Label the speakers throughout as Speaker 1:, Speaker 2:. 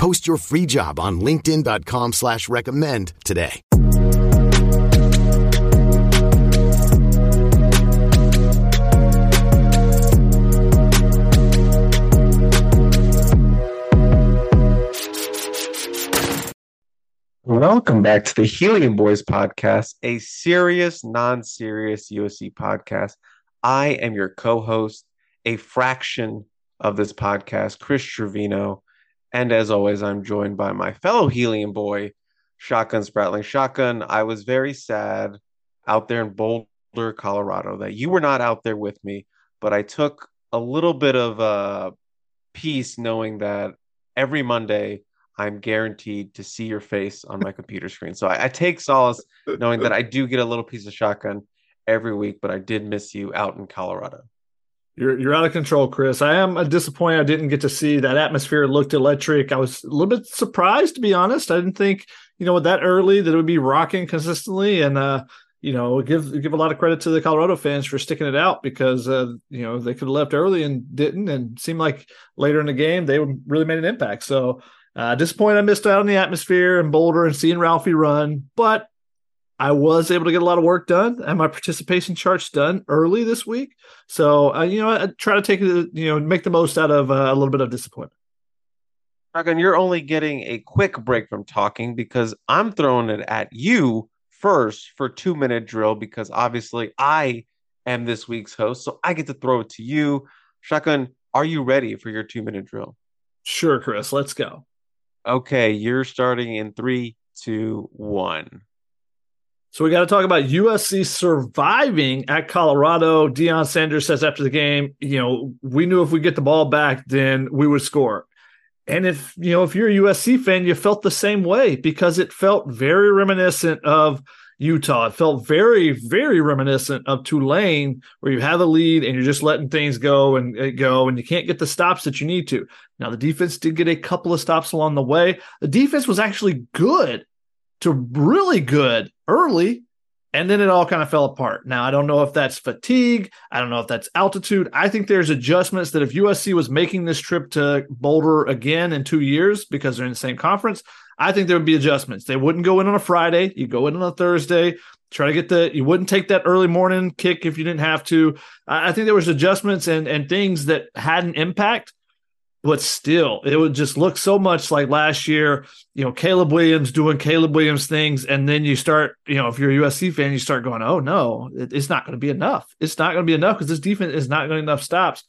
Speaker 1: Post your free job on LinkedIn.com slash recommend today.
Speaker 2: Welcome back to the Helium Boys podcast, a serious, non serious USC podcast. I am your co host, a fraction of this podcast, Chris Trevino. And as always, I'm joined by my fellow Helium Boy, Shotgun Spratling. Shotgun, I was very sad out there in Boulder, Colorado, that you were not out there with me, but I took a little bit of uh, peace knowing that every Monday I'm guaranteed to see your face on my computer screen. So I, I, take solace knowing that I do get a little piece of shotgun every week, but I did miss you out in Colorado.
Speaker 3: You're you're out of control, Chris. I am disappointed I didn't get to see that atmosphere looked electric. I was a little bit surprised to be honest. I didn't think, you know, that early that it would be rocking consistently and uh you know, give give a lot of credit to the Colorado fans for sticking it out because uh, you know they could have left early and didn't, and seemed like later in the game they really made an impact. So uh, disappointed I missed out on the atmosphere and Boulder and seeing Ralphie run, but I was able to get a lot of work done and my participation charts done early this week. So, uh, you know, I try to take it, you know, make the most out of uh, a little bit of disappointment.
Speaker 2: Dragon, you're only getting a quick break from talking because I'm throwing it at you first for two minute drill because obviously I am this week's host. So I get to throw it to you. Shotgun, are you ready for your two minute drill?
Speaker 3: Sure, Chris. Let's go.
Speaker 2: Okay, you're starting in three, two, one.
Speaker 3: So we got to talk about USC surviving at Colorado. Deion Sanders says after the game, you know, we knew if we get the ball back, then we would score. And if you know, if you're a USC fan, you felt the same way because it felt very reminiscent of Utah. It felt very, very reminiscent of Tulane, where you have a lead and you're just letting things go and uh, go, and you can't get the stops that you need to. Now, the defense did get a couple of stops along the way. The defense was actually good to really good early, and then it all kind of fell apart. Now, I don't know if that's fatigue. I don't know if that's altitude. I think there's adjustments that if USC was making this trip to Boulder again in two years because they're in the same conference, I think there would be adjustments. They wouldn't go in on a Friday. You go in on a Thursday. Try to get the. You wouldn't take that early morning kick if you didn't have to. I think there was adjustments and and things that had an impact, but still, it would just look so much like last year. You know, Caleb Williams doing Caleb Williams things, and then you start. You know, if you're a USC fan, you start going, "Oh no, it's not going to be enough. It's not going to be enough because this defense is not going enough stops."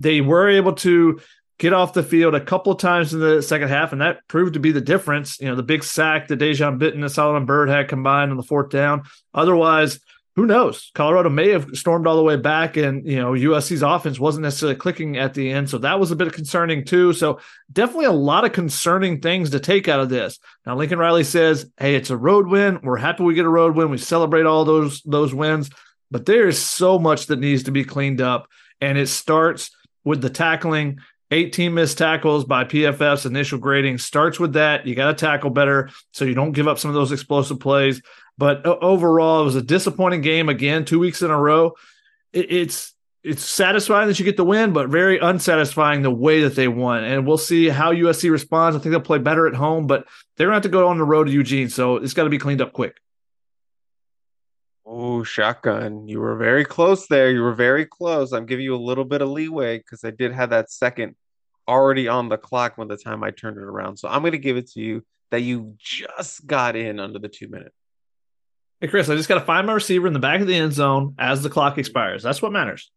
Speaker 3: They were able to get off the field a couple of times in the second half, and that proved to be the difference. You know, the big sack that Dejon Benton and Solomon Byrd had combined on the fourth down. Otherwise, who knows? Colorado may have stormed all the way back, and you know USC's offense wasn't necessarily clicking at the end, so that was a bit concerning too. So definitely a lot of concerning things to take out of this. Now Lincoln Riley says, "Hey, it's a road win. We're happy we get a road win. We celebrate all those those wins, but there is so much that needs to be cleaned up, and it starts with the tackling 18 missed tackles by PFF's initial grading starts with that. You got to tackle better so you don't give up some of those explosive plays. But uh, overall, it was a disappointing game again, two weeks in a row. it's it's satisfying that you get the win, but very unsatisfying the way that they won. And we'll see how USC responds. I think they'll play better at home, but they're going to have to go on the road to Eugene, so it's got to be cleaned up quick.
Speaker 2: Oh, shotgun. You were very close there. You were very close. I'm giving you a little bit of leeway because I did have that second already on the clock when the time I turned it around. So I'm going to give it to you that you just got in under the two minute.
Speaker 3: Hey, Chris, I just got to find my receiver in the back of the end zone as the clock expires. That's what matters.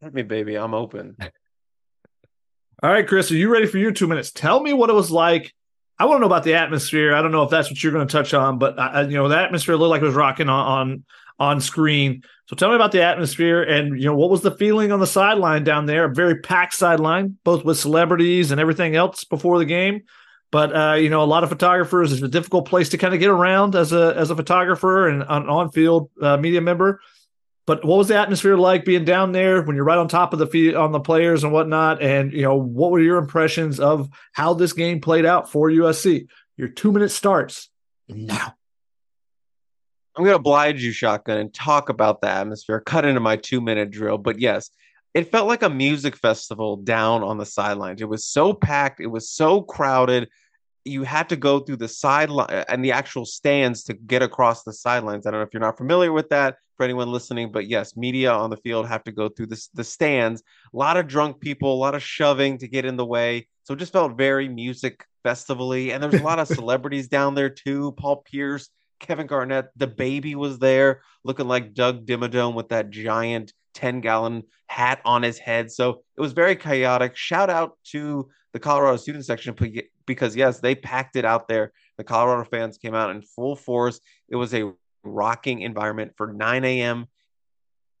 Speaker 2: Hit me, baby. I'm open.
Speaker 3: All right, Chris, are you ready for your two minutes? Tell me what it was like I want to know about the atmosphere. I don't know if that's what you're going to touch on, but I, you know, the atmosphere looked like it was rocking on, on on screen. So tell me about the atmosphere and you know what was the feeling on the sideline down there? A very packed sideline, both with celebrities and everything else before the game. But uh, you know, a lot of photographers. It's a difficult place to kind of get around as a as a photographer and an on field uh, media member. But what was the atmosphere like being down there when you're right on top of the feet on the players and whatnot? And you know, what were your impressions of how this game played out for USC? Your two minute starts now.
Speaker 2: I'm going to oblige you, Shotgun, and talk about the atmosphere, cut into my two minute drill. But yes, it felt like a music festival down on the sidelines. It was so packed, it was so crowded. You had to go through the sideline uh, and the actual stands to get across the sidelines. I don't know if you're not familiar with that for anyone listening, but yes, media on the field have to go through the, the stands. A lot of drunk people, a lot of shoving to get in the way. So it just felt very music festivally. And there's a lot of celebrities down there too. Paul Pierce, Kevin Garnett, the baby was there looking like Doug Dimmadome with that giant 10 gallon hat on his head. So it was very chaotic. Shout out to the Colorado student section because, yes, they packed it out there. The Colorado fans came out in full force. It was a rocking environment for 9 a.m.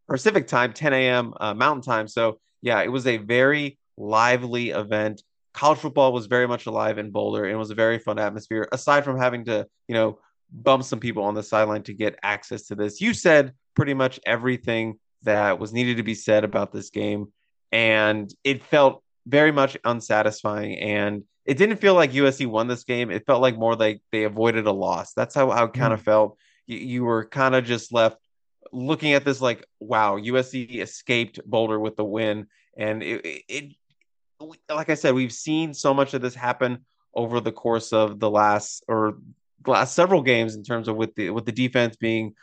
Speaker 2: Pacific time, 10 a.m. Uh, Mountain time. So, yeah, it was a very lively event. College football was very much alive in Boulder and it was a very fun atmosphere. Aside from having to, you know, bump some people on the sideline to get access to this, you said pretty much everything that was needed to be said about this game. And it felt very much unsatisfying. And it didn't feel like USC won this game. It felt like more like they avoided a loss. That's how, how it kind of mm. felt. You, you were kind of just left looking at this like, wow, USC escaped Boulder with the win. And it, it, it like I said, we've seen so much of this happen over the course of the last or last several games in terms of with the with the defense being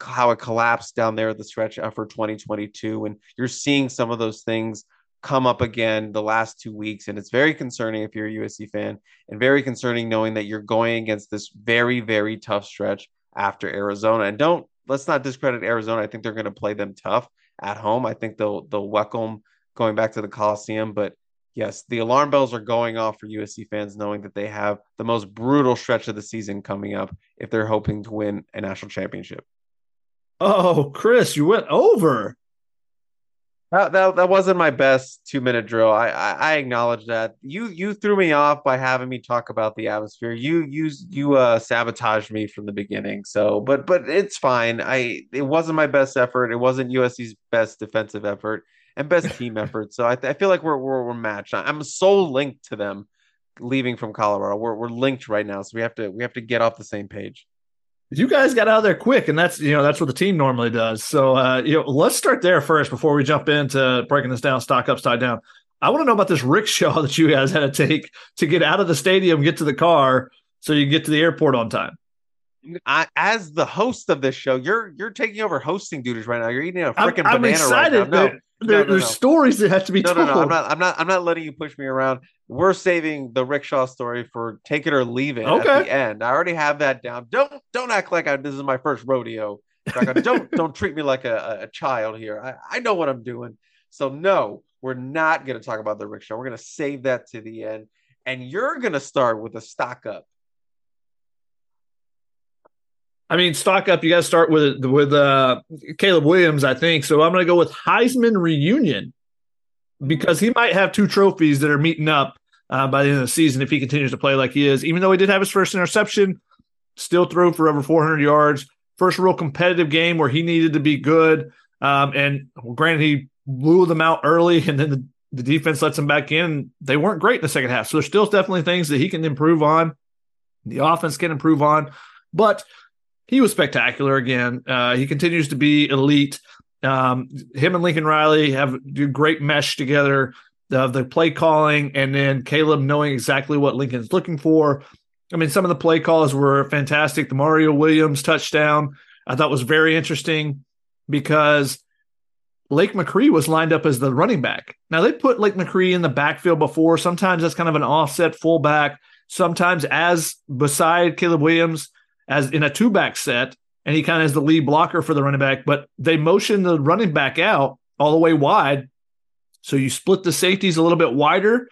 Speaker 2: how it collapsed down there at the stretch for 2022. And you're seeing some of those things come up again the last two weeks. And it's very concerning if you're a USC fan and very concerning knowing that you're going against this very, very tough stretch after Arizona. And don't let's not discredit Arizona. I think they're going to play them tough at home. I think they'll they'll welcome going back to the Coliseum. But yes, the alarm bells are going off for USC fans knowing that they have the most brutal stretch of the season coming up if they're hoping to win a national championship.
Speaker 3: Oh, Chris, you went over.
Speaker 2: That, that, that wasn't my best two minute drill. I, I, I acknowledge that. You you threw me off by having me talk about the atmosphere. You you you uh sabotaged me from the beginning. So, but but it's fine. I it wasn't my best effort. It wasn't USC's best defensive effort and best team effort. So I, I feel like we're, we're we're matched. I'm so linked to them leaving from Colorado. We're we're linked right now. So we have to we have to get off the same page
Speaker 3: you guys got out there quick, and that's you know that's what the team normally does. So uh, you know, let's start there first before we jump into breaking this down, stock upside down. I want to know about this rickshaw that you guys had to take to get out of the stadium, get to the car, so you get to the airport on time.
Speaker 2: I, as the host of this show, you're you're taking over hosting duties right now. You're eating a freaking banana
Speaker 3: excited.
Speaker 2: right now.
Speaker 3: No, there, no, no, there's no. stories that have to be
Speaker 2: no,
Speaker 3: told.
Speaker 2: No, no, I'm not. I'm not. I'm not letting you push me around. We're saving the rickshaw story for take it or leave it okay. at the end. I already have that down. Don't don't act like I, this is my first rodeo. don't don't treat me like a, a child here. I, I know what I'm doing. So no, we're not going to talk about the rickshaw. We're going to save that to the end, and you're going to start with a stock up.
Speaker 3: I mean, stock up. You got to start with with uh, Caleb Williams, I think. So I'm going to go with Heisman reunion because he might have two trophies that are meeting up uh, by the end of the season if he continues to play like he is. Even though he did have his first interception, still threw for over 400 yards. First real competitive game where he needed to be good. Um, and granted, he blew them out early, and then the, the defense lets them back in. They weren't great in the second half. So there's still definitely things that he can improve on. The offense can improve on. But he was spectacular again. Uh, he continues to be elite. Um, him and Lincoln Riley have a great mesh together of the play calling, and then Caleb knowing exactly what Lincoln's looking for. I mean, some of the play calls were fantastic. The Mario Williams touchdown I thought was very interesting because Lake McRee was lined up as the running back. Now they put Lake McRee in the backfield before. Sometimes that's kind of an offset fullback. Sometimes as beside Caleb Williams as in a two back set, and he kind of is the lead blocker for the running back. But they motion the running back out all the way wide, so you split the safeties a little bit wider,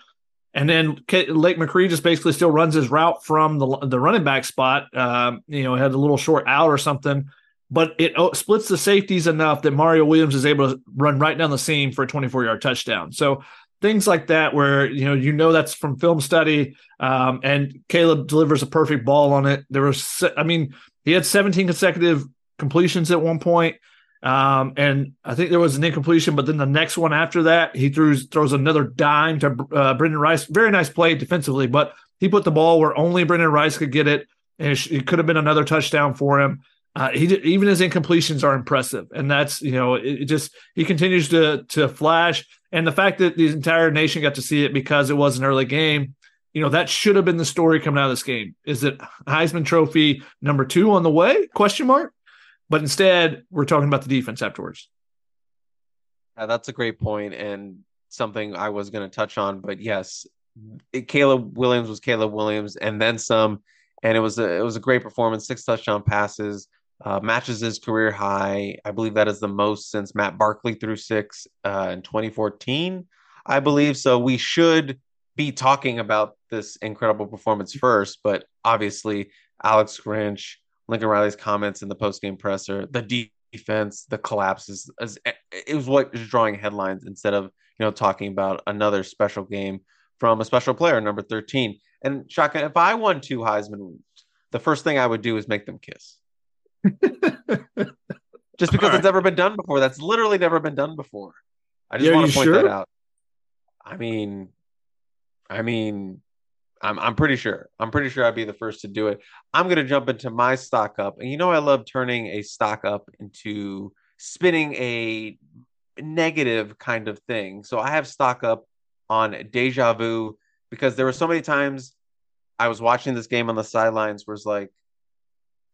Speaker 3: and then Lake McRee just basically still runs his route from the the running back spot. Um, you know, had a little short out or something. But it oh, splits the safeties enough that Mario Williams is able to run right down the seam for a 24 yard touchdown. So things like that where you know you know that's from film study um, and caleb delivers a perfect ball on it. There was i mean he had 17 consecutive completions at one point um, and i think there was an incompletion but then the next one after that he throws throws another dime to uh, brenden rice. Very nice play defensively but he put the ball where only brenden rice could get it and it, it could have been another touchdown for him uh, he even his incompletions are impressive, and that's you know it, it, just he continues to to flash, and the fact that the entire nation got to see it because it was an early game, you know that should have been the story coming out of this game. Is it Heisman Trophy number two on the way? Question mark. But instead, we're talking about the defense afterwards.
Speaker 2: Yeah, that's a great point and something I was going to touch on. But yes, it, Caleb Williams was Caleb Williams, and then some. And it was a it was a great performance. Six touchdown passes uh, matches his career high. I believe that is the most since Matt Barkley threw six uh, in 2014, I believe. So we should be talking about this incredible performance first, but obviously Alex Grinch, Lincoln Riley's comments in the postgame presser, the defense, the collapses, it was what was drawing headlines instead of you know talking about another special game from a special player, number 13. And Shotgun, if I won two Heisman, the first thing I would do is make them kiss. just because it's never been done before. That's literally never been done before. I just yeah, want to point sure? that out. I mean, I mean, I'm I'm pretty sure. I'm pretty sure I'd be the first to do it. I'm gonna jump into my stock up, and you know I love turning a stock up into spinning a negative kind of thing. So I have stock up on deja vu because there were so many times I was watching this game on the sidelines where it's like,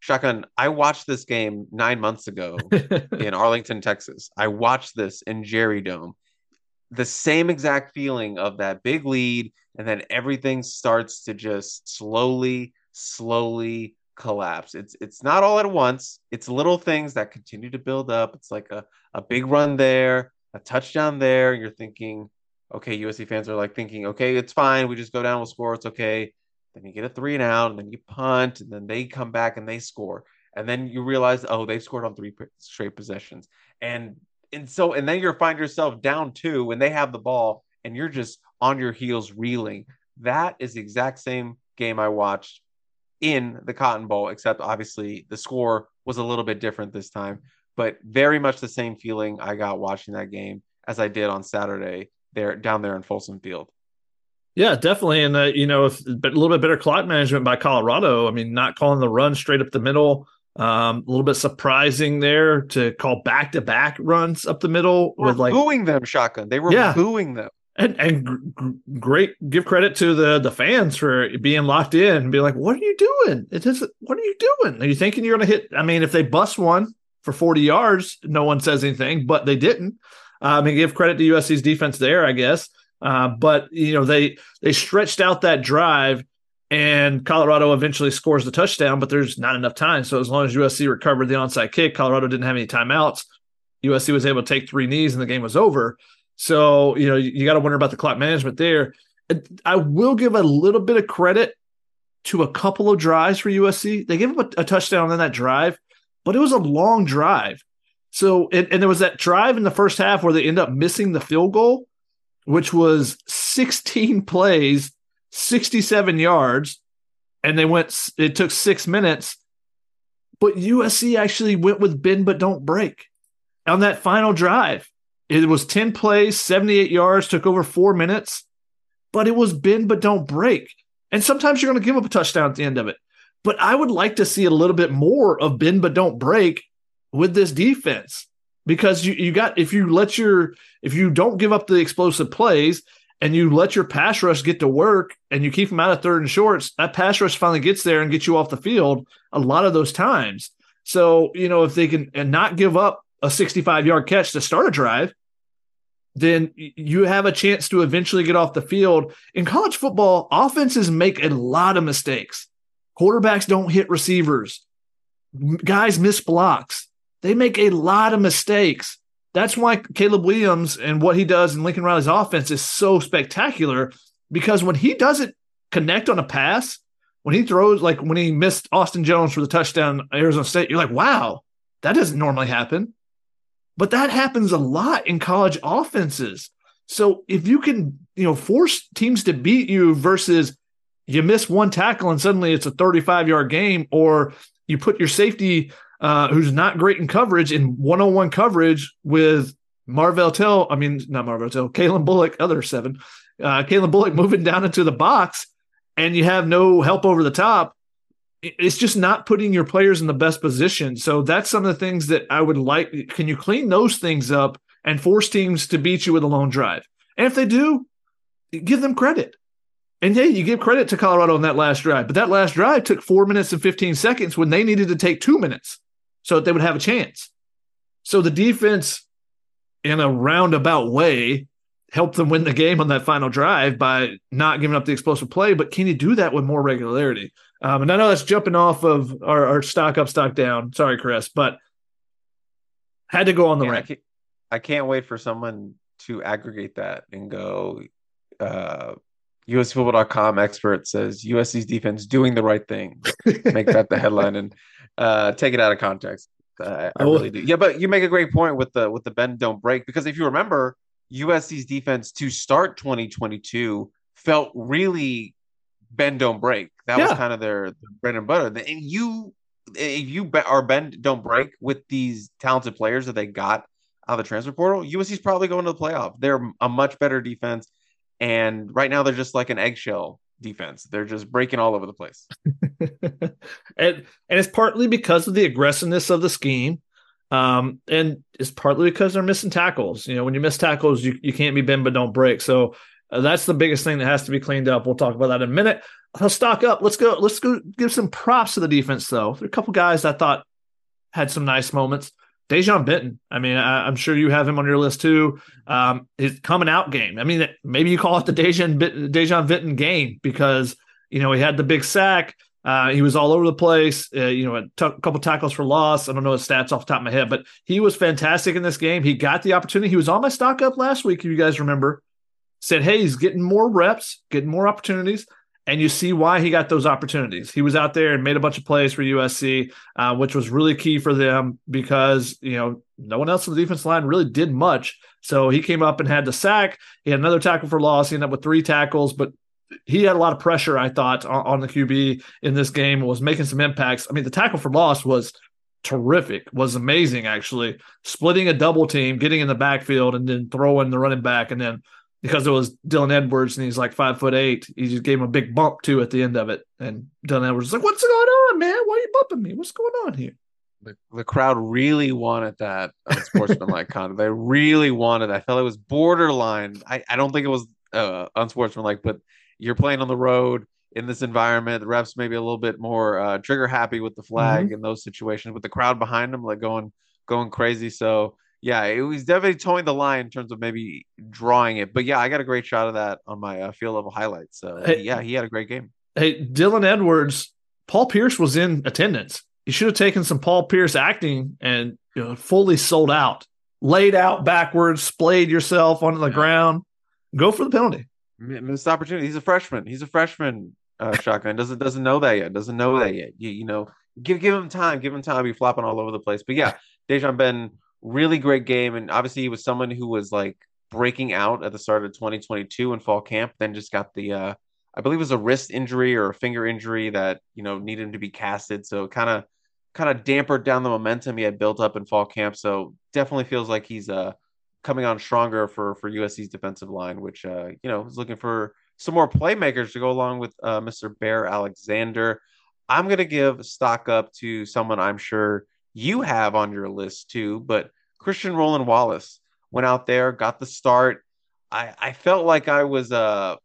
Speaker 2: Shotgun, I watched this game nine months ago in Arlington, Texas. I watched this in Jerry Dome. The same exact feeling of that big lead, and then everything starts to just slowly, slowly collapse. It's it's not all at once. It's little things that continue to build up. It's like a, a big run there, a touchdown there. You're thinking, okay, USC fans are like thinking, okay, it's fine. We just go down, we'll score, it's okay. Then you get a three and out, and then you punt, and then they come back and they score. And then you realize, oh, they've scored on three straight possessions. And and so and then you find yourself down two when they have the ball and you're just on your heels reeling. That is the exact same game I watched in the Cotton Bowl, except obviously the score was a little bit different this time, but very much the same feeling I got watching that game as I did on Saturday there down there in Folsom Field.
Speaker 3: Yeah, definitely. And, uh, you know, if, but a little bit better clock management by Colorado. I mean, not calling the run straight up the middle. Um, a little bit surprising there to call back to back runs up the middle
Speaker 2: with like booing them shotgun. They were yeah. booing them.
Speaker 3: And and g- great, give credit to the the fans for being locked in and being like, "What are you doing? It is what are you doing? Are you thinking you're going to hit?" I mean, if they bust one for 40 yards, no one says anything, but they didn't. Um, and give credit to USC's defense there, I guess. Uh, but you know they they stretched out that drive, and Colorado eventually scores the touchdown. But there's not enough time. So as long as USC recovered the onside kick, Colorado didn't have any timeouts. USC was able to take three knees, and the game was over. So you know you, you got to wonder about the clock management there. I will give a little bit of credit to a couple of drives for USC. They gave up a, a touchdown on that drive, but it was a long drive. So and, and there was that drive in the first half where they end up missing the field goal which was 16 plays, 67 yards, and they went, it took six minutes. But USC actually went with bend but don't break on that final drive. It was 10 plays, 78 yards, took over four minutes, but it was bend but don't break. And sometimes you're going to give up a touchdown at the end of it. But I would like to see a little bit more of bend but don't break with this defense because you, you got if you let your if you don't give up the explosive plays and you let your pass rush get to work and you keep them out of third and shorts, that pass rush finally gets there and gets you off the field a lot of those times. So, you know, if they can and not give up a 65 yard catch to start a drive, then you have a chance to eventually get off the field. In college football, offenses make a lot of mistakes. Quarterbacks don't hit receivers. Guys miss blocks. They make a lot of mistakes. That's why Caleb Williams and what he does in Lincoln Riley's offense is so spectacular because when he doesn't connect on a pass, when he throws, like when he missed Austin Jones for the touchdown Arizona State, you're like, wow, that doesn't normally happen. But that happens a lot in college offenses. So if you can, you know, force teams to beat you versus you miss one tackle and suddenly it's a 35 yard game, or you put your safety uh, who's not great in coverage in one on one coverage with Marvell Tell, I mean, not Marvell Tell, Calen Bullock, other seven, uh, Calen Bullock moving down into the box, and you have no help over the top. It's just not putting your players in the best position. So that's some of the things that I would like. Can you clean those things up and force teams to beat you with a long drive? And if they do, give them credit. And hey, you give credit to Colorado on that last drive, but that last drive took four minutes and 15 seconds when they needed to take two minutes so that they would have a chance. So the defense, in a roundabout way, helped them win the game on that final drive by not giving up the explosive play. But can you do that with more regularity? Um, and I know that's jumping off of our, our, stock up, stock down. Sorry, Chris, but had to go on the rank.
Speaker 2: I can't, I can't wait for someone to aggregate that and go. Uh, USFootball.com expert says USC's defense doing the right thing. Make that the headline and uh, take it out of context. Uh, I really do. Yeah, but you make a great point with the with the bend don't break because if you remember, USC's defense to start 2022 felt really bend don't break. That yeah. was kind of their, their bread and butter. And you, if you are bend don't break with these talented players that they got out of the transfer portal, USC's probably going to the playoff. They're a much better defense, and right now they're just like an eggshell defense. They're just breaking all over the place.
Speaker 3: and and it's partly because of the aggressiveness of the scheme. Um, and it's partly because they're missing tackles. You know, when you miss tackles, you, you can't be bend but don't break. So uh, that's the biggest thing that has to be cleaned up. We'll talk about that in a minute. I'll stock up. Let's go. Let's go. Give some props to the defense, though. There are a couple guys I thought had some nice moments. Dejon Benton. I mean, I, am sure you have him on your list too. Um, his coming out game. I mean, maybe you call it the Dejon Dejon Benton game because you know he had the big sack. Uh, he was all over the place. Uh, you know, a t- couple tackles for loss. I don't know his stats off the top of my head, but he was fantastic in this game. He got the opportunity. He was on my stock up last week. If you guys remember, said, "Hey, he's getting more reps, getting more opportunities." And you see why he got those opportunities. He was out there and made a bunch of plays for USC, uh, which was really key for them because you know no one else on the defense line really did much. So he came up and had the sack. He had another tackle for loss. He ended up with three tackles, but he had a lot of pressure, I thought, on, on, the QB in this game, was making some impacts. I mean, the tackle for loss was terrific, was amazing, actually. Splitting a double team, getting in the backfield, and then throwing the running back. And then because it was Dylan Edwards and he's like five foot eight, he just gave him a big bump too at the end of it. And Dylan Edwards was like, What's going on, man? Why are you bumping me? What's going on here?
Speaker 2: The, the crowd really wanted that unsportsmanlike conduct. They really wanted. I felt it was borderline. I, I don't think it was uh, unsportsmanlike, but you're playing on the road in this environment. The refs maybe a little bit more uh, trigger happy with the flag mm-hmm. in those situations, with the crowd behind them like going going crazy. So yeah, it was definitely towing the line in terms of maybe drawing it. But yeah, I got a great shot of that on my uh, field level highlights. So hey, yeah, he had a great game.
Speaker 3: Hey, Dylan Edwards, Paul Pierce was in attendance. You should have taken some Paul Pierce acting and you know, fully sold out, laid out backwards, splayed yourself onto the yeah. ground. Go for the penalty
Speaker 2: missed opportunity. He's a freshman. He's a freshman. Uh, shotgun doesn't doesn't know that yet. Doesn't know that yet. You, you know, give give him time. Give him time. I'll be flopping all over the place. But yeah, Dejon Ben, really great game, and obviously he was someone who was like breaking out at the start of 2022 in fall camp. Then just got the, uh, I believe it was a wrist injury or a finger injury that you know needed him to be casted. So kind of kind of dampered down the momentum he had built up in fall camp. So definitely feels like he's uh coming on stronger for for USC's defensive line, which uh, you know is looking for some more playmakers to go along with uh, Mr. Bear Alexander. I'm going to give stock up to someone I'm sure you have on your list too, but Christian Roland Wallace went out there, got the start. I, I felt like I was uh,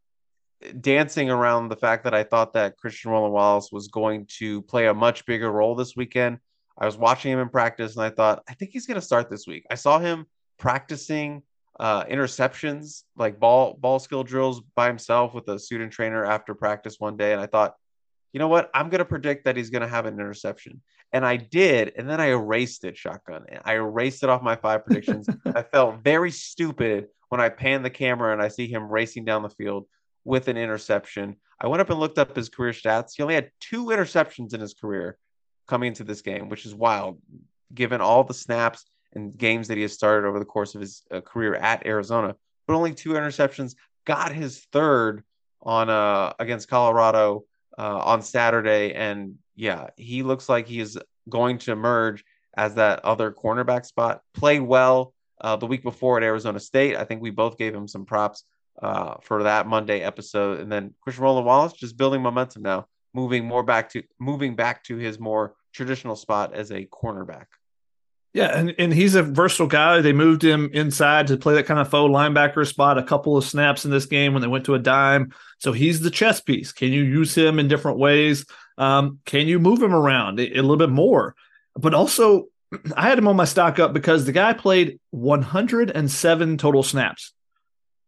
Speaker 2: dancing around the fact that I thought that Christian Roland Wallace was going to play a much bigger role this weekend. I was watching him in practice and I thought, I think he's going to start this week. I saw him practicing uh, interceptions, like ball ball skill drills by himself with a student trainer after practice one day, and I thought, you know what, I'm gonna predict that he's gonna have an interception, and I did, and then I erased it, shotgun, and I erased it off my five predictions. I felt very stupid when I panned the camera and I see him racing down the field with an interception. I went up and looked up his career stats. He only had two interceptions in his career coming into this game, which is wild, given all the snaps and games that he has started over the course of his uh, career at Arizona. but only two interceptions. Got his third on uh against Colorado uh, on Saturday, and yeah, he looks like he is going to emerge as that other cornerback spot. Played well uh, the week before at Arizona State. I think we both gave him some props uh, for that Monday episode, and then Christian Roland Wallace just building momentum now, moving more back to moving back to his more traditional spot as a cornerback.
Speaker 3: Yeah, and, and he's a versatile guy. They moved him inside to play that kind of faux linebacker spot a couple of snaps in this game when they went to a dime. So he's the chess piece. Can you use him in different ways? Um, can you move him around a, a little bit more? But also, I had him on my stock up because the guy played 107 total snaps.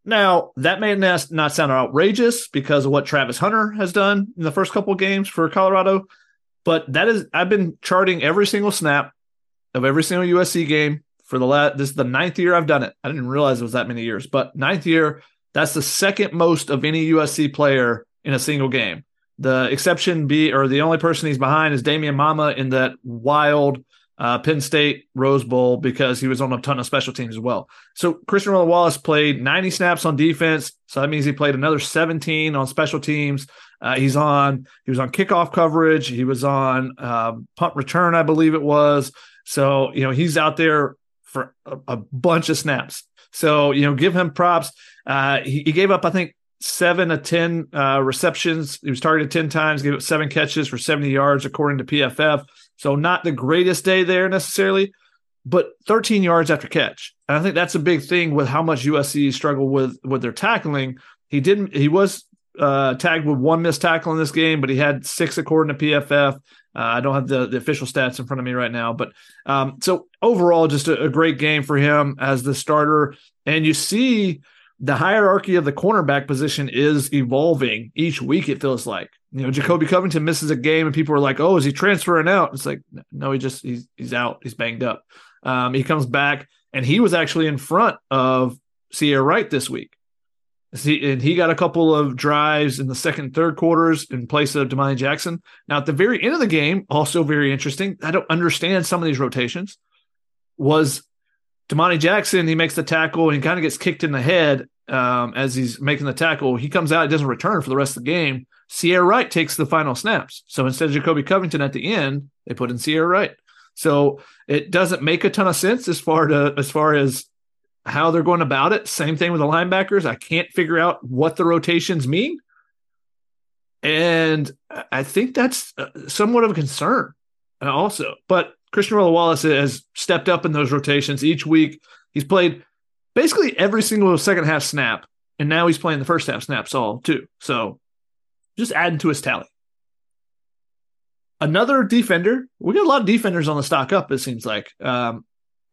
Speaker 3: Now, that may not sound outrageous because of what Travis Hunter has done in the first couple games for Colorado, but that is I've been charting every single snap of every single USC game for the last. This is the ninth year I've done it. I didn't realize it was that many years, but ninth year. That's the second most of any USC player in a single game. The exception be or the only person he's behind is Damian Mama in that wild uh, Penn State Rose Bowl because he was on a ton of special teams as well. So Christian Wallace played 90 snaps on defense, so that means he played another 17 on special teams. Uh, he's on he was on kickoff coverage, he was on um, punt return, I believe it was. So, you know, he's out there for a, a bunch of snaps. So, you know, give him props. Uh, he, he, gave up, I think, seven to 10 uh, receptions. He was targeted 10 times, gave up seven catches for 70 yards, according to PFF. So, not the greatest day there necessarily, but 13 yards after catch. And I think that's a big thing with how much USC struggled with with their tackling. He didn't, he was uh, tagged with one missed tackle in this game, but he had six according to PFF. Uh, I don't have the, the official stats in front of me right now, but um, so overall, just a, a, great game for him as the starter. And you see the hierarchy of the cornerback position is evolving each week. It feels like you know Jacoby Covington misses a game, and people are like, "Oh, is he transferring out?" It's like, no, he just he's he's out. He's banged up. Um, he comes back, and he was actually in front of Ceyair Wright this week. He, and he got a couple of drives in the second third quarters in place of Domani Jackson. Now, at the very end of the game, also very interesting. I don't understand some of these rotations. Was Domani Jackson, he makes the tackle and he kind of gets kicked in the head um, as he's making the tackle. He comes out, doesn't return for the rest of the game. Ceyair Wright takes the final snaps. So instead of Jacoby Covington at the end, they put in Ceyair Wright. So it doesn't make a ton of sense as far to as far as how they're going about it. Same thing with the linebackers. I can't figure out what the rotations mean. And I think that's uh, somewhat of a concern uh, also. But Christian Roland Wallace has stepped up in those rotations each week. He's played basically every single second half snap, and now he's playing the first half snaps all too. So just adding to his tally. Another defender. We got a lot of defenders on the stock up, it seems like. Um,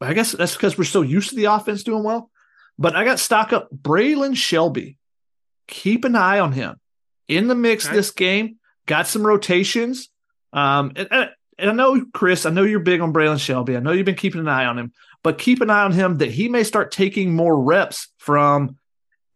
Speaker 3: I guess that's because we're so used to the offense doing well. But I got stock up Braylan Shelby. Keep an eye on him in the mix okay. this game. Got some rotations. Um, and, and, I know, Chris, I know you're big on Braylan Shelby. I know you've been keeping an eye on him, but keep an eye on him that he may start taking more reps from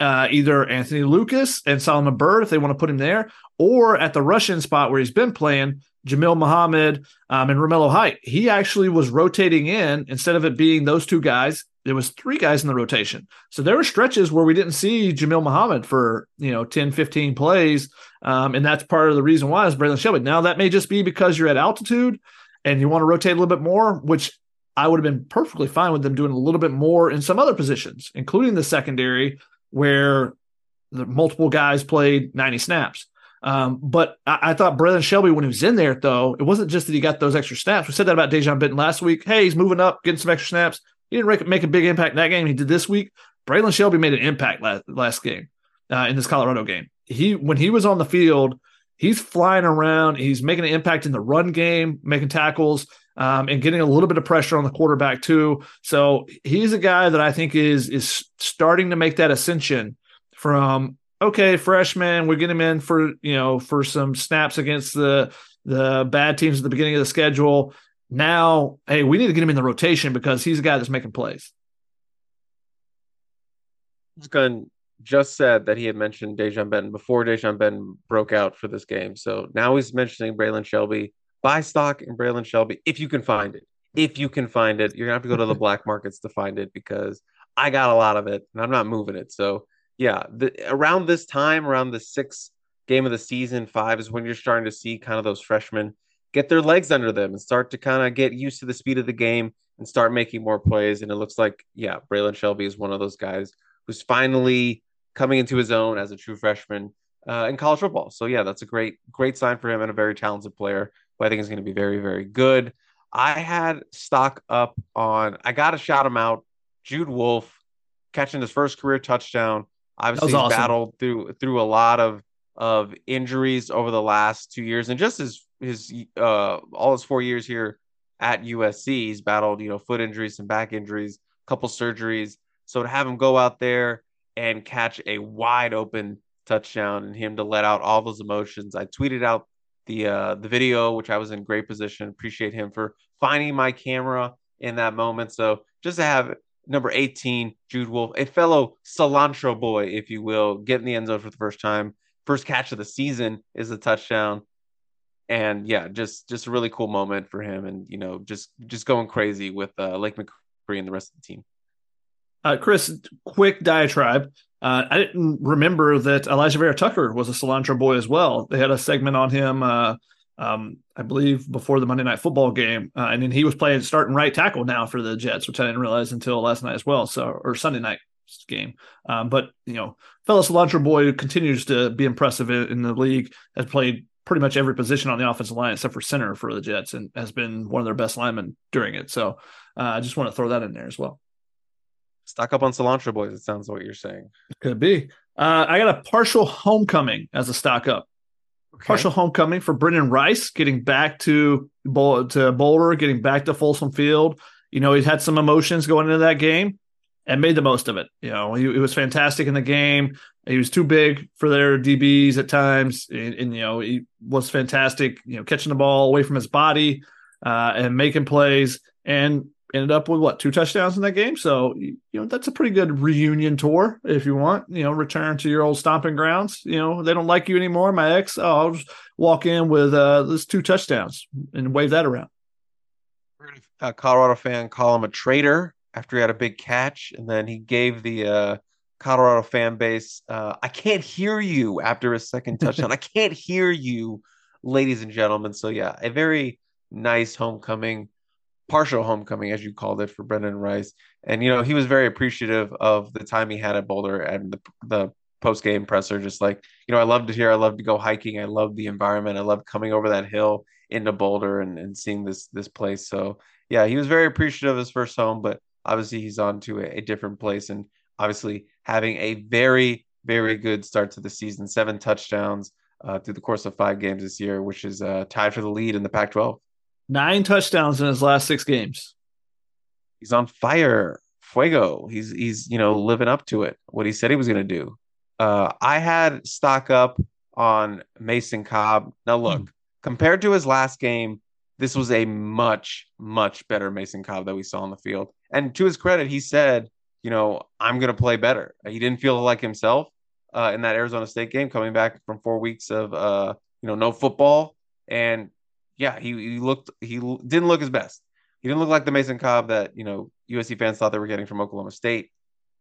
Speaker 3: uh, either Anthony Lucas and Solomon Byrd if they want to put him there, or at the Russian spot where he's been playing Jamil Muhammad um, and Romello Height. He actually was rotating in instead of it being those two guys. There was three guys in the rotation. So there were stretches where we didn't see Jamil Muhammad for, you know, 10, 15 plays. Um, and that's part of the reason why is Braylan Shelby. Now that may just be because you're at altitude and you want to rotate a little bit more, which I would have been perfectly fine with them doing a little bit more in some other positions, including the secondary where the multiple guys played 90 snaps. Um, but I, I, thought Braylan Shelby, when he was in there, though, it wasn't just that he got those extra snaps. We said that about Dejon Benton last week. Hey, he's moving up, getting some extra snaps. He didn't make a big impact in that game. He did this week. Braylan Shelby made an impact last, last game uh, in this Colorado game. He when he was on the field, he's flying around. He's making an impact in the run game, making tackles, um, and getting a little bit of pressure on the quarterback too. So he's a guy that I think is is starting to make that ascension from okay, freshman, we get him in for you know for some snaps against the the bad teams at the beginning of the schedule. Now, hey, we need to get him in the rotation because he's a guy that's making plays.
Speaker 2: Gunn just said that he had mentioned Dejon Benton before Dejon Benton broke out for this game. So now he's mentioning Braylan Shelby. Buy stock in Braylan Shelby if you can find it. If you can find it, you're gonna have to go to the black markets to find it because I got a lot of it and I'm not moving it. So yeah, the, around this time, around the sixth game of the season, five is when you're starting to see kind of those freshmen get their legs under them and start to kind of get used to the speed of the game and start making more plays. And it looks like, yeah, Braylan Shelby is one of those guys who's finally coming into his own as a true freshman uh, in college football. So yeah, that's a great, great sign for him and a very talented player who I think is going to be very, very good. I had stock up on. I got to shout him out. Jude Wolfe catching his first career touchdown. Obviously, awesome. battled through through a lot of of injuries over the last two years, and just his his uh all his four years here at USC, he's battled you know foot injuries and back injuries, a couple surgeries. So to have him go out there and catch a wide open touchdown and him to let out all those emotions, I tweeted out the uh, the video, which I was in great position. Appreciate him for finding my camera in that moment. So just to have number 18, Jude Wolfe, a fellow cilantro boy, if you will, get in the end zone for the first time. First catch of the season is a touchdown. And yeah, just just a really cool moment for him, and you know, just just going crazy with uh, Lake McRee and the rest of the team.
Speaker 3: Uh, Chris, quick diatribe. Uh, I didn't remember that Alijah Vera-Tucker was a cilantro boy as well. They had a segment on him, uh, um, I believe, before the Monday Night Football game, uh, and then he was playing starting right tackle now for the Jets, which I didn't realize until last night as well. So, or Sunday night game. Um, but you know, fellow cilantro boy continues to be impressive in, in the league. Has played pretty much every position on the offensive line except for center for the Jets, and has been one of their best linemen during it. So, uh, I just want to throw that in there as well.
Speaker 2: Stock up on cilantro boys. It sounds like what you're saying.
Speaker 3: Could be. Uh, I got a partial homecoming as a stock up. Okay. Partial homecoming for Brenden Rice, getting back to to Boulder, getting back to Folsom Field. You know, he's had some emotions going into that game and made the most of it. You know, he, he was fantastic in the game. He was too big for their DBs at times, and, and, you know he was fantastic. You know, catching the ball away from his body uh, and making plays. And ended up with what two touchdowns in that game. So you know that's a pretty good reunion tour if you want. You know, return to your old stomping grounds. You know they don't like you anymore. My ex, oh, I'll just walk in with uh this two touchdowns and wave that around.
Speaker 2: A Colorado fan call him a traitor after he had a big catch, and then he gave the uh, Colorado fan base, uh, "I can't hear you" after his second touchdown. I can't hear you, ladies and gentlemen. So yeah, a very nice homecoming partial homecoming, as you called it, for Brenden Rice. And you know, he was very appreciative of the time he had at Boulder and the the post game presser. Just like you know, I loved it here. I love to go hiking. I love the environment. I love coming over that hill into Boulder and, and seeing this this place. So yeah, he was very appreciative of his first home, but obviously he's on to a, a different place and obviously having a very very good start to the season. Seven touchdowns uh, through the course of five games this year, which is uh, tied for the lead in the Pac-12.
Speaker 3: Nine touchdowns in his last six games.
Speaker 2: He's on fire. Fuego. He's he's you know living up to it. What he said he was going to do. Uh, I had stock up on Mason Cobb. Now look, mm. compared to his last game, this was a much much better Mason Cobb that we saw on the field. And to his credit, he said, you know, I'm going to play better. He didn't feel like himself uh, in that Arizona State game, coming back from four weeks of uh, you know no football, and yeah, he, he looked he didn't look his best. He didn't look like the Mason Cobb that you know USC fans thought they were getting from Oklahoma State.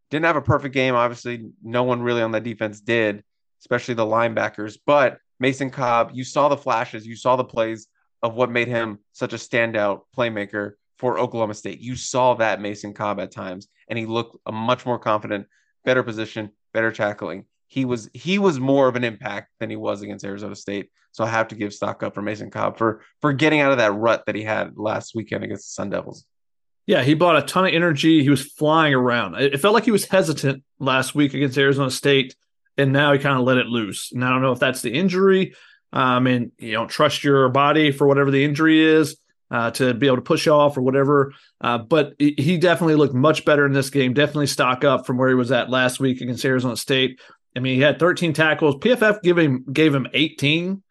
Speaker 2: Didn't have a perfect game, obviously. No one really on that defense did, especially the linebackers. But Mason Cobb, you saw the flashes, you saw the plays of what made him such a standout playmaker for Oklahoma State. You saw that Mason Cobb at times, and he looked a much more confident, better position, better tackling. He was he was more of an impact than he was against Arizona State. So I have to give stock up for Mason Cobb for for getting out of that rut that he had last weekend against the Sun Devils.
Speaker 3: Yeah, he bought a ton of energy. He was flying around. It felt like he was hesitant last week against Arizona State, and now he kind of let it loose. And I don't know if that's the injury. Um, and you don't trust your body for whatever the injury is uh, to be able to push off or whatever. Uh, but he definitely looked much better in this game. Definitely stock up from where he was at last week against Arizona State. I mean, he had 13 tackles. PFF gave him gave him 18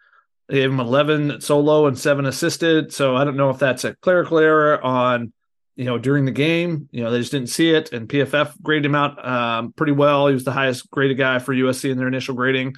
Speaker 3: they gave him 11 solo and seven assisted. So I don't know if that's a clerical error on, you know, during the game. You know, they just didn't see it. And PFF graded him out um, pretty well. He was the highest graded guy for USC in their initial grading.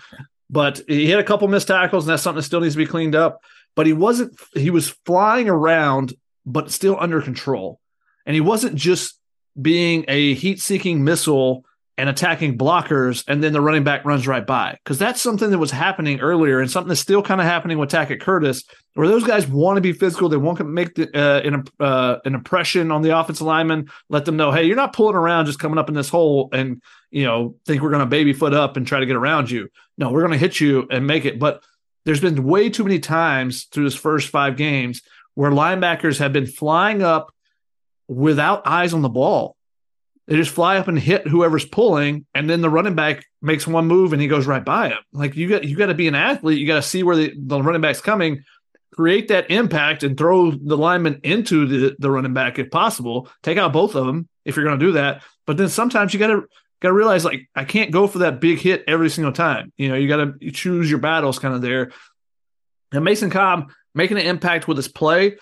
Speaker 3: But he had a couple missed tackles, and that's something that still needs to be cleaned up. But he wasn't, he was flying around, but still under control. And he wasn't just being a heat seeking missile and attacking blockers, and then the running back runs right by. Because that's something that was happening earlier and something that's still kind of happening with Tackett Curtis, where those guys want to be physical. They want to make the, uh, an, uh, an impression on the offensive lineman, let them know, hey, you're not pulling around just coming up in this hole and, you know, think we're going to baby foot up and try to get around you. No, we're going to hit you and make it. But there's been way too many times through this first five games where linebackers have been flying up without eyes on the ball they just fly up and hit whoever's pulling, and then the running back makes one move and he goes right by him. Like you got you got to be an athlete. You got to see where the, the running back's coming, create that impact, and throw the lineman into the, the running back if possible. Take out both of them if you're going to do that. But then sometimes you got to got to realize like I can't go for that big hit every single time. You know, you got to choose your battles kind of there. And Mason Cobb making an impact with his play,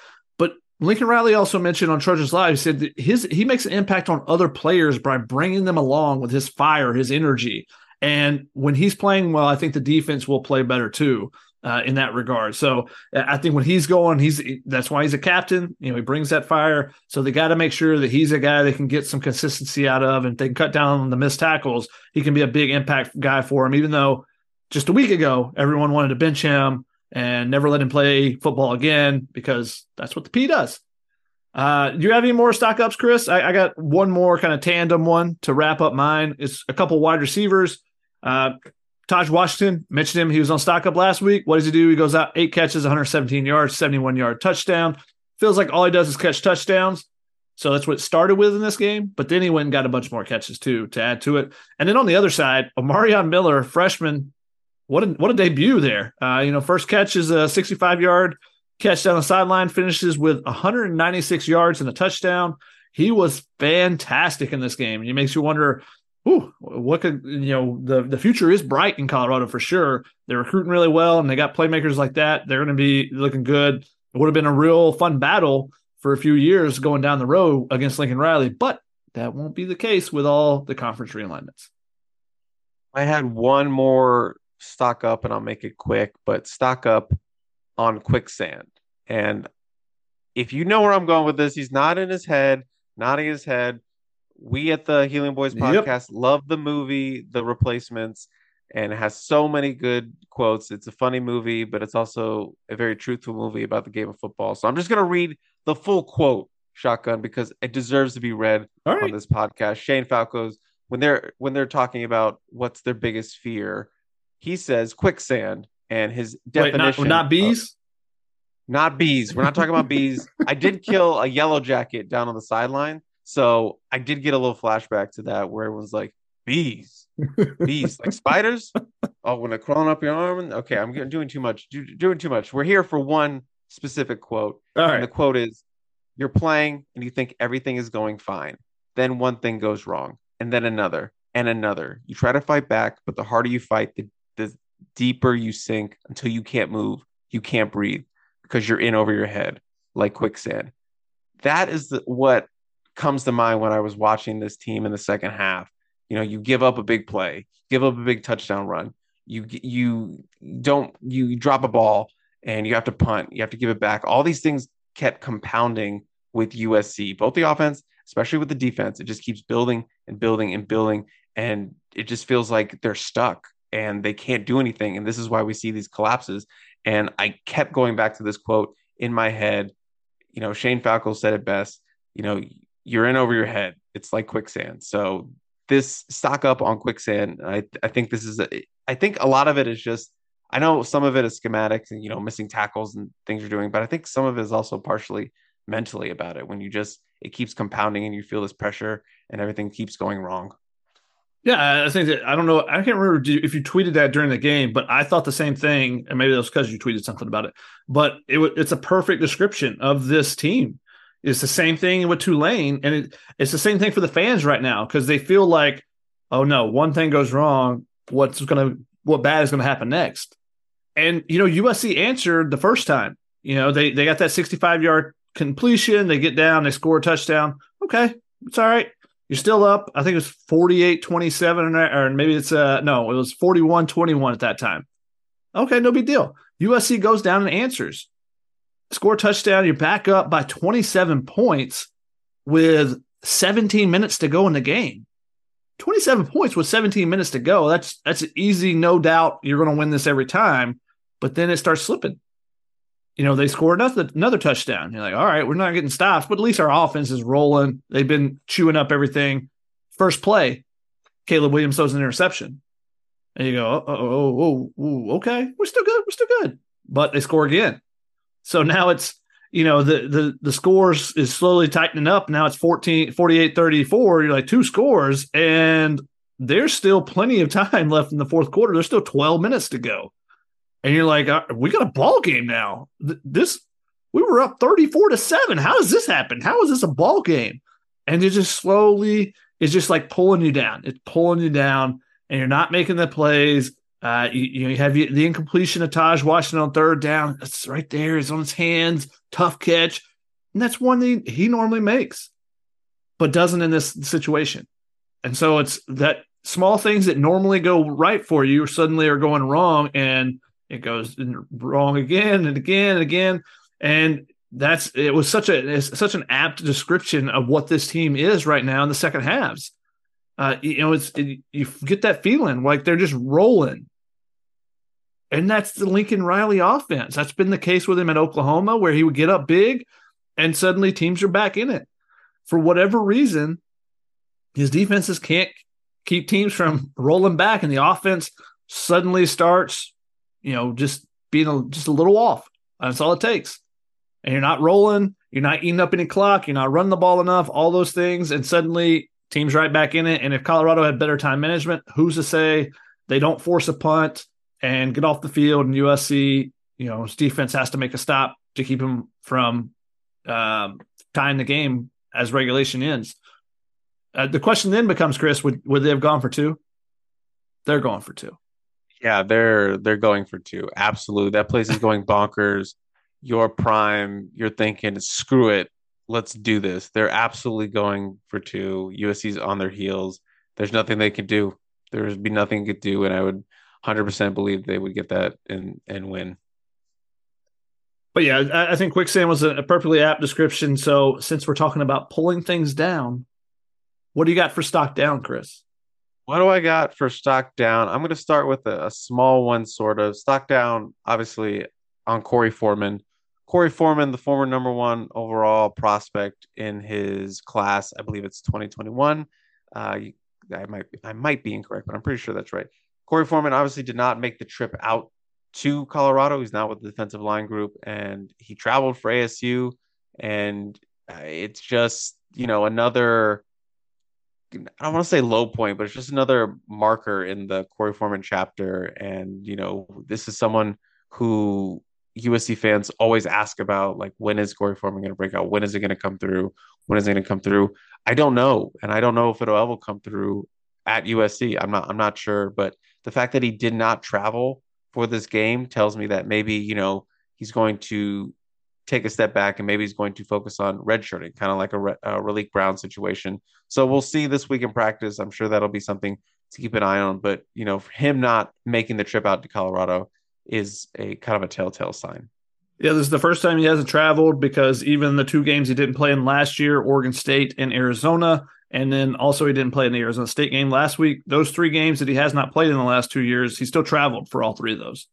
Speaker 3: Lincoln Riley also mentioned on Trojans Live, he said his he makes an impact on other players by bringing them along with his fire, his energy. And when he's playing well, I think the defense will play better too uh, in that regard. So I think when he's going, he's that's why he's a captain. You know, he brings that fire. So they got to make sure that he's a guy they can get some consistency out of, and they can cut down on the missed tackles. He can be a big impact guy for him, even though just a week ago everyone wanted to bench him and never let him play football again because that's what the P does. Uh, do you have any more stock ups, Chris? I, I, got one more kind of tandem one to wrap up mine. It's a couple wide receivers. Uh, Tahj Washington mentioned him. He was on stock up last week. What does he do? He goes out eight catches, 117 yards, 71 yard touchdown. Feels like all he does is catch touchdowns. So that's what started with in this game. But then he went and got a bunch more catches too to add to it. And then on the other side, Omarion Miller, freshman, what a what a debut there. Uh, you know, first catch is a 65 yard catch down the sideline, finishes with 196 yards and a touchdown. He was fantastic in this game. And it makes you wonder, ooh, what could you know, the, the future is bright in Colorado for sure. They're recruiting really well and they got playmakers like that. They're gonna be looking good. It would have been a real fun battle for a few years going down the road against Lincoln Riley, but that won't be the case with all the conference realignments.
Speaker 2: I had one more stock up and I'll make it quick, but stock up on quicksand. And if you know where I'm going with this, he's nodding his head, nodding his head. We at the Helium Boys podcast yep. love the movie, The Replacements, and it has so many good quotes. It's a funny movie, but it's also a very truthful movie about the game of football. So I'm just going to read the full quote, Shotgun, because it deserves to be read right. on this podcast. Shane Falco's when they're when they're talking about what's their biggest fear he says quicksand, and his definition
Speaker 3: Wait, not, not bees. Of,
Speaker 2: not bees. We're not talking about bees. I did kill a yellow jacket down on the sideline, so I did get a little flashback to that where it was like bees, bees, like spiders. Oh, when they're crawling up your arm. Okay, I'm doing too much. doing too much. We're here for one specific quote. All right. And the quote is: "You're playing and you think everything is going fine. Then one thing goes wrong, and then another, and another. You try to fight back, but the harder you fight, the deeper you sink until you can't move, you can't breathe because you're in over your head like quicksand. That is the, what comes to mind when I was watching this team in the second half. You know, you give up a big play, give up a big touchdown run. You you don't you drop a ball and you have to punt, you have to give it back. All these things kept compounding with USC, both the offense, especially with the defense. It just keeps building and building and building and it just feels like they're stuck and they can't do anything. And this is why we see these collapses. And I kept going back to this quote in my head. You know, Shane Falco said it best. You know, you're in over your head. It's like quicksand. So this stock up on quicksand. I I think this is. A, I think a lot of it is just. I know some of it is schematics and you know missing tackles and things you're doing, but I think some of it is also partially mentally about it. When you just it keeps compounding and you feel this pressure and everything keeps going wrong.
Speaker 3: Yeah, I think that I don't know. I can't remember if you tweeted that during the game, but I thought the same thing, and maybe that was because you tweeted something about it. But it, it's a perfect description of this team. It's the same thing with Tulane, and it, it's the same thing for the fans right now because they feel like, oh no, one thing goes wrong, what's gonna, what bad is gonna happen next? And you know, USC answered the first time. You know, they they got that 65 yard completion, they get down, they score a touchdown. Okay, it's all right you're still up. I think it was 48 27, or maybe it's, uh, no, it was 41 21 at that time. Okay, no big deal. USC goes down and answers. Score touchdown. You're back up by 27 points with 17 minutes to go in the game. 27 points with 17 minutes to go. That's that's easy, no doubt. You're going to win this every time, but then it starts slipping. You know, they score another another touchdown. You're like, all right, we're not getting stops, but at least our offense is rolling. They've been chewing up everything. First play, Caleb Williams throws an interception. And you go, oh, oh, oh, oh, okay, we're still good, we're still good. But they score again. So now it's you know the the the scores is slowly tightening up now it's 14 48 34 you're like two scores and there's still plenty of time left in the fourth quarter there's still 12 minutes to go and you're like uh, we got a ball game now this we were up 34 to 7 how does this happen how is this a ball game and it just slowly it's just like pulling you down it's pulling you down and you're not making the plays uh, you, you have the incompletion of Tahj Washington on third down. It's right there. It's on his hands. Tough catch. And that's one that he normally makes, but doesn't in this situation. And so it's that small things that normally go right for you suddenly are going wrong. And it goes wrong again and again and again. And that's it was such a such an apt description of what this team is right now in the second halves. Uh, you know, it's it, you get that feeling like they're just rolling and that's the Lincoln Riley offense. That's been the case with him at Oklahoma, where he would get up big and suddenly teams are back in it. For whatever reason, his defenses can't keep teams from rolling back, and the offense suddenly starts, you know, just being a, just a little off. That's all it takes. And you're not rolling, you're not eating up any clock, you're not running the ball enough, all those things, and suddenly teams right back in it. And if Colorado had better time management, who's to say they don't force a punt? and get off the field. And USC, you know, defense has to make a stop to keep him from um, tying the game as regulation ends. Uh, the question then becomes, Chris, would would they have gone for two? They're going for two.
Speaker 2: Yeah, they're they're going for two. Absolutely, that place is going bonkers. Your prime, you're thinking, screw it, let's do this. They're absolutely going for two. USC's on their heels. There's nothing they could do. There would be nothing could do, and I would 100% believe they would get that and and win.
Speaker 3: But yeah, I, I think quicksand was a, a perfectly apt description. So since we're talking about pulling things down, what do you got for stock down, Chris?
Speaker 2: What do I got for stock down? I'm going to start with a, a small one, sort of stock down. Obviously, on Korey Foreman. Korey Foreman, the former number one overall prospect in his class, I believe it's 2021. Uh, I might I might be incorrect, but I'm pretty sure that's right. Korey Foreman obviously did not make the trip out to Colorado. He's not with the defensive line group, and he traveled for ASU. And uh, it's just you know another. I don't want to say low point, but it's just another marker in the Korey Foreman chapter. And you know, this is someone who USC fans always ask about, like, when is Korey Foreman going to break out? When is it going to come through? When is it going to come through? I don't know, and I don't know if it'll ever come through at USC. I'm not. I'm not sure, but the fact that he did not travel for this game tells me that maybe you know he's going to take a step back and maybe he's going to focus on redshirting, kind of like a, a Raleek Brown situation. So we'll see this week in practice. I'm sure that'll be something to keep an eye on. But you know, him not making the trip out to Colorado is a kind of a telltale sign.
Speaker 3: Yeah, this is the first time he hasn't traveled because even the two games he didn't play in last year, Oregon State and Arizona, and then also, he didn't play in the Arizona State game last week. Those three games that he has not played in the last two years, he still traveled for all three of those.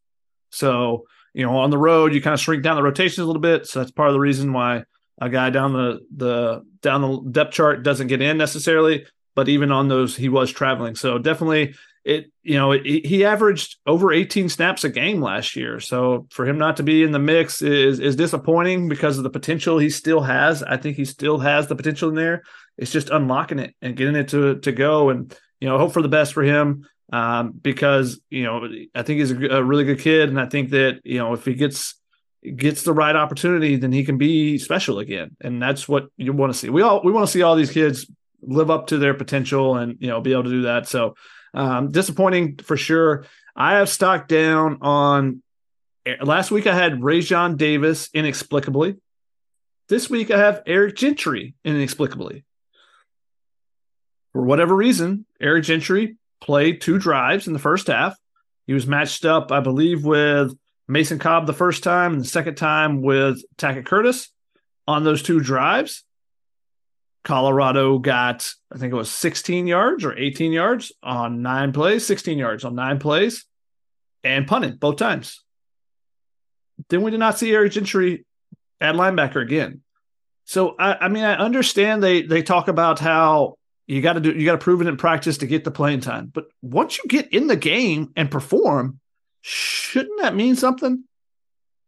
Speaker 3: So, you know, on the road, you kind of shrink down the rotations a little bit. So that's part of the reason why a guy down the the down the depth chart doesn't get in necessarily. But even on those, he was traveling. So definitely, it you know it, he averaged over 18 snaps a game last year. So for him not to be in the mix is is disappointing because of the potential he still has. I think he still has the potential in there it's just unlocking it and getting it to to go and you know hope for the best for him um, because you know I think he's a, a, really good kid and I think that you know if he gets gets the right opportunity then he can be special again and that's what you want to see. We all we want to see all these kids live up to their potential and you know be able to do that. So um, disappointing for sure. I have stock down on last week I had Raesjon Davis inexplicably. This week I have Eric Gentry inexplicably for whatever reason, Eric Gentry played two drives in the first half. He was matched up, I believe, with Mason Cobb the first time and the second time with Tackett Curtis on those two drives. Colorado got, I think it was 16 yards or 18 yards on nine plays, 16 yards on nine plays, and punted both times. Then we did not see Eric Gentry at linebacker again. So I, I mean, I understand they they talk about how you got to do you got to prove it in practice to get the playing time, but once you get in the game and perform, shouldn't that mean something?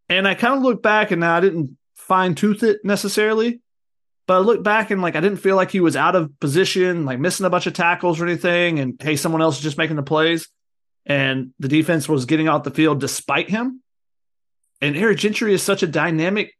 Speaker 3: And I kind of look back and now I didn't fine tooth it necessarily, but I look back and like I didn't feel like he was out of position, like missing a bunch of tackles or anything. And hey, someone else is just making the plays, and the defense was getting out the field despite him. And Eric Gentry is such a dynamic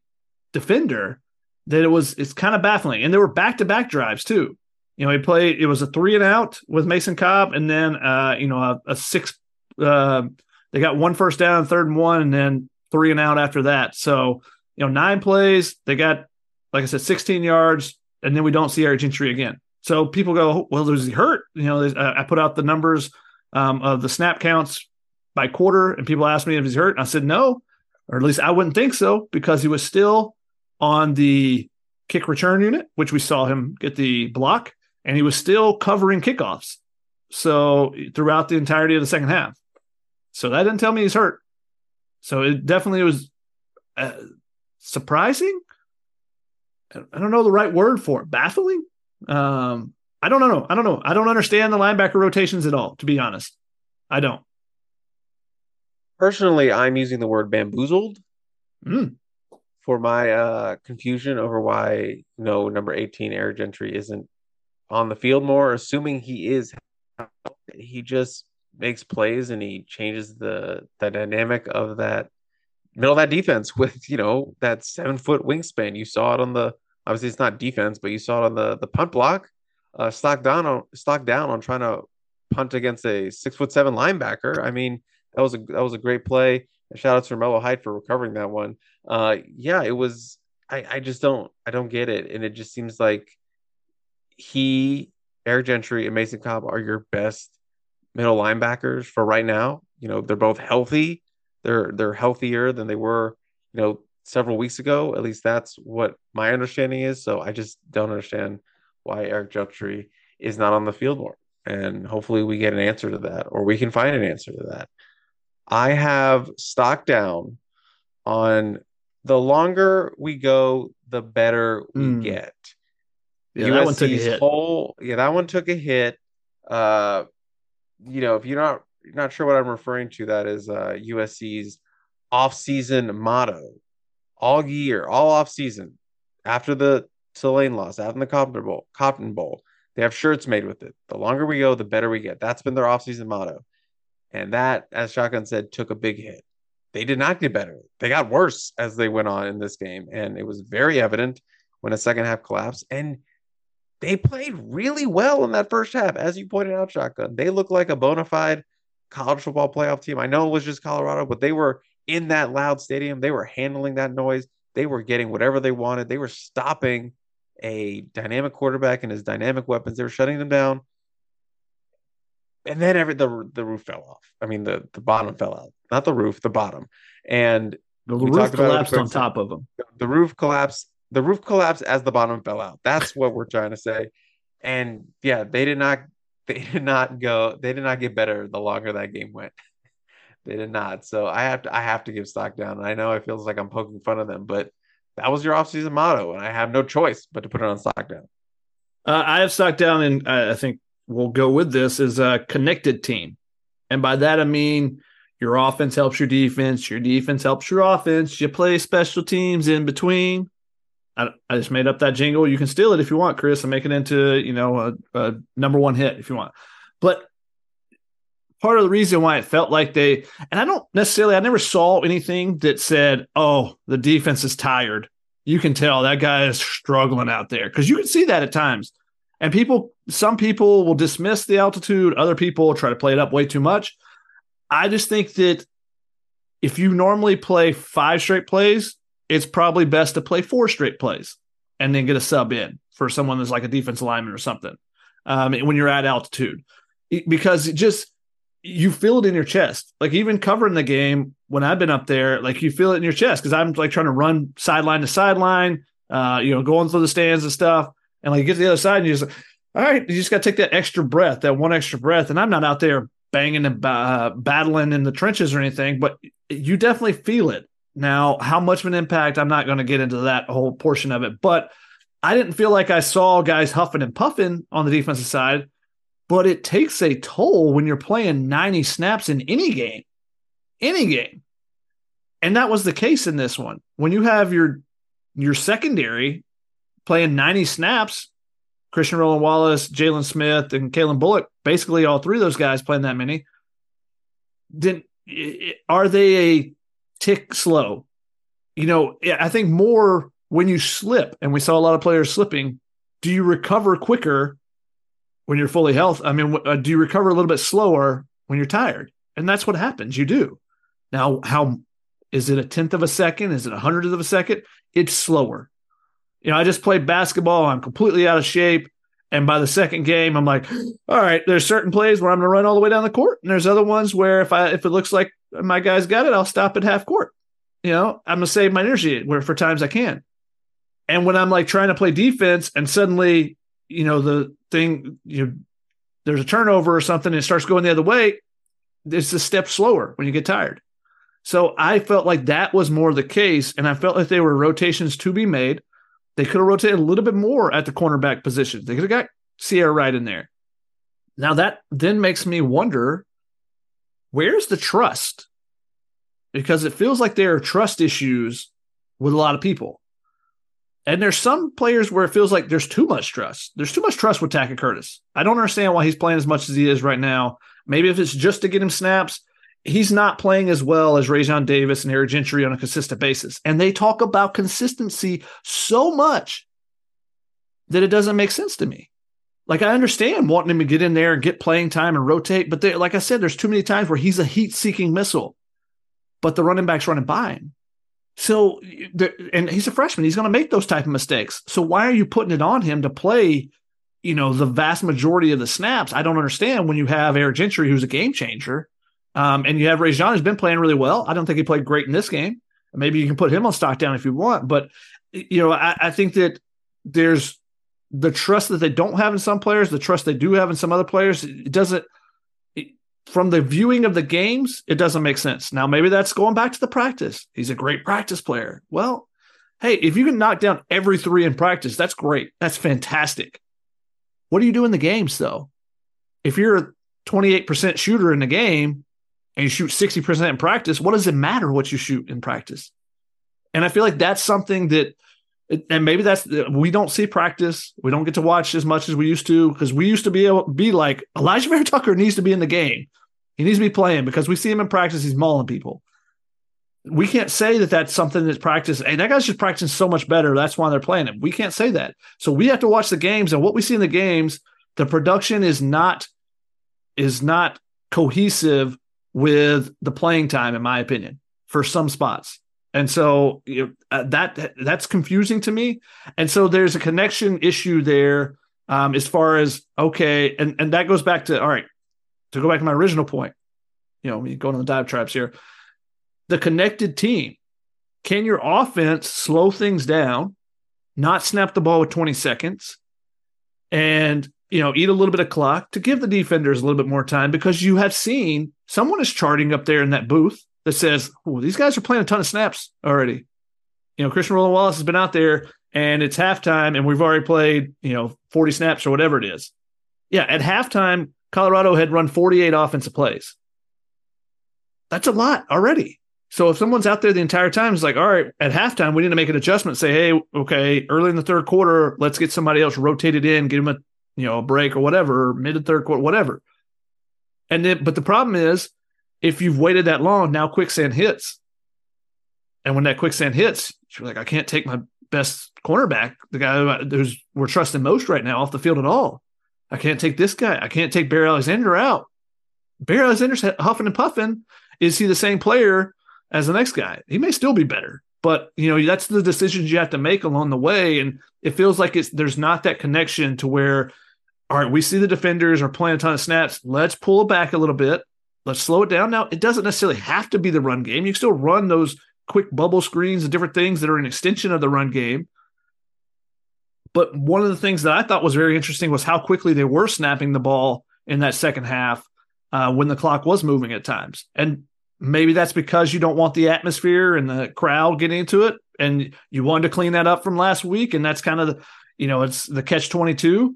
Speaker 3: defender that it was it's kind of baffling. And there were back to back drives too. You know, he played it was a three and out with Mason Cobb, and then uh, you know, a, a six uh, they got one first down, third and one, and then three and out after that. So, you know, nine plays, they got like I said, 16 yards, and then we don't see Eric Gentry again. So people go, well, is he hurt? You know, I put out the numbers um, of the snap counts by quarter, and people asked me if he's hurt. I said no, or at least I wouldn't think so, because he was still on the kick return unit, which we saw him get the block, and he was still covering kickoffs. So throughout the entirety of the second half. So that didn't tell me he's hurt. So it definitely was uh, surprising I don't know the right word for it. Baffling. Um, I don't know. I don't know. I don't understand the linebacker rotations at all. To be honest, I don't.
Speaker 2: Personally, I'm using the word bamboozled
Speaker 3: mm.
Speaker 2: for my uh, confusion over why no number 18 Eric Gentry isn't on the field more. Assuming he is, he just makes plays and he changes the the dynamic of that middle of that defense with you know that seven foot wingspan. You saw it on the obviously it's not defense, but you saw it on the the punt block, uh, stock down on stock down on trying to punt against a six foot seven linebacker. I mean, that was a that was a great play. shout out to Romello Height for recovering that one. Uh, yeah, it was. I I just don't I don't get it, and it just seems like he, Eric Gentry, and Mason Cobb are your best middle linebackers for right now. You know, they're both healthy. They're they're healthier than they were, you know, several weeks ago. At least that's what my understanding is. So I just don't understand why Eric Gentry is not on the field more. And hopefully we get an answer to that, or we can find an answer to that. I have stock down on the longer we go, the better we mm. get.
Speaker 3: Yeah, USC's that one took a hit.
Speaker 2: Whole, yeah, that one took a hit. Uh, you know, if you're not you're not sure what I'm referring to, that is uh, USC's off-season motto all year, all off season, after the Tulane loss, after the Cotton Bowl, Cotton Bowl, they have shirts made with it. The longer we go, the better we get. That's been their offseason motto. And that, as Shotgun said, took a big hit. They did not get better. They got worse as they went on in this game. And it was very evident when a second half collapsed. And they played really well in that first half. As you pointed out, Shotgun, they looked like a bona fide college football playoff team. I know it was just Colorado, but they were in that loud stadium. They were handling that noise. They were getting whatever they wanted. They were stopping a dynamic quarterback and his dynamic weapons. They were shutting them down. And then every the the roof fell off. I mean the the bottom fell out, not the roof, the bottom. And
Speaker 3: the roof collapsed on top of them.
Speaker 2: The roof collapsed. The roof collapsed as the bottom fell out. That's what we're trying to say. And yeah, they did not. They did not go. They did not get better the longer that game went. They did not. So I have to I have to give stock down. I know it feels like I'm poking fun of them, but that was your offseason motto, and I have no choice but to put it on stock down.
Speaker 3: Uh, I have stock down, and I think we'll go with this is a connected team, and by that I mean your offense helps your defense, your defense helps your offense. You play special teams in between. I, I just made up that jingle. You can steal it if you want, Chris, and make it into you know a, a number one hit if you want. But part of the reason why it felt like they, and I don't necessarily, I never saw anything that said, oh, the defense is tired. You can tell that guy is struggling out there because you can see that at times. And people, some people will dismiss the altitude, other people try to play it up way too much. I just think that if you normally play five straight plays, it's probably best to play four straight plays and then get a sub in for someone that's like a defense lineman or something um, when you're at altitude because it just you feel it in your chest. Like even covering the game when I've been up there, like you feel it in your chest because I'm like trying to run sideline to sideline, uh, you know, going through the stands and stuff. And like you get to the other side and you're just all right, you just got to take that extra breath, that one extra breath. And I'm not out there banging and uh, battling in the trenches or anything, but you definitely feel it. Now, how much of an impact? I'm not going to get into that whole portion of it, but I didn't feel like I saw guys huffing and puffing on the defensive side. But it takes a toll when you're playing 90 snaps in any game, any game, and that was the case in this one. When you have your your secondary playing 90 snaps, Christian Roland Wallace, Jalen Smith, and Calen Bullock, basically all three of those guys playing that many. Then are they a tick slow? You know, I think more when you slip, and we saw a lot of players slipping. Do you recover quicker when you're fully healthy? I mean, uh, do you recover a little bit slower when you're tired? And that's what happens. You do. Now, how is it a tenth of a second? Is it a hundredth of a second? It's slower. You know, I just played basketball. I'm completely out of shape. And by the second game, I'm like, all right, there's certain plays where I'm going to run all the way down the court. And there's other ones where if I, if it looks like my guys got it, I'll stop at half court. You know, I'm to save my energy where for times I can. And when I'm like trying to play defense and suddenly, you know, the thing, you there's a turnover or something and it starts going the other way, it's a step slower when you get tired. So I felt like that was more the case. And I felt like there were rotations to be made. They could have rotated a little bit more at the cornerback positions. They could have got Ceyair Wright in there. Now that then makes me wonder where's the trust? Because it feels like there are trust issues with a lot of people. And there's some players where it feels like there's too much trust. There's too much trust with Tackett Curtis. I don't understand why he's playing as much as he is right now. Maybe if it's just to get him snaps, he's not playing as well as Raesjon Davis and Eric Gentry on a consistent basis. And they talk about consistency so much that it doesn't make sense to me. Like I understand wanting him to get in there and get playing time and rotate, but they, like I said, there's too many times where he's a heat-seeking missile, but the running back's running by him. So, and he's a freshman, he's going to make those type of mistakes. So why are you putting it on him to play? You know, the vast majority of the snaps. I don't understand when you have Eric Gentry, who's a game changer, um, and you have Raesjon, who's been playing really well. I don't think he played great in this game. Maybe you can put him on stock down if you want. But, you know, I, I think that there's the trust that they don't have in some players, the trust they do have in some other players. It doesn't, from the viewing of the games, it doesn't make sense. Now, maybe that's going back to the practice. He's a great practice player. Well, hey, if you can knock down every three in practice, that's great. That's fantastic. What do you do in the games, though? If you're a 28% shooter in the game, and you shoot 60% in practice, what does it matter what you shoot in practice? And I feel like that's something that, and maybe that's, we don't see practice. We don't get to watch as much as we used to because we used to be able be like Alijah Vera-Tucker needs to be in the game. He needs to be playing because we see him in practice. He's mauling people. We can't say that that's something that's practice. And that guy's just practicing so much better. That's why they're playing him. We can't say that. So we have to watch the games and what we see in the games, the production is not, is not cohesive with the playing time, in my opinion, for some spots. And so you know, uh, that that's confusing to me. And so there's a connection issue there um, as far as okay, and and that goes back to all right. To go back to my original point, you know, me going on the dive traps here. The connected team. Can your offense slow things down, not snap the ball with 20 seconds, and you know, eat a little bit of clock to give the defenders a little bit more time because you have seen someone is charting up there in that booth that says, oh, these guys are playing a ton of snaps already. You know, Christian Roland Wallace has been out there and it's halftime and we've already played, you know, 40 snaps or whatever it is. Yeah, at halftime, Colorado had run 48 offensive plays. That's a lot already. So if someone's out there the entire time, it's like, all right, at halftime, we need to make an adjustment. Say, hey, okay, early in the third quarter, let's get somebody else rotated in, get them a you know, a break or whatever, or mid to third quarter, whatever. And then, but the problem is, if you've waited that long, now quicksand hits. And when that quicksand hits, you're like, I can't take my best cornerback, the guy who's we're trusting most right now, off the field at all. I can't take this guy. I can't take Bear Alexander out. Bear Alexander's huffing and puffing. Is he the same player as the next guy? He may still be better, but you know that's the decisions you have to make along the way. And it feels like it's there's not that connection to where all right, we see the defenders are playing a ton of snaps. Let's pull back a little bit. Let's slow it down. Now, it doesn't necessarily have to be the run game. You can still run those quick bubble screens and different things that are an extension of the run game. but one of the things that I thought was very interesting was how quickly they were snapping the ball in that second half uh, when the clock was moving at times. And maybe that's because you don't want the atmosphere and the crowd getting into it, and you wanted to clean that up from last week, and that's kind of the, you know it's the catch twenty two.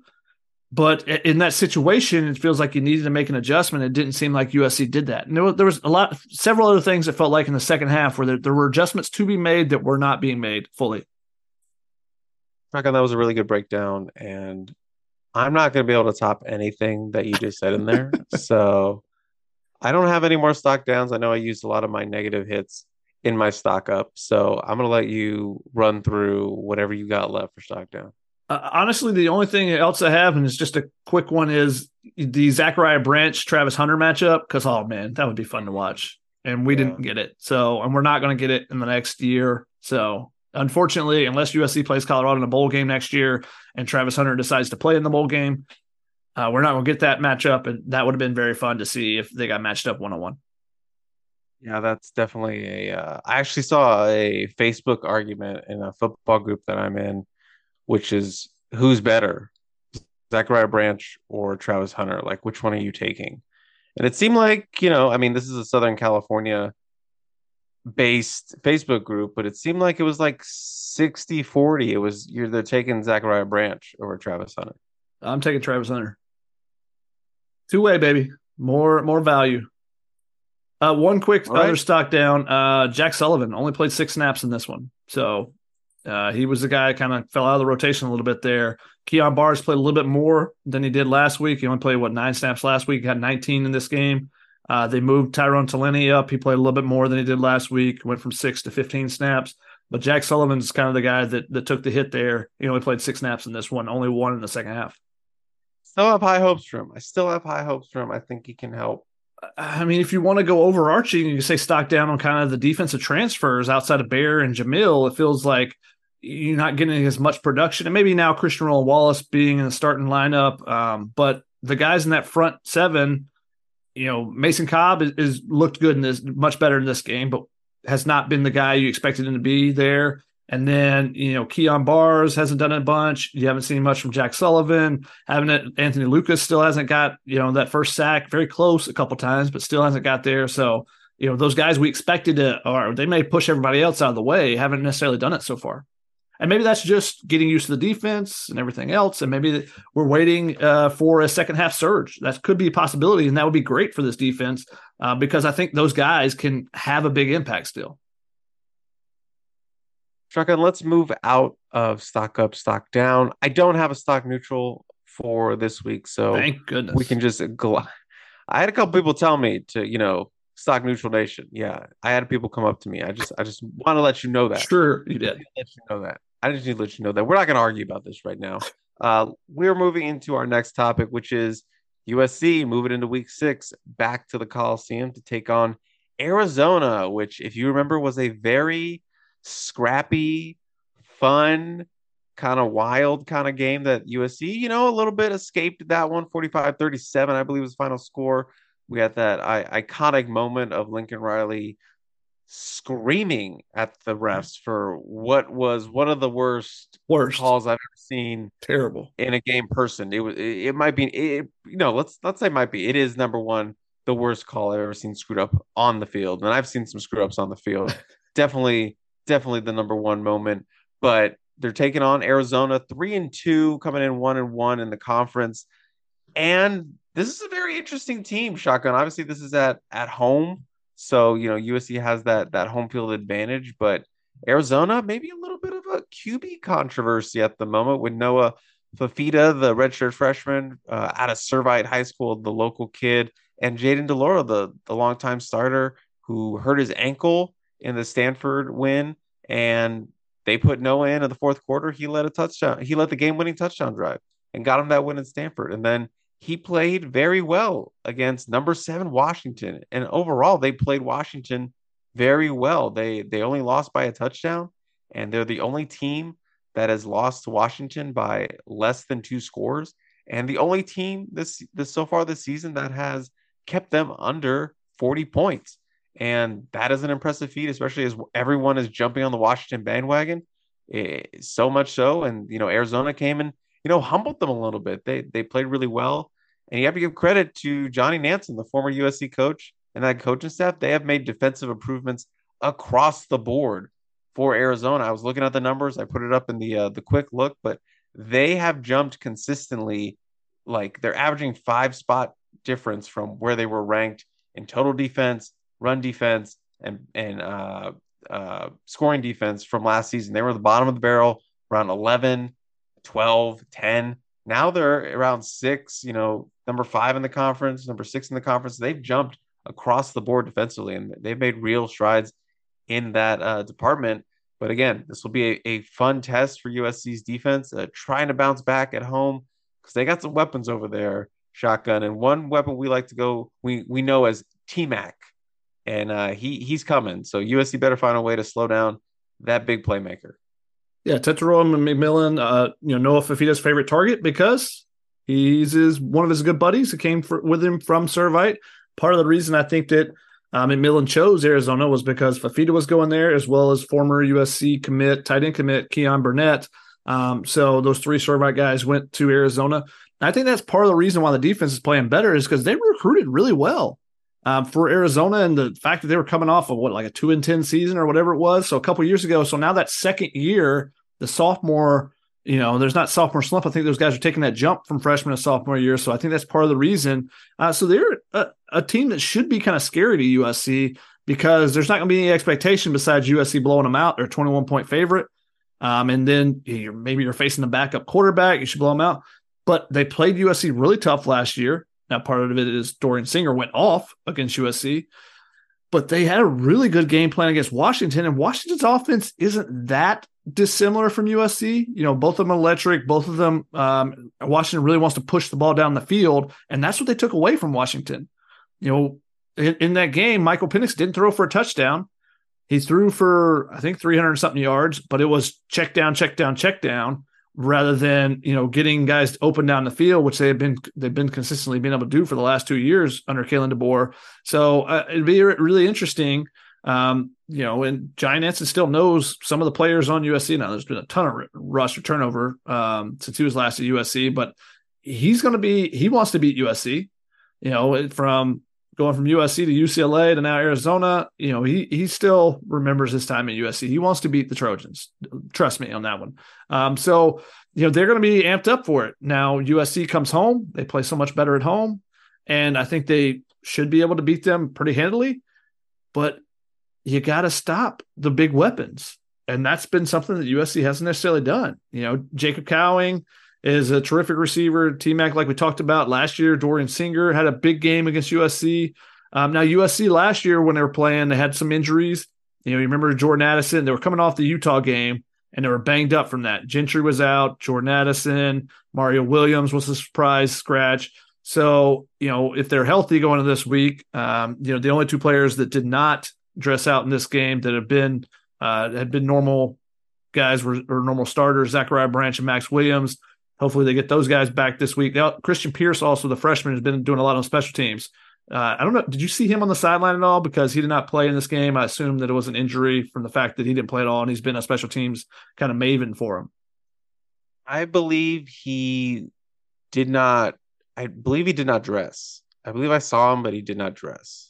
Speaker 3: But in that situation, it feels like you needed to make an adjustment. It didn't seem like USC did that. And there was, there was a lot, several other things that felt like in the second half where there, there were adjustments to be made that were not being made fully.
Speaker 2: Rocco, that was a really good breakdown, and I'm not going to be able to top anything that you just said in there. so I don't have any more stock downs. I know I used a lot of my negative hits in my stock up, so I'm going to let you run through whatever you got left for stock down.
Speaker 3: Uh, honestly, the only thing else I have, and it's just a quick one, is the Zachariah Branch Travis Hunter matchup. Because oh man, that would be fun to watch, and we yeah. didn't get it. So, and we're not going to get it in the next year. So, unfortunately, unless USC plays Colorado in a bowl game next year, and Travis Hunter decides to play in the bowl game, uh, we're not going to get that matchup, and that would have been very fun to see if they got matched up one on one.
Speaker 2: Yeah, that's definitely a. Uh, I actually saw a Facebook argument in a football group that I'm in which is who's better, Zachariah Branch or Travis Hunter? Like, which one are you taking? And it seemed like, you know, I mean, this is a Southern California based Facebook group, but it seemed like it was like 60 40. It was you're they're taking Zachariah Branch over Travis Hunter.
Speaker 3: I'm taking Travis Hunter. Two way, baby. More more value. Uh, one quick All other right. stock down. Uh, Jack Sullivan only played six snaps in this one, so uh, he was the guy kind of fell out of the rotation a little bit there. Kyon Barrs played a little bit more than he did last week. He only played what nine snaps last week. Got 19 in this game. Uh, they moved Tyrone Taleni up. He played a little bit more than he did last week. Went from six to 15 snaps. But Jack Sullivan's kind of the guy that that took the hit there. He only played six snaps in this one, only one in the second half.
Speaker 2: Still have high hopes for him. I still have high hopes for him. I think he can help.
Speaker 3: I mean, if you want to go overarching, and you can say stock down on kind of the defensive transfers outside of Bear and Jamil. It feels like you're not getting as much production. And maybe now Christian Roland Wallace being in the starting lineup. Um, but the guys in that front seven, you know, Mason Cobb is, is, looked good in this, much better in this game, but has not been the guy you expected him to be there. And then, you know, Kyon Barrs hasn't done a bunch. You haven't seen much from Jack Sullivan. Having it, Anthony Lucas still hasn't got, you know, that first sack very close a couple times, but still hasn't got there. So, you know, those guys we expected to, or they may push everybody else out of the way, haven't necessarily done it so far. And maybe that's just getting used to the defense and everything else. And maybe we're waiting uh, for a second half surge. That could be a possibility. And that would be great for this defense uh, because I think those guys can have a big impact still.
Speaker 2: Shotgun, let's move out of stock up, stock down. I don't have a stock neutral for this week. So
Speaker 3: thank goodness
Speaker 2: we can just go. I had a couple people tell me to, you know, stock neutral nation. Yeah. I had people come up to me. I just, I just want to let you know that.
Speaker 3: Sure, you did.
Speaker 2: Let you know that. I just need to let you know that we're not going to argue about this right now. Uh, we're moving into our next topic, which is USC moving into week six back to the Coliseum to take on Arizona, which, if you remember, was a very scrappy, fun, kind of wild kind of game that USC, you know, a little bit escaped that one 45 37, I believe was the final score. We had that I- iconic moment of Lincoln Riley screaming at the hmm. refs for what was one of the worst
Speaker 3: worst
Speaker 2: calls I've ever seen.
Speaker 3: Terrible
Speaker 2: in a game person. It was it, it might be it, you know let's let's say might be it is number one the worst call I've ever seen screwed up on the field, and I've seen some screw ups on the field. definitely definitely the number one moment, but they're taking on Arizona three and two, coming in one and one in the conference, and this is a very interesting team. Shotgun. Obviously, this is at at home so, you know, USC has that that home field advantage, but Arizona, maybe a little bit of a QB controversy at the moment with Noah Fifita, the redshirt freshman uh, out of Servite High School, the local kid, and Jayden de Laura, the, the longtime starter who hurt his ankle in the Stanford win. And they put Noah in in the fourth quarter. He led a touchdown. He led the game winning touchdown drive and got him that win in Stanford. And then he played very well against number seven Washington, and overall they played Washington very well. They they only lost by a touchdown, and they're the only team that has lost to Washington by less than two scores, and the only team this this so far this season that has kept them under 40 points. And that is an impressive feat, especially as everyone is jumping on the Washington bandwagon. Eh, so much so, and you know, Arizona came and you know humbled them a little bit. They they played really well, and you have to give credit to Johnny Nansen, the former USC coach, and that coaching staff. They have made defensive improvements across the board for Arizona. I was looking at the numbers. I put it up in the uh, the quick look, but they have jumped consistently. Like they're averaging five spot difference from where they were ranked in total defense, run defense, and and uh, uh, scoring defense from last season. They were the bottom of the barrel, around 11, 12, 10. Now they're around six, you know, number five in the conference, number six in the conference. They've jumped across the board defensively, and they've made real strides in that uh, department. But again, this will be a, a fun test for USC's defense, uh, trying to bounce back at home because they got some weapons over there, shotgun, and one weapon we like to go we we know as T Mac and uh, he he's coming. So USC better find a way to slow down that big playmaker.
Speaker 3: Yeah, Tetairoa McMillan, uh, you know, Noah Fifita's favorite target because he's is one of his good buddies who came for, with him from Servite. Part of the reason I think that um, McMillan chose Arizona was because Fifita was going there, as well as former USC commit, tight end commit Keyan Burnett. Um, so those three Servite guys went to Arizona. I think that's part of the reason why the defense is playing better is because they recruited really well um, for Arizona and the fact that they were coming off of what like a two and ten season or whatever it was. So a couple years ago. So now that second year, the sophomore, you know, there's not sophomore slump. I think those guys are taking that jump from freshman to sophomore year. So I think that's part of the reason. Uh, so they're a, a, team that should be kind of scary to USC because there's not going to be any expectation besides USC blowing them out. They're 21 point favorite. Um, and then you're, maybe you're facing the backup quarterback. You should blow them out. But they played USC really tough last year. Now, part of it is Dorian Singer went off against USC, but they had a really good game plan against Washington, and Washington's offense isn't that dissimilar from USC. You know, both of them electric. Both of them, um, Washington really wants to push the ball down the field, and that's what they took away from Washington. You know, in, in that game, Michael Penix didn't throw for a touchdown. He threw for I think 300 something yards, but it was check down, check down, check down rather than you know getting guys open down the field, which they have been they've been consistently being able to do for the last two years under Kalen DeBoer. So uh, it'd be really interesting. Um, you know, and Johnny Nansen still knows some of the players on USC now. There's been a ton of roster turnover um, since he was last at USC, but he's going to be he wants to beat USC. You know, from going from USC to UCLA to now Arizona, you know, he he still remembers his time at USC. He wants to beat the Trojans. Trust me on that one. Um, so you know they're going to be amped up for it. Now USC comes home. They play so much better at home, and I think they should be able to beat them pretty handily. But you got to stop the big weapons, and that's been something that USC hasn't necessarily done. You know, Jacob Cowing is a terrific receiver. T Mac, like we talked about last year, Dorian Singer had a big game against USC. Um, now, USC last year, when they were playing, they had some injuries. You know, you remember Jordan Addison, they were coming off the Utah game and they were banged up from that. Gentry was out, Jordan Addison, Mario Williams was a surprise scratch. So, you know, if they're healthy going into this week, um, you know, the only two players that did not dress out in this game that have been uh, had been normal guys or normal starters, Zachariah Branch and Max Williams. Hopefully, they get those guys back this week. Now, Christian Pierce, also the freshman, has been doing a lot on special teams. Uh, I don't know. Did you see him on the sideline at all? Because he did not play in this game. I assume that it was an injury from the fact that he didn't play at all, and he's been a special teams kind of maven for him.
Speaker 2: I believe he did not. I believe he did not dress. I believe I saw him, but he did not dress.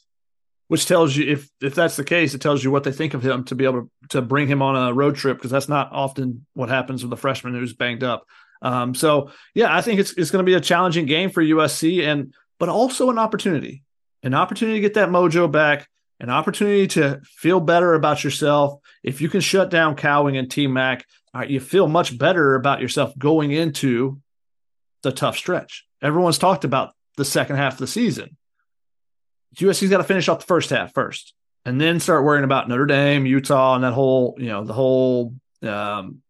Speaker 3: Which tells you if if that's the case, it tells you what they think of him to be able to, to bring him on a road trip because that's not often what happens with a freshman who's banged up. Um, so yeah, I think it's it's going to be a challenging game for USC, and but also an opportunity, an opportunity to get that mojo back, an opportunity to feel better about yourself. If you can shut down Cowing and T Mac, right, you feel much better about yourself going into the tough stretch. Everyone's talked about the second half of the season. USC's got to finish off the first half first, and then start worrying about Notre Dame, Utah, and that whole you know the whole um,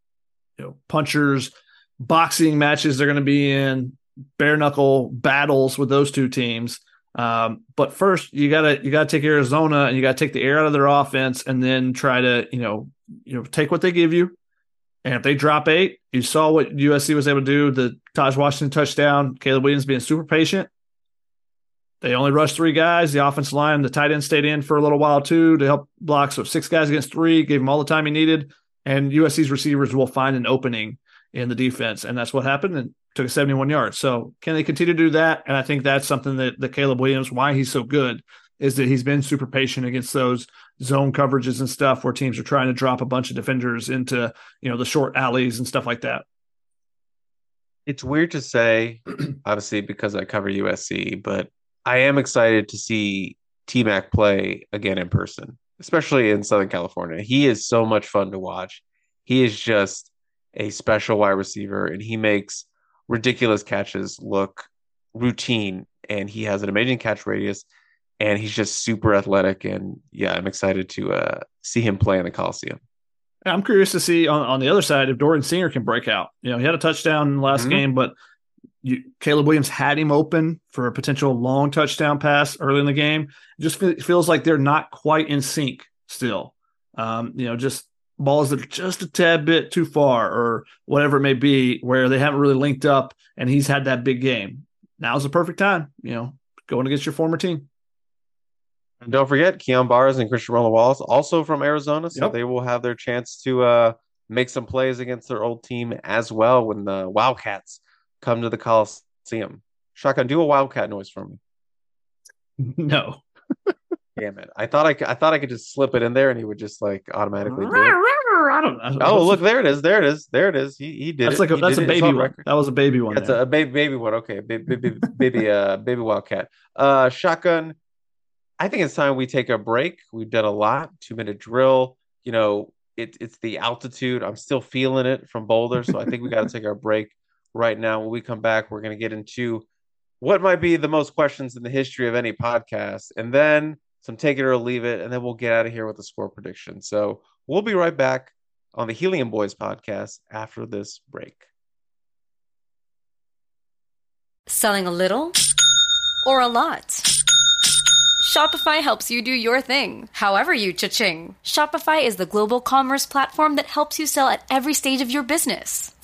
Speaker 3: you know punchers boxing matches they're going to be in, bare knuckle battles with those two teams. Um, but first, you gotta you gotta take Arizona and you gotta take the air out of their offense, and then try to you know you know take what they give you. And if they drop eight, you saw what USC was able to do. The Tahj Washington touchdown, Caleb Williams being super patient. They only rushed three guys. The offensive line, the tight end stayed in for a little while too to help block. So six guys against three, gave him all the time he needed and USC's receivers will find an opening in the defense. And that's what happened and took a 71 yards. So can they continue to do that? And I think that's something that, that Caleb Williams, why he's so good, is that he's been super patient against those zone coverages and stuff where teams are trying to drop a bunch of defenders into, you know, the short alleys and stuff like that.
Speaker 2: It's weird to say, obviously, because I cover USC, but I am excited to see T Mac play again in person, especially in Southern California. He is so much fun to watch. He is just a special wide receiver and he makes ridiculous catches look routine and he has an amazing catch radius and he's just super athletic and yeah i'm excited to uh, see him play in the coliseum
Speaker 3: i'm curious to see on, on the other side if dorian singer can break out you know he had a touchdown last mm-hmm. game but you, caleb williams had him open for a potential long touchdown pass early in the game it just feels like they're not quite in sync still um, you know just balls that are just a tad bit too far or whatever it may be where they haven't really linked up and he's had that big game now's the perfect time you know going against your former team
Speaker 2: and don't forget Kyon Barrs and Christian Roland Wallace, also from Arizona. So yep. they will have their chance to uh, make some plays against their old team as well when the Wildcats come to the Coliseum. Shotgun, do a Wildcat noise for me.
Speaker 3: No.
Speaker 2: Damn it! I thought I, I thought I could just slip it in there and he would just like automatically do it. I don't know. Oh, look, there it is. There it is. There it is. He, he did.
Speaker 3: That's it. like a, that's a baby one. Record. That was a baby one.
Speaker 2: That's a, a, baby baby one. Okay, baby baby baby uh baby wildcat. Uh, shotgun. I think it's time we take a break. We've done a lot. Two minute drill. You know, it, it's the altitude. I'm still feeling it from Boulder, so I think we got to take our break right now. When we come back, we're going to get into what might be the most questions in the history of any podcast, and then some take it or leave it, and then we'll get out of here with a score prediction. So we'll be right back on the Helium Boys podcast after this break.
Speaker 4: Selling a little or a lot? Shopify helps you do your thing, however you cha-ching. Shopify is the global commerce platform that helps you sell at every stage of your business.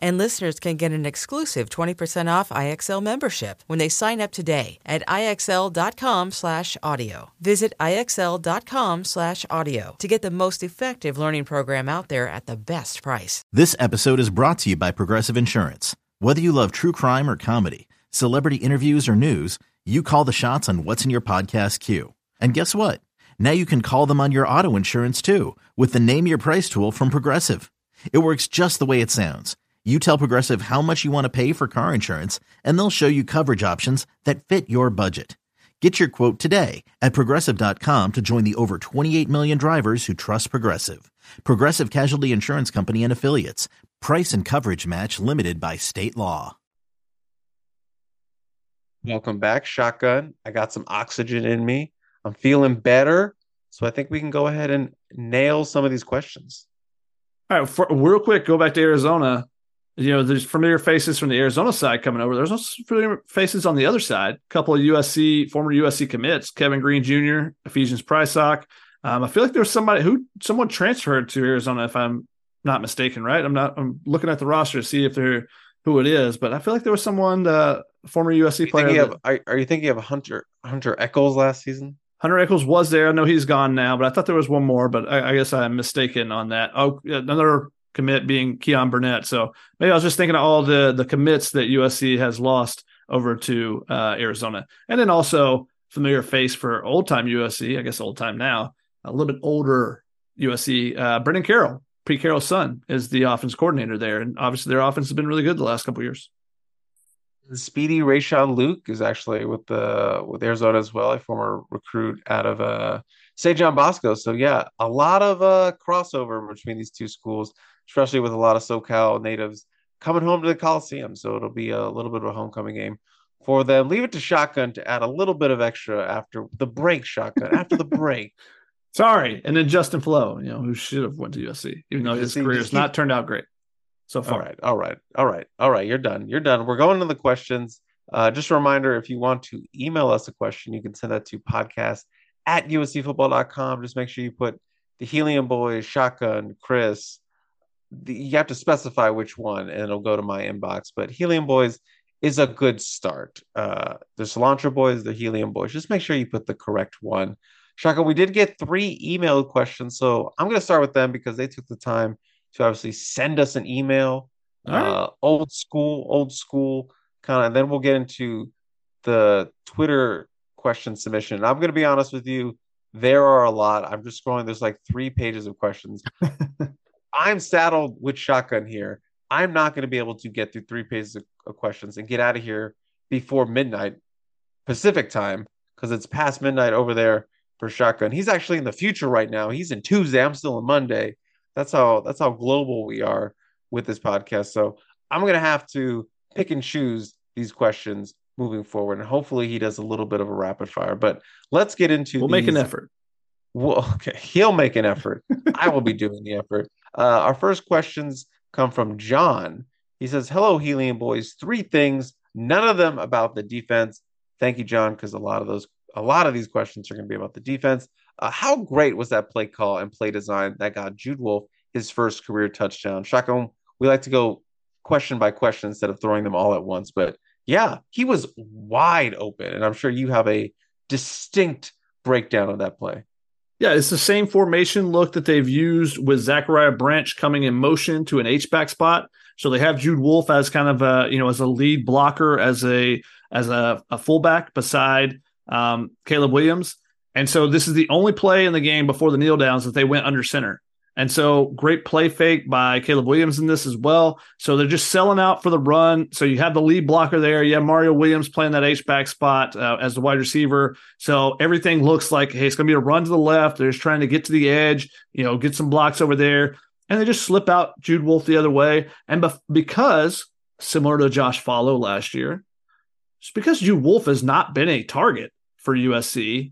Speaker 5: And listeners can get an exclusive 20% off IXL membership when they sign up today at IXL.com/audio. Visit IXL.com/audio to get the most effective learning program out there at the best price.
Speaker 6: This episode is brought to you by Progressive Insurance. Whether you love true crime or comedy, celebrity interviews or news, you call the shots on what's in your podcast queue. And guess what? Now you can call them on your auto insurance too with the Name Your Price tool from Progressive. It works just the way it sounds. You tell Progressive how much you want to pay for car insurance, and they'll show you coverage options that fit your budget. Get your quote today at progressive.com to join the over 28 million drivers who trust Progressive. Progressive Casualty Insurance Company and Affiliates. Price and coverage match limited by state law.
Speaker 2: Welcome back, Shotgun. I got some oxygen in me. I'm feeling better. So I think we can go ahead and nail some of these questions.
Speaker 3: All right, for, real quick, go back to Arizona. You know, there's familiar faces from the Arizona side coming over. There's also familiar faces on the other side. A couple of USC former USC commits: Kevin Green Jr., Ephesians Prysock. Um, I feel like there was somebody who someone transferred to Arizona, if I'm not mistaken. Right? I'm not. I'm looking at the roster to see if they're who it is, but I feel like there was someone, uh, former USC player.
Speaker 2: That, have, are, are, you thinking of Hunter Hunter Echols last season?
Speaker 3: Hunter Echols was there. I know he's gone now, but I thought there was one more, but I, I guess I'm mistaken on that. Oh, another commit being Keyan Burnett. So maybe I was just thinking of all the the commits that USC has lost over to uh, Arizona, and then also familiar face for old time USC. I guess old time now, a little bit older USC. Uh, Brennan Carroll, Pete Carroll's son, is the offense coordinator there, and obviously their offense has been really good the last couple years.
Speaker 2: Speedy Rayshon Luke is actually with the with Arizona as well, a former recruit out of uh St. John Bosco. So yeah, a lot of uh crossover between these two schools, especially with a lot of SoCal natives coming home to the Coliseum. So it'll be a little bit of a homecoming game for them. Leave it to Shotgun to add a little bit of extra after the break. Shotgun after the break.
Speaker 3: Sorry, and then Justin Flowe, you know, who should have went to USC, even though his career has not turned out great so far.
Speaker 2: All right, all right, all right, all right. You're done. You're done. We're going to the questions. Uh, just a reminder if you want to email us a question, you can send that to podcast at uscfootball.com. Just make sure you put the Helium Boys, Shotgun, Chris. The, you have to specify which one, and it'll go to my inbox. But Helium Boys is a good start. Uh, the Cilantro Boys, the Helium Boys. Just make sure you put the correct one. shaka we did get three email questions, so I'm going to start with them because they took the time to obviously send us an email. Right. Uh, old school, old school kind of. And then we'll get into the Twitter question submission. And I'm going to be honest with you, there are a lot. I'm just scrolling. There's like three pages of questions. I'm saddled with shotgun here. I'm not going to be able to get through three pages of, of questions and get out of here before midnight Pacific time because it's past midnight over there for shotgun. He's actually in the future right now. He's in Tuesday. I'm still in Monday that's how that's how global we are with this podcast. So I'm gonna have to pick and choose these questions moving forward, and hopefully he does a little bit of a rapid fire. But let's get into.
Speaker 3: We'll
Speaker 2: these.
Speaker 3: make an effort.
Speaker 2: Well, okay, he'll make an effort. I will be doing the effort. Uh, our first questions come from John. He says, "Hello, Helium Boys. Three things, none of them about the defense. Thank you, John, because a lot of those, a lot of these questions are going to be about the defense. Uh, how great was that play call and play design that got Jude Wolfe his first career touchdown? Shotgun, we like to go question by question instead of throwing them all at once. But yeah, he was wide open. And I'm sure you have a distinct breakdown of that play.
Speaker 3: Yeah, it's the same formation look that they've used with Zachariah Branch coming in motion to an H back spot. So they have Jude Wolfe as kind of a you know as a lead blocker as a as a, a fullback beside um, Caleb Williams. And so this is the only play in the game before the kneel downs that they went under center. And so great play fake by Caleb Williams in this as well. So they're just selling out for the run. So you have the lead blocker there. You have Mario Williams playing that H back spot uh, as the wide receiver. So everything looks like, hey, it's going to be a run to the left. They're just trying to get to the edge, you know, get some blocks over there. And they just slip out Jude Wolfe the other way. And bef- because, similar to Josh Falo last year, it's because Jude Wolfe has not been a target for USC.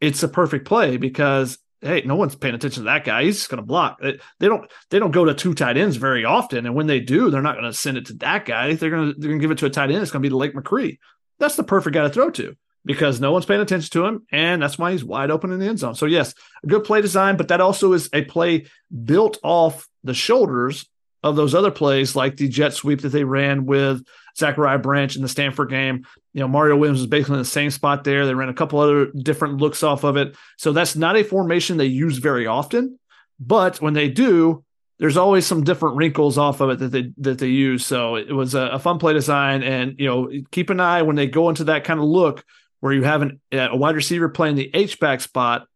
Speaker 3: It's a perfect play because hey, no one's paying attention to that guy. He's just going to block. They don't they don't go to two tight ends very often, and when they do, they're not going to send it to that guy. They're going to they're going to give it to a tight end. It's going to be to Lake McRee. That's the perfect guy to throw to because no one's paying attention to him, and that's why he's wide open in the end zone. So yes, a good play design, but that also is a play built off the shoulders of those other plays, like the jet sweep that they ran with Zachariah Branch in the Stanford game. You know, Mario Williams was basically in the same spot there. They ran a couple other different looks off of it. So that's not a formation they use very often. But when they do, there's always some different wrinkles off of it that they that they use. So it was a, a fun play design, and you know, keep an eye when they go into that kind of look where you have an, a wide receiver playing the H back spot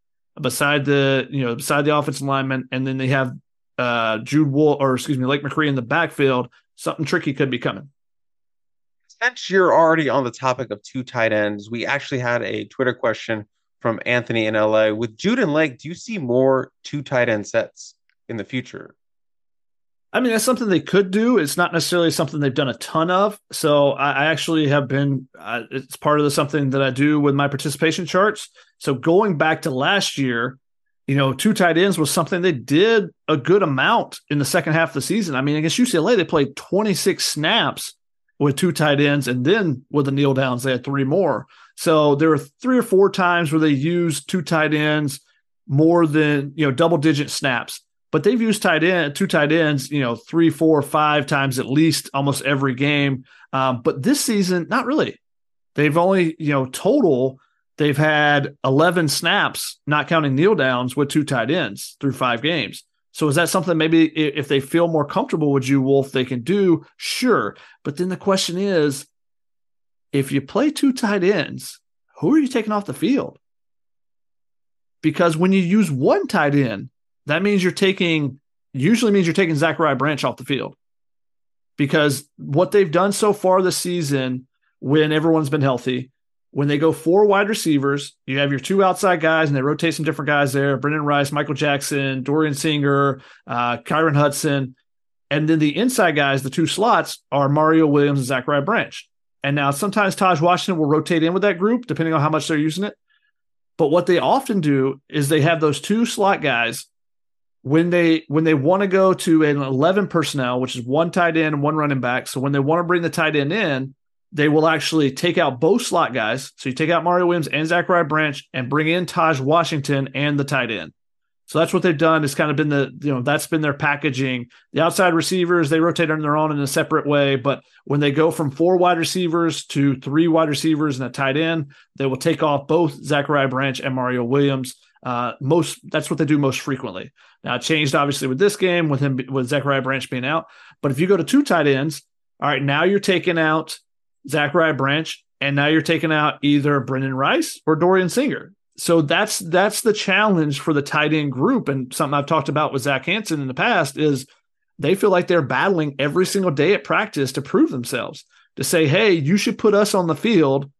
Speaker 3: beside the you know beside the offensive lineman, and then they have uh, Jude Wolfe or excuse me Lake McRee in the backfield. Something tricky could be coming.
Speaker 2: Since you're already on the topic of two tight ends, we actually had a Twitter question from Anthony in LA. With Jude and Lake, do you see more two tight end sets in the future?
Speaker 3: I mean, that's something they could do. It's not necessarily something they've done a ton of. So I, actually have been, uh, it's part of the something that I do with my participation charts. So going back to last year, you know, two tight ends was something they did a good amount in the second half of the season. I mean, against UCLA, they played 26 snaps with two tight ends, and then with the kneel downs, they had three more. So there were three or four times where they used two tight ends more than you know double digit snaps but they've used tight end, two tight ends, you know, three, four, five times at least almost every game. Um, but this season, not really. They've only, you know, total, they've had 11 snaps, not counting kneel downs with two tight ends through five games. So is that something maybe if they feel more comfortable with you, Wolfe, they can do? Sure. But then the question is if you play two tight ends, who are you taking off the field? Because when you use one tight end, that means you're taking usually means you're taking Zachariah Branch off the field because what they've done so far this season when everyone's been healthy, when they go four wide receivers, you have your two outside guys and they rotate some different guys there Brenden Rice, Michael Jackson, Dorian Singer, uh, Kyron Hudson. And then the inside guys, the two slots, are Mario Williams and Zachariah Branch. And now sometimes Tahj Washington will rotate in with that group depending on how much they're using it. But what they often do is they have those two slot guys when they when they want to go to an 11 personnel which is one tight end and one running back so when they want to bring the tight end in they will actually take out both slot guys. So you take out mario williams and zachariah branch and bring in Tahj washington and the tight end. So that's what they've done. It's kind of been the you know that's been their packaging. The outside receivers they rotate on their own in a separate way. But when they go from four wide receivers to three wide receivers and a tight end they will take off both zachariah branch and mario williams. Uh, most that's what they do most frequently. Now it changed obviously with this game with him with Zachariah Branch being out. But if you go to two tight ends, all right, now you're taking out Zachariah Branch, and now you're taking out either Brenden Rice or Dorian Singer. So that's that's the challenge for the tight end group, and something I've talked about with Zach Hanson in the past is they feel like they're battling every single day at practice to prove themselves. To say, hey, you should put us on the field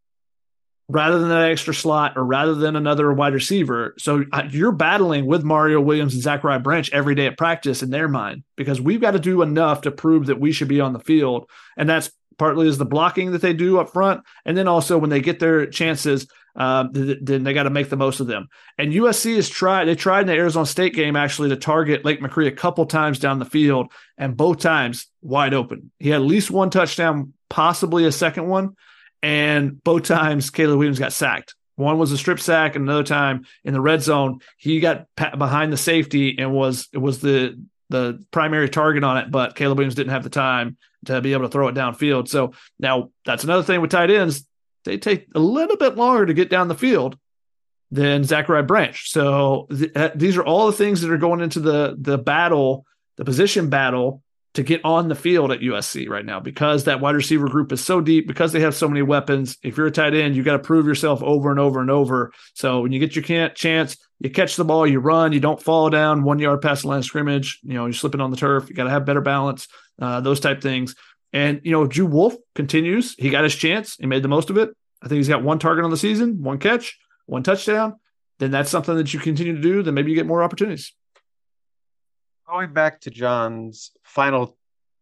Speaker 3: rather than that extra slot or rather than another wide receiver. So uh, you're battling with Mario Williams and Zachariah Branch every day at practice in their mind because we've got to do enough to prove that we should be on the field. And that's partly is the blocking that they do up front. And then also when they get their chances, um, then they got to make the most of them. And USC has tried, they tried in the Arizona State game actually to target Lake McRee a couple times down the field and both times wide open. He had at least one touchdown, possibly a second one and both times Caleb Williams got sacked. One was a strip sack, and another time in the red zone, he got behind the safety and was it was the the primary target on it. But Caleb Williams didn't have the time to be able to throw it downfield. So now that's another thing with tight ends; they take a little bit longer to get down the field than Zachariah Branch. So th- uh, these are all the things that are going into the the battle, the position battle to get on the field at USC right now because that wide receiver group is so deep, because they have so many weapons. If you're a tight end, you got to prove yourself over and over and over. So when you get your chance, you catch the ball, you run, you don't fall down one yard past the line of scrimmage. You know, you're slipping on the turf. You got to have better balance, uh, those type things. And, you know, Jude Wolfe continues. He got his chance. He made the most of it. I think he's got one target on the season, one catch, one touchdown. Then that's something that you continue to do. Then maybe you get more opportunities
Speaker 2: going back to John's final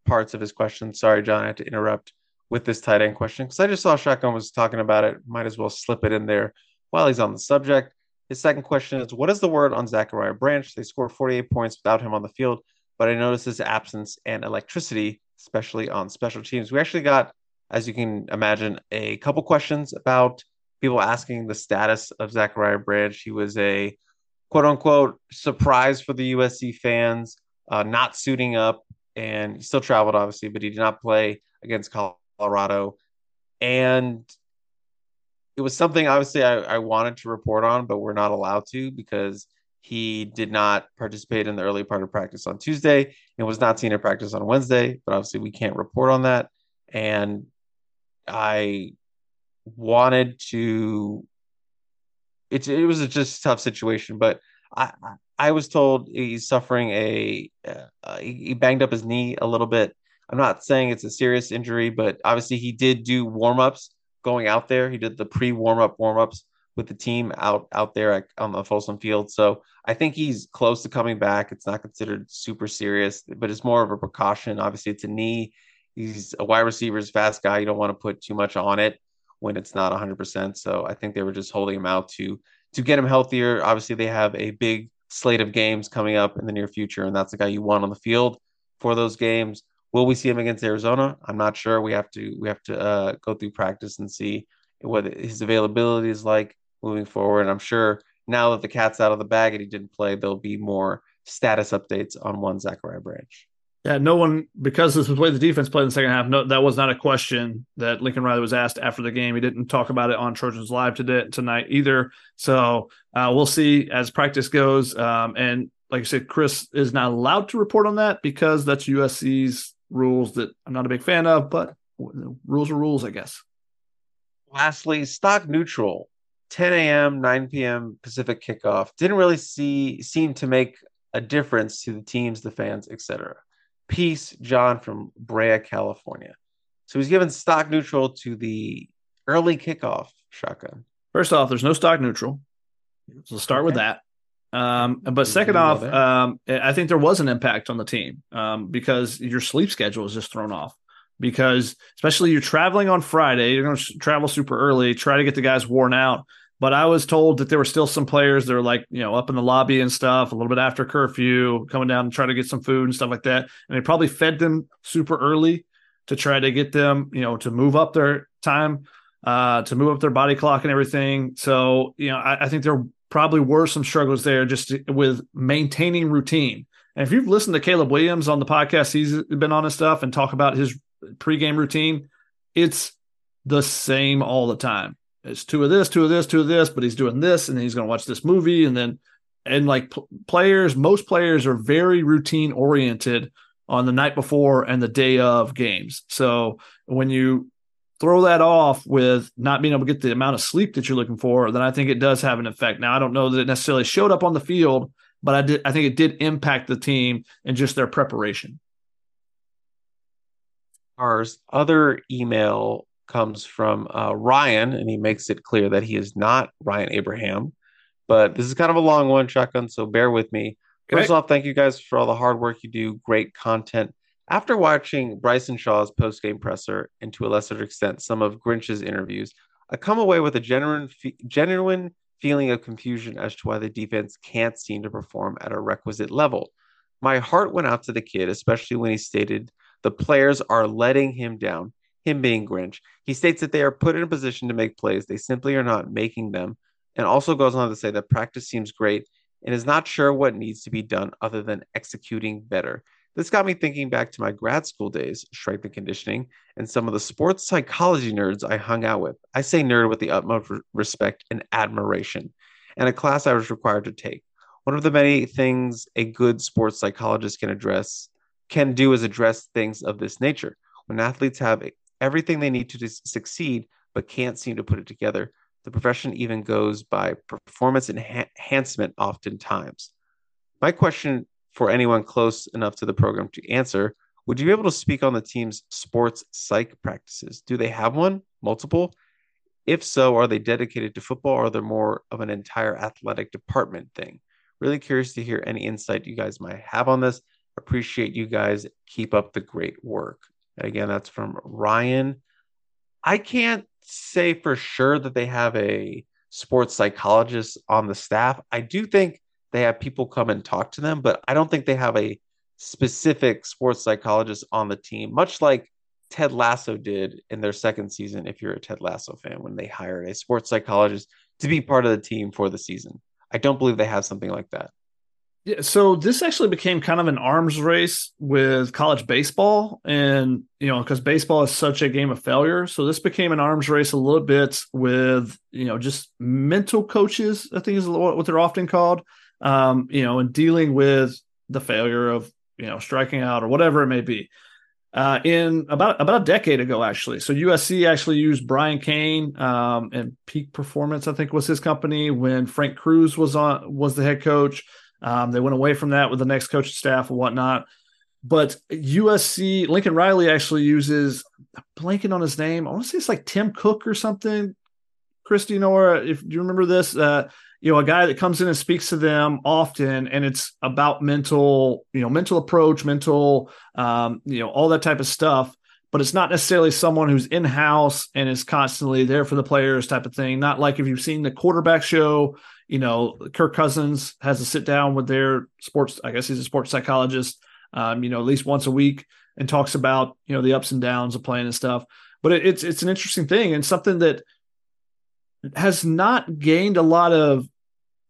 Speaker 2: parts of his question. Sorry, John, I had to interrupt with this tight end question because I just saw Shotgun was talking about it. Might as well slip it in there while he's on the subject. His second question is What is the word on Zachariah Branch? They scored 48 points without him on the field, but I noticed his absence and electricity, especially on special teams. We actually got, as you can imagine, a couple questions about people asking the status of Zachariah Branch. He was a quote unquote surprise for the USC fans, uh, not suiting up, and he still traveled obviously, but he did not play against Colorado, and it was something obviously I, I wanted to report on, but we're not allowed to because he did not participate in the early part of practice on Tuesday and was not seen at practice on Wednesday. But obviously, we can't report on that. And I wanted to it, it was just a tough situation, but I I was told he's suffering a uh, he banged up his knee a little bit. I'm not saying it's a serious injury, but obviously he did do warm ups going out there. He did the pre warm up warm ups with the team out out there at, on the Folsom Field. So I think he's close to coming back. It's not considered super serious, but it's more of a precaution. Obviously, it's a knee. He's a wide receiver's fast guy. You don't want to put too much on it when it's not 100%. So I think they were just holding him out to to get him healthier. Obviously, they have a big slate of games coming up in the near future, and that's the guy you want on the field for those games. Will we see him against Arizona? I'm not sure. We have to we have to uh, go through practice and see what his availability is like moving forward. And I'm sure now that the cat's out of the bag and he didn't play, there'll be more status updates on one Zachariah Branch.
Speaker 3: Yeah, no one because this was the way the defense played in the second half. No, that was not a question that Lincoln Riley was asked after the game. He didn't talk about it on Trojans Live today tonight either. So uh, we'll see as practice goes. Um, and like I said, Chris is not allowed to report on that because that's USC's rules that I'm not a big fan of, but rules are rules, I guess.
Speaker 2: Lastly, stock neutral, 10 a.m., 9 p.m. Pacific kickoff didn't really see seem to make a difference to the teams, the fans, etc. Peace, John from Brea, California. So he's given stock neutral to the early kickoff shotgun.
Speaker 3: First off, there's no stock neutral. So start okay. with that. Um, but second off, um, I think there was an impact on the team um, because your sleep schedule is just thrown off. Because especially you're traveling on Friday, you're going to travel super early, try to get the guys worn out. But I was told that there were still some players that are like, you know, up in the lobby and stuff, a little bit after curfew, coming down and try to get some food and stuff like that. And they probably fed them super early to try to get them, you know, to move up their time, uh, to move up their body clock and everything. So, you know, I, I think there probably were some struggles there just with maintaining routine. And if you've listened to Caleb Williams on the podcast, he's been on his stuff and talk about his pregame routine. It's the same all the time. It's two of this, two of this, two of this, but he's doing this and he's going to watch this movie. And then, and like p- players, most players are very routine oriented on the night before and the day of games. So when you throw that off with not being able to get the amount of sleep that you're looking for, then I think it does have an effect. Now, I don't know that it necessarily showed up on the field, but I did. I think it did impact the team and just their preparation.
Speaker 2: Our other email comes from uh, Ryan, and he makes it clear that he is not Ryan Abraham. But this is kind of a long one, shotgun. So bear with me. First off, thank you guys for all the hard work you do. Great content. After watching Bryson Shaw's post game presser and to a lesser extent some of Grinch's interviews, I come away with a genuine, genuine feeling of confusion as to why the defense can't seem to perform at a requisite level. My heart went out to the kid, especially when he stated the players are letting him down, him being Grinch. He states that they are put in a position to make plays, they simply are not making them, and also goes on to say that practice seems great and is not sure what needs to be done other than executing better. This got me thinking back to my grad school days, strength and conditioning, and some of the sports psychology nerds I hung out with. I say nerd with the utmost respect and admiration, and a class I was required to take. One of the many things a good sports psychologist can address can do is address things of this nature. When athletes have everything they need to succeed but can't seem to put it together, the profession even goes by performance enhancement oftentimes. My question for anyone close enough to the program to answer. Would you be able to speak on the team's sports psych practices? Do they have one? Multiple? If so, are they dedicated to football or are they more of an entire athletic department thing? Really curious to hear any insight you guys might have on this. Appreciate you guys. Keep up the great work. again, that's from Ryan. I can't say for sure that they have a sports psychologist on the staff. I do think they have people come and talk to them, but I don't think they have a specific sports psychologist on the team, much like Ted Lasso did in their second season. If you're a Ted Lasso fan, when they hired a sports psychologist to be part of the team for the season, I don't believe they have something like that.
Speaker 3: Yeah, so this actually became kind of an arms race with college baseball, and you know, because baseball is such a game of failure, so this became an arms race a little bit with you know just mental coaches. I think is what they're often called um, you know, and dealing with the failure of you know striking out or whatever it may be. Uh, in about about a decade ago, actually. So USC actually used Brian Cain um, and Peak Performance, I think was his company when Frank Cruz was on was the head coach. Um, they went away from that with the next coaching staff and whatnot. but USC Lincoln Riley actually uses blanking on his name. I want to say it's like Tim Cook or something. Christy Nora, if you remember this, uh, you know, a guy that comes in and speaks to them often, and it's about mental, you know, mental approach, mental, um, you know, all that type of stuff. But it's not necessarily someone who's in house and is constantly there for the players, type of thing. Not like if you've seen the quarterback show, you know, Kirk Cousins has to sit down with their sports. I guess he's a sports psychologist, um, you know, at least once a week, and talks about you know the ups and downs of playing and stuff. But it, it's it's an interesting thing and something that has not gained a lot of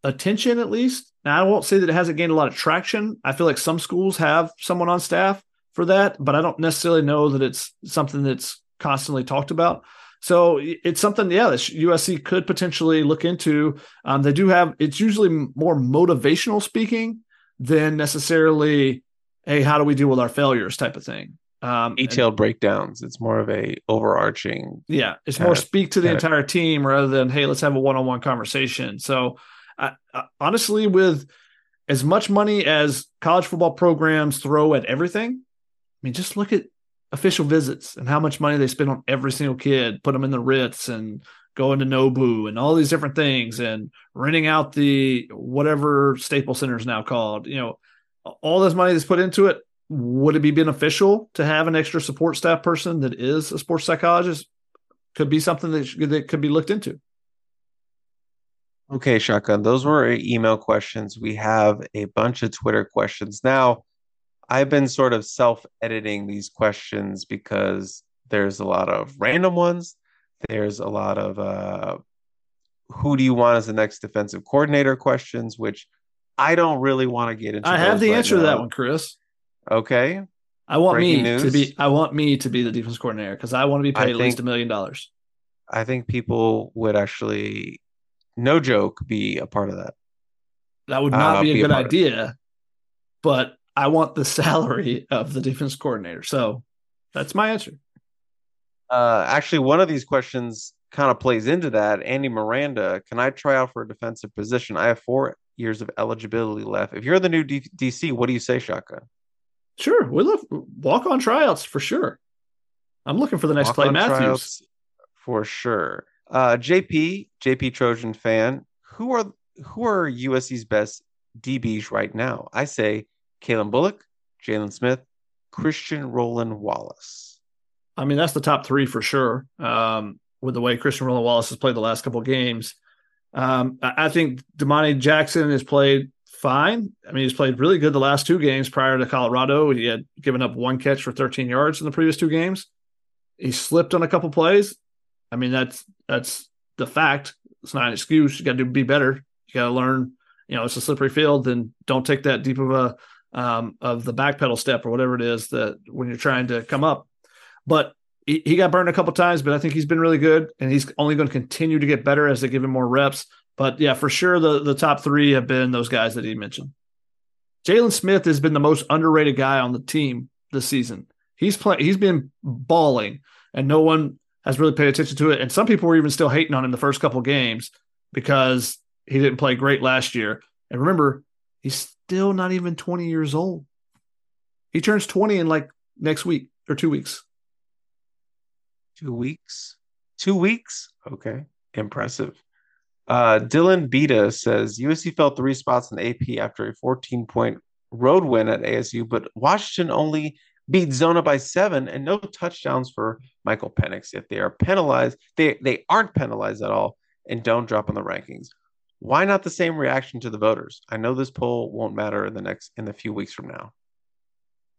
Speaker 3: attention, at least. Now, I won't say that it hasn't gained a lot of traction. I feel like some schools have someone on staff for that, but I don't necessarily know that it's something that's constantly talked about. So it's something, yeah, that USC could potentially look into. Um, they do have, it's usually more motivational speaking than necessarily, hey, how do we deal with our failures type of thing.
Speaker 2: Um, Detailed and, breakdowns. It's more of a overarching.
Speaker 3: Yeah, it's more of, speak to the entire of, team rather than hey, let's have a one-on-one conversation. So, I, I, honestly, with as much money as college football programs throw at everything, I mean, just look at official visits and how much money they spend on every single kid, put them in the Ritz and going to Nobu and all these different things and renting out the whatever Staples Center is now called. You know, all this money that's put into it would it be beneficial to have an extra support staff person that is a sports psychologist? Could be something that, that could be looked into.
Speaker 2: Okay, Shotgun. Those were email questions. We have a bunch of Twitter questions. Now, I've been sort of self editing these questions because there's a lot of random ones. There's a lot of uh, who do you want as the next defensive coordinator questions, which I don't really want to get into.
Speaker 3: I have the right answer now. to that one, Chris.
Speaker 2: Okay.
Speaker 3: I want Breaking me news. to be. I want me to be the defense coordinator because I want to be paid at least a million dollars.
Speaker 2: I think people would actually, no joke, be a part of that.
Speaker 3: That would not uh, be a be good a idea, but I want the salary of the defense coordinator. So that's my answer.
Speaker 2: Uh, actually, one of these questions kind of plays into that. Andy Miranda, can I try out for a defensive position? I have four years of eligibility left. If you're the new D- DC, what do you say, Shotgun?
Speaker 3: Sure, we love walk on tryouts for sure. I'm looking for the next walk Clay Matthews
Speaker 2: for sure. Uh, JP, JP Trojan fan, who are who are USC's best DBs right now? I say Calen Bullock, Jaylin Smith, Christian Roland Wallace.
Speaker 3: I mean, that's the top three for sure. Um, with the way Christian Roland Wallace has played the last couple of games, um, I think Domani Jackson has played fine. I mean, he's played really good the last two games prior to Colorado. He had given up one catch for 13 yards in the previous two games. He slipped on a couple plays. I mean, that's that's the fact. It's not an excuse. You got to be better. You got to learn. You know, it's a slippery field. Then don't take that deep of a um, of the back pedal step or whatever it is that when you're trying to come up. But he, he got burned a couple times, but I think he's been really good, and he's only going to continue to get better as they give him more reps. But yeah, for sure, the the top three have been those guys that he mentioned. Jaylin Smith has been the most underrated guy on the team this season. He's playing. He's been balling, and no one has really paid attention to it. And some people were even still hating on him the first couple games because he didn't play great last year. And remember, he's still not even 20 years old. He turns 20 in like next week or two weeks.
Speaker 2: Two weeks? Two weeks? Okay. Impressive. Uh, Dylan Beta says USC fell three spots in AP after a 14 point road win at ASU, but Washington only beat Zona by seven and no touchdowns for Michael Penix. If they are penalized, they, they aren't penalized at all and don't drop in the rankings. Why not the same reaction to the voters? I know this poll won't matter in the next in the few weeks from now.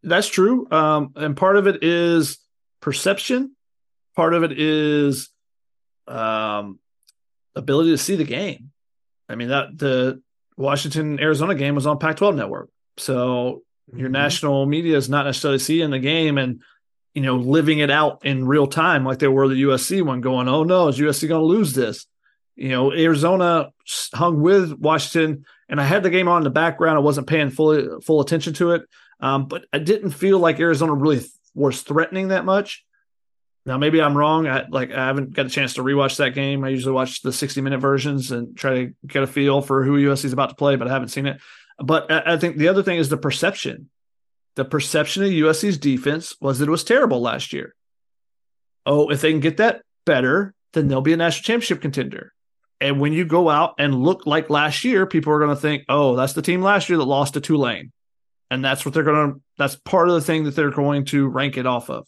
Speaker 3: That's true. Um, and part of it is perception. Part of it is um, ability to see the game. I mean that the Washington Arizona game was on Pac-12 network, so mm-hmm. your national media is not necessarily seeing the game and you know living it out in real time like they were the USC one, going, "Oh no, is USC going to lose this?" You know, Arizona hung with Washington, and I had the game on in the background. I wasn't paying full full attention to it, um, but I didn't feel like Arizona really th- was threatening that much. Now maybe I'm wrong. I like I haven't got a chance to rewatch that game. I usually watch the 60 minute versions and try to get a feel for who USC is about to play, but I haven't seen it. But I, I think the other thing is the perception the perception of USC's defense was that it was terrible last year. Oh, if they can get that better, then they'll be a national championship contender. And when you go out and look like last year, people are going to think, oh, that's the team last year that lost to Tulane. And that's what they're going to, that's part of the thing that they're going to rank it off of.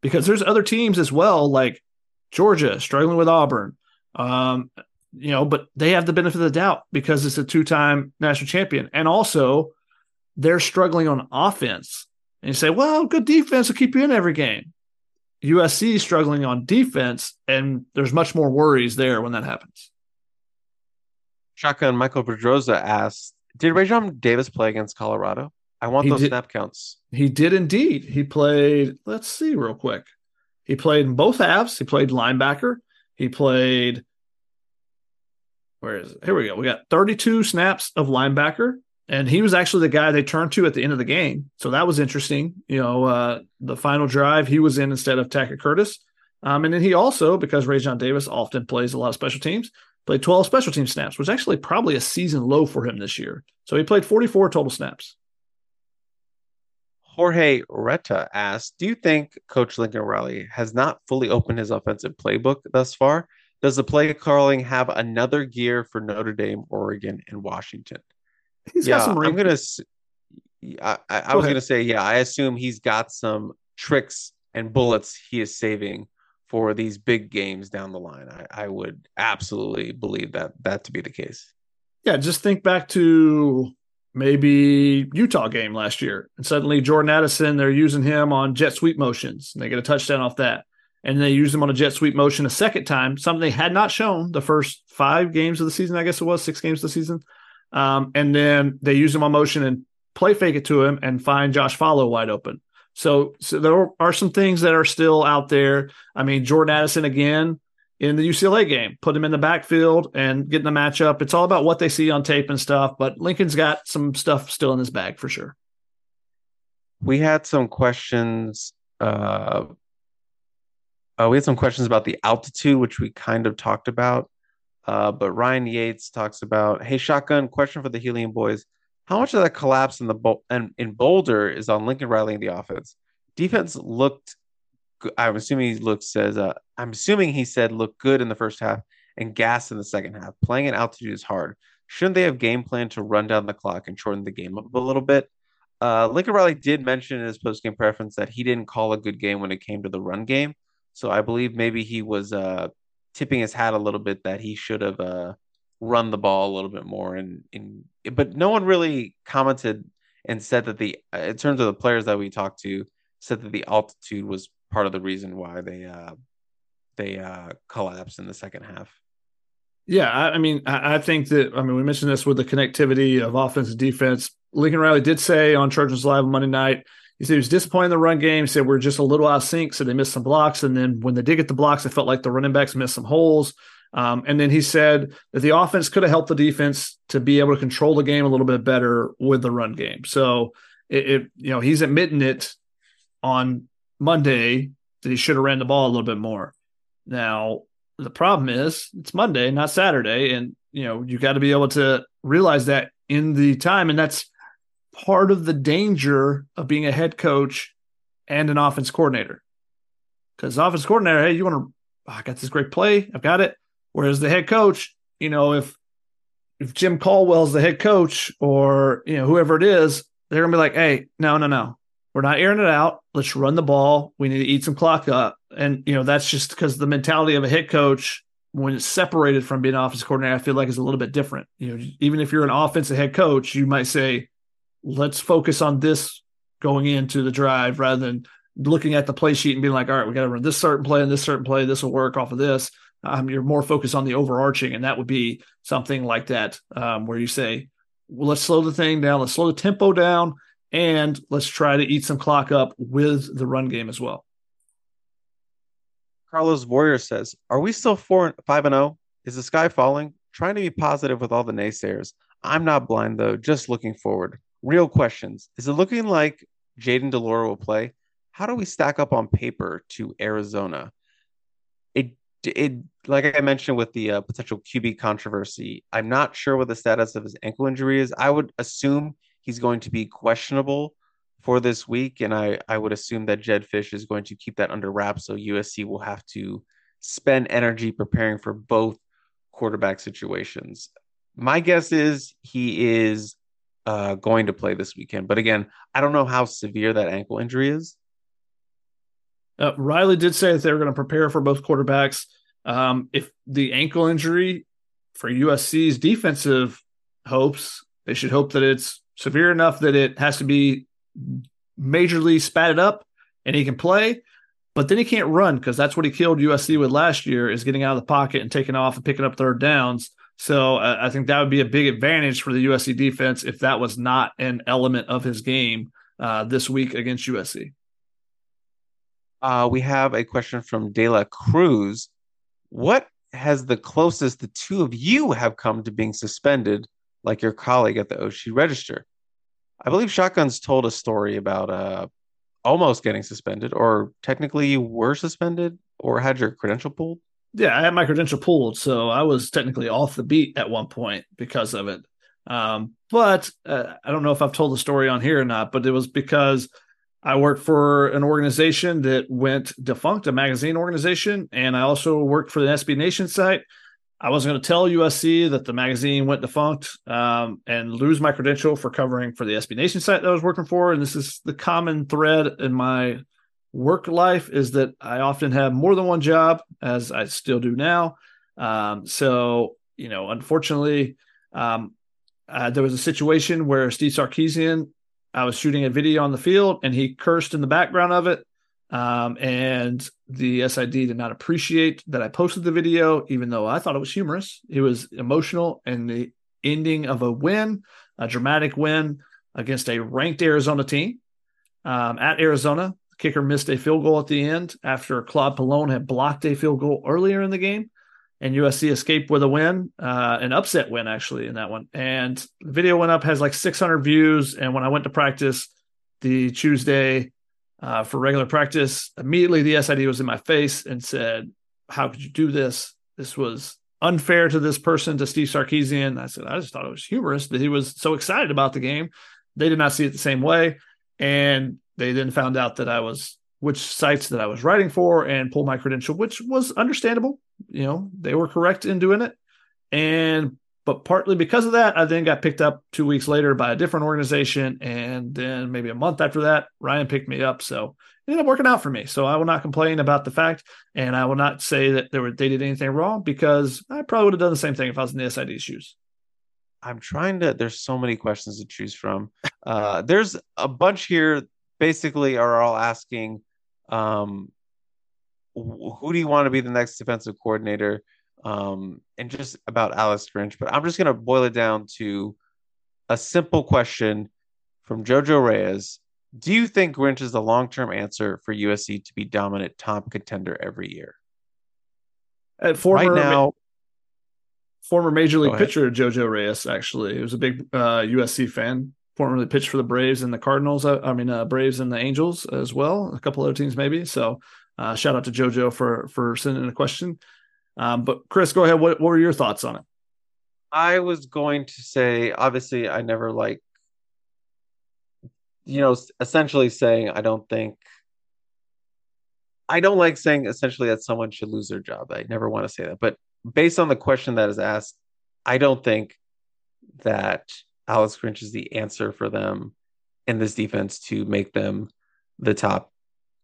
Speaker 3: Because there's other teams as well, like Georgia struggling with Auburn. Um, you know, but they have the benefit of the doubt because it's a two time national champion. And also, they're struggling on offense. And you say, well, good defense will keep you in every game. USC struggling on defense, and there's much more worries there when that happens.
Speaker 2: Shotgun Michael Pedroza asked, Did Raesjon Davis play against Colorado? I want
Speaker 3: He
Speaker 2: those
Speaker 3: did-
Speaker 2: snap counts.
Speaker 3: He did indeed. He played, let's see real quick. He played in both halves. He played linebacker. He played, where is it? Here we go. We got 32 snaps of linebacker. And he was actually the guy they turned to at the end of the game. So that was interesting. You know, uh, the final drive, he was in instead of Tackett Curtis. Um, and then he also, because Raesjon Davis often plays a lot of special teams, played 12 special team snaps, which actually probably a season low for him this year. So he played 44 total snaps.
Speaker 2: Jorge Retta asked, Do you think Coach Lincoln Riley has not fully opened his offensive playbook thus far? Does the play calling have another gear for Notre Dame, Oregon, and Washington?
Speaker 3: He's
Speaker 2: yeah,
Speaker 3: got some
Speaker 2: I'm gonna. I, I, I
Speaker 3: Go
Speaker 2: was
Speaker 3: ahead.
Speaker 2: gonna say, yeah. I assume he's got some tricks and bullets he is saving for these big games down the line. I, I would absolutely believe that that to be the case.
Speaker 3: Yeah, just think back to maybe Utah game last year. And suddenly Jordan Addison, they're using him on jet sweep motions and they get a touchdown off that. And they use him on a jet sweep motion a second time, something they had not shown the first five games of the season, I guess it was six games of the season. Um, and then they use him on motion and play fake it to him and find Josh Falo wide open. So, so there are some things that are still out there. I mean, Jordan Addison again in the UCLA game, put him in the backfield and getting the matchup. It's all about what they see on tape and stuff. But Lincoln's got some stuff still in his bag for sure.
Speaker 2: We had some questions. Uh, uh, we had some questions about the altitude, which we kind of talked about. Uh, but Ryan Yates talks about, hey, shotgun question for the Helium boys. How much of that collapse in the Bol- and in Boulder is on Lincoln Riley and the offense? Defense looked. I'm assuming he looks says. Uh, I'm assuming he said looked good in the first half and gas in the second half. Playing at altitude is hard. Shouldn't they have game plan to run down the clock and shorten the game up a little bit? Uh, Lincoln Riley did mention in his post game preference that he didn't call a good game when it came to the run game. So I believe maybe he was uh, tipping his hat a little bit that he should have uh, run the ball a little bit more. And, and but no one really commented and said that the uh, in terms of the players that we talked to said that the altitude was part of the reason why they uh, they uh, collapsed in the second half.
Speaker 3: Yeah, I, I mean, I, I think that I mean we mentioned this with the connectivity of offense and defense. Lincoln Riley did say on Trojans Live Monday night, he said he was disappointed in the run game. He said we're just a little out of sync, so they missed some blocks, and then when they did get the blocks, it felt like the running backs missed some holes. Um, and then he said that the offense could have helped the defense to be able to control the game a little bit better with the run game. So it, it you know he's admitting it on Monday that he should have ran the ball a little bit more. Now the problem is it's Monday, not Saturday, and you know you got to be able to realize that in the time, and that's part of the danger of being a head coach and an offense coordinator. Because offense coordinator, hey, you want to? Ah, I got this great play, I've got it. Whereas the head coach, you know, if if Jim Caldwell's the head coach or you know whoever it is, they're gonna be like, hey, no, no, no, we're not airing it out. Let's run the ball. We need to eat some clock up. And, you know, that's just because the mentality of a head coach, when it's separated from being an offensive coordinator, I feel like is a little bit different. You know, even if you're an offensive head coach, you might say, let's focus on this going into the drive rather than looking at the play sheet and being like, all right, we got to run this certain play and this certain play. This will work off of this. Um, you're more focused on the overarching. And that would be something like that, um, where you say, well, let's slow the thing down. Let's slow the tempo down and let's try to eat some clock up with the run game as well.
Speaker 2: Carlos Warrior says, "Are we still four, five and zero? Is the sky falling? Trying to be positive with all the naysayers. I'm not blind though. Just looking forward. Real questions. Is it looking like Jayden de Laura will play? How do we stack up on paper to Arizona? It it like I mentioned with the uh, potential QB controversy. I'm not sure what the status of his ankle injury is. I would assume he's going to be questionable for this week, and I I would assume that Jedd Fisch is going to keep that under wraps. So USC will have to spend energy preparing for both quarterback situations. My guess is he is uh, going to play this weekend, but again, I don't know how severe that ankle injury is.
Speaker 3: Uh, Riley did say that they were going to prepare for both quarterbacks. Um, if the ankle injury for USC's defensive hopes, they should hope that it's severe enough that it has to be majorly spatted up and he can play. But then he can't run because that's what he killed USC with last year is getting out of the pocket and taking off and picking up third downs. So uh, I think that would be a big advantage for the USC defense if that was not an element of his game uh, this week against USC.
Speaker 2: Uh, we have a question from De La Cruz. What has the closest the two of you have come to being suspended, like your colleague at the OC Register? I believe Shotguns told a story about uh, almost getting suspended, or technically you were suspended or had your credential pulled.
Speaker 3: Yeah, I had my credential pulled, so I was technically off the beat at one point because of it. Um, but uh, I don't know if I've told the story on here or not, but it was because I worked for an organization that went defunct, a magazine organization, and I also worked for the SB Nation site. I wasn't going to tell USC that the magazine went defunct um, and lose my credential for covering for the SB Nation site that I was working for. And this is the common thread in my work life is that I often have more than one job, as I still do now. Um, so, you know, unfortunately, um, uh, there was a situation where Steve Sarkisian I was shooting a video on the field and he cursed in the background of it. Um, and the SID did not appreciate that I posted the video, even though I thought it was humorous. It was emotional and the ending of a win, a dramatic win against a ranked Arizona team um, at Arizona. Kicker missed a field goal at the end after Claude Pelon had blocked a field goal earlier in the game and USC escaped with a win, uh, an upset win actually in that one. And the video went up has like 600 views. And when I went to practice the Tuesday uh, for regular practice, immediately the SID was in my face and said, "How could you do this? This was unfair to this person, to Steve Sarkisian." I said, "I just thought it was humorous that he was so excited about the game." They did not see it the same way, and they then found out that I was which sites that I was writing for and pull my credential, which was understandable. You know, they were correct in doing it. And but partly because of that, I then got picked up two weeks later by a different organization. And then maybe a month after that, Ryan picked me up. So it ended up working out for me. So I will not complain about the fact. And I will not say that they were they did anything wrong because I probably would have done the same thing if I was in the SID shoes.
Speaker 2: I'm trying to there's so many questions to choose from. Uh, there's a bunch here basically are all asking um, who do you want to be the next defensive coordinator? Um, and just about Alex Grinch. But I'm just going to boil it down to a simple question from Jojo Reyes. Do you think Grinch is the long term answer for USC to be dominant top contender every year?
Speaker 3: At former, right now, former major league pitcher Jojo Reyes, actually, he was a big uh, USC fan formerly pitched for the Braves and the Cardinals. Uh, I mean, uh, Braves and the Angels as well. A couple other teams maybe. So, uh, shout out to JoJo for for sending a question. Um, but Chris, go ahead. What what were your thoughts on it?
Speaker 2: I was going to say, obviously, I never like, you know, essentially saying I don't think. I don't like saying essentially that someone should lose their job. I never want to say that. But based on the question that is asked, I don't think that Alex Grinch is the answer for them in this defense to make them the top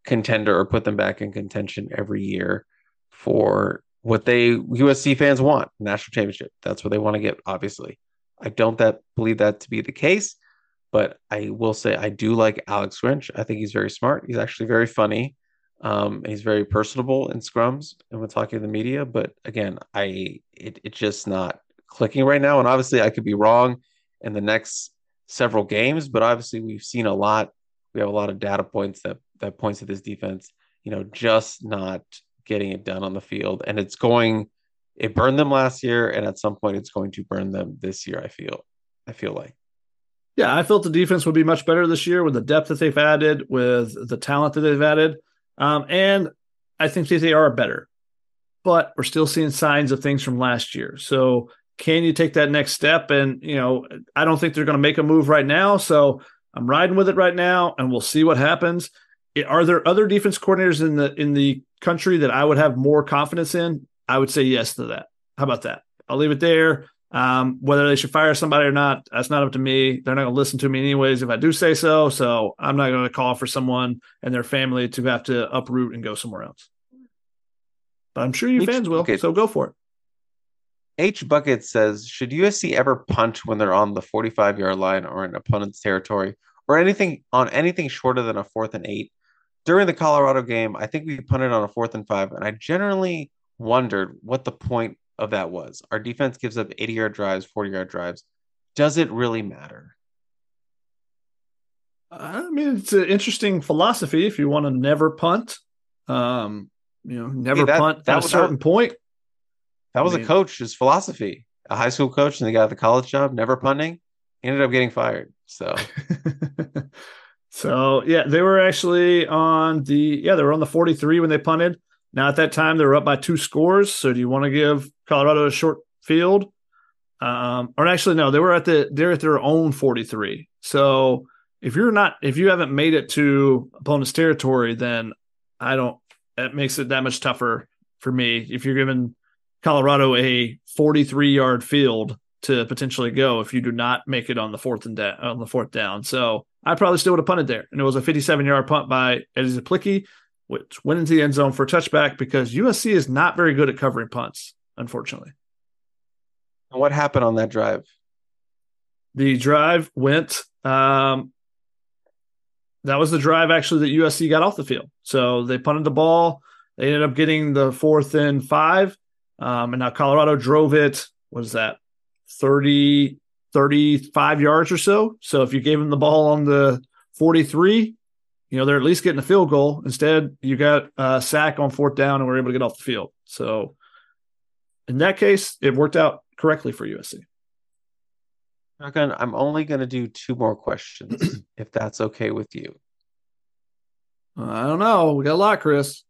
Speaker 2: contender or put them back in contention every year for what they USC fans want national championship. That's what they want to get. Obviously, I don't that believe that to be the case, but I will say I do like Alex Grinch. I think he's very smart. He's actually very funny. Um, he's very personable in scrums and when talking to the media. But again, I it, it's just not clicking right now. And obviously, I could be wrong in the next several games. But obviously, we've seen a lot. We have a lot of data points that that points to this defense. You know, just not getting it done on the field, and it's going. It burned them last year, and at some point, it's going to burn them this year. I feel. I feel like.
Speaker 3: Yeah, I felt the defense would be much better this year with the depth that they've added, with the talent that they've added, um, and I think that they are better. But we're still seeing signs of things from last year. So can you take that next step? And, you know, I don't think they're going to make a move right now. So I'm riding with it right now and we'll see what happens. Are there other defense coordinators in the in the country that I would have more confidence in? I would say yes to that. How about that? I'll leave it there. Um, whether they should fire somebody or not, that's not up to me. They're not going to listen to me anyways if I do say so. So I'm not going to call for someone and their family to have to uproot and go somewhere else. But I'm sure you fans will. Okay. So go for it.
Speaker 2: H Bucket says, should USC ever punt when they're on the 45 yard line or in opponent's territory or anything on anything shorter than a fourth and eight? During the Colorado game, I think we punted on a fourth and five, and I generally wondered what the point of that was. Our defense gives up 80 yard drives, 40 yard drives. Does it really matter?
Speaker 3: I mean, it's an interesting philosophy if you want to never punt. Um, you know, never that, punt that at a certain point.
Speaker 2: That was I mean, a coach's philosophy. A high school coach, and the got the college job, never punting, ended up getting fired. So,
Speaker 3: so yeah, they were actually on the yeah they were on the forty three when they punted. Now at that time they were up by two scores. So do you want to give Colorado a short field? Um, or actually no, they were at the they're at their own forty three. So if you're not if you haven't made it to opponent's territory, then I don't. It makes it that much tougher for me if you're giving Colorado a 43 yard field to potentially go if you do not make it on the fourth and da- on the fourth down. So I probably still would have punted there, and it was a 57 yard punt by Eddie Czaplicki, which went into the end zone for a touchback because USC is not very good at covering punts, unfortunately.
Speaker 2: And what happened on that drive?
Speaker 3: The drive went. Um, that was the drive actually that USC got off the field. So they punted the ball. They ended up getting the fourth and five. Um, and now Colorado drove it, what is that, 30, 35 yards or so. So if you gave them the ball on the 43, you know, they're at least getting a field goal. Instead, you got a sack on fourth down and we're able to get off the field. So in that case, it worked out correctly for USC.
Speaker 2: I'm only going to do two more questions, if that's okay with you.
Speaker 3: I don't know. We got a lot, Chris.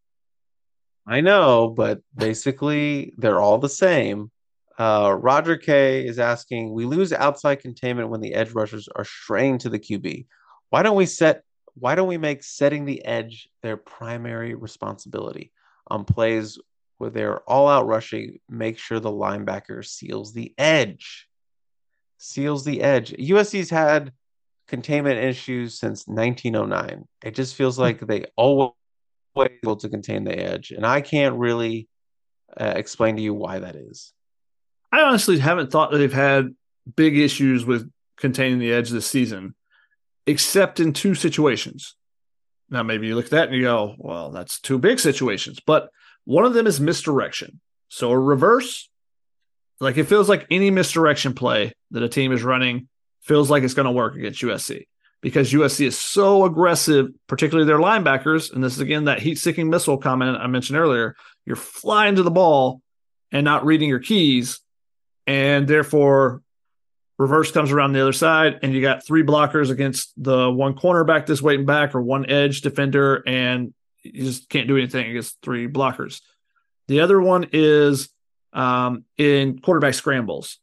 Speaker 2: I know, but basically they're all the same. Uh, Roger K is asking, we lose outside containment when the edge rushers are straying to the QB. Why don't we set why don't we make setting the edge their primary responsibility on plays where they're all out rushing, make sure the linebacker seals the edge. Seals the edge. USC's had containment issues since 1909. It just feels like they always able to contain the edge, and I can't really uh, explain to you why that is.
Speaker 3: I honestly haven't thought that they've had big issues with containing the edge this season, except in two situations. Now, maybe you look at that and you go, well, that's two big situations, but one of them is misdirection. So a reverse, like it feels like any misdirection play that a team is running feels like it's going to work against USC because USC is so aggressive, particularly their linebackers. And this is again that heat seeking missile comment I mentioned earlier. You're flying to the ball and not reading your keys. And therefore, reverse comes around the other side, and you got three blockers against the one cornerback that's waiting back or one edge defender, and you just can't do anything against three blockers. The other one is um, in quarterback scrambles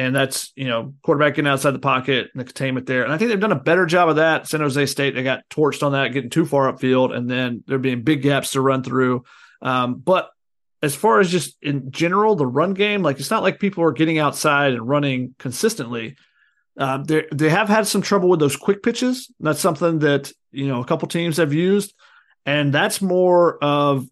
Speaker 3: and that's you know quarterback getting outside the pocket and the containment there. And I think they've done a better job of that. San Jose State they got torched on that, getting too far upfield, and then there being big gaps to run through. Um, but as far as just in general, the run game, like it's not like people are getting outside and running consistently. Uh, they they have had some trouble with those quick pitches. That's something that you know a couple teams have used, and that's more of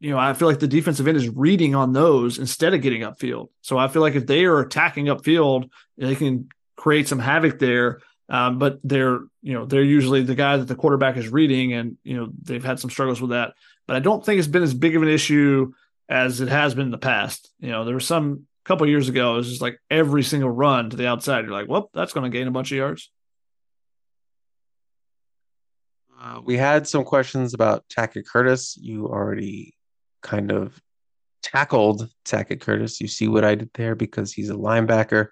Speaker 3: you know, I feel like the defensive end is reading on those instead of getting upfield. So I feel like if they are attacking upfield, they can create some havoc there. Um, but they're, you know, they're usually the guy that the quarterback is reading, and you know they've had some struggles with that. But I don't think it's been as big of an issue as it has been in the past. You know, there were some couple years ago, it was just like every single run to the outside, you're like, well, that's going to gain a bunch of yards.
Speaker 2: Uh, we had some questions about Tackett Curtis. You already kind of tackled Tackett Curtis. You see what I did there because he's a linebacker.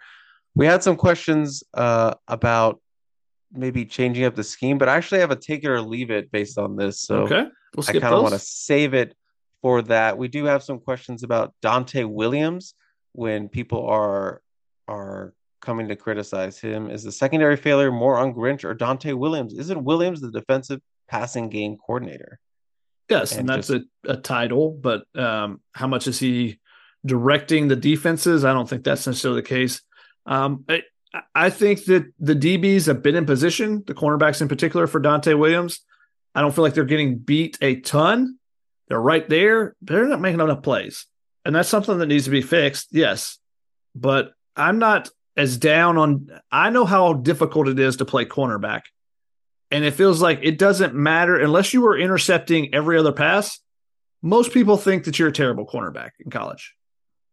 Speaker 2: We had some questions uh, about maybe changing up the scheme, but I actually have a take it or leave it based on this. So
Speaker 3: okay.
Speaker 2: we'll I kind of want to save it for that. We do have some questions about Donte Williams when people are are coming to criticize him. Is the secondary failure more on Grinch or Donte Williams? Isn't Williams the defensive passing game coordinator?
Speaker 3: Yes, and, and that's just, a, a title, but um, how much is he directing the defenses? I don't think that's necessarily the case. Um, I, I think that the DBs have been in position, the cornerbacks in particular for Donte Williams. I don't feel like they're getting beat a ton. They're right there. They're not making enough plays. And that's something that needs to be fixed. Yes. But I'm not as down on I know how difficult it is to play cornerback. And it feels like it doesn't matter unless you were intercepting every other pass. Most people think that you're a terrible cornerback in college.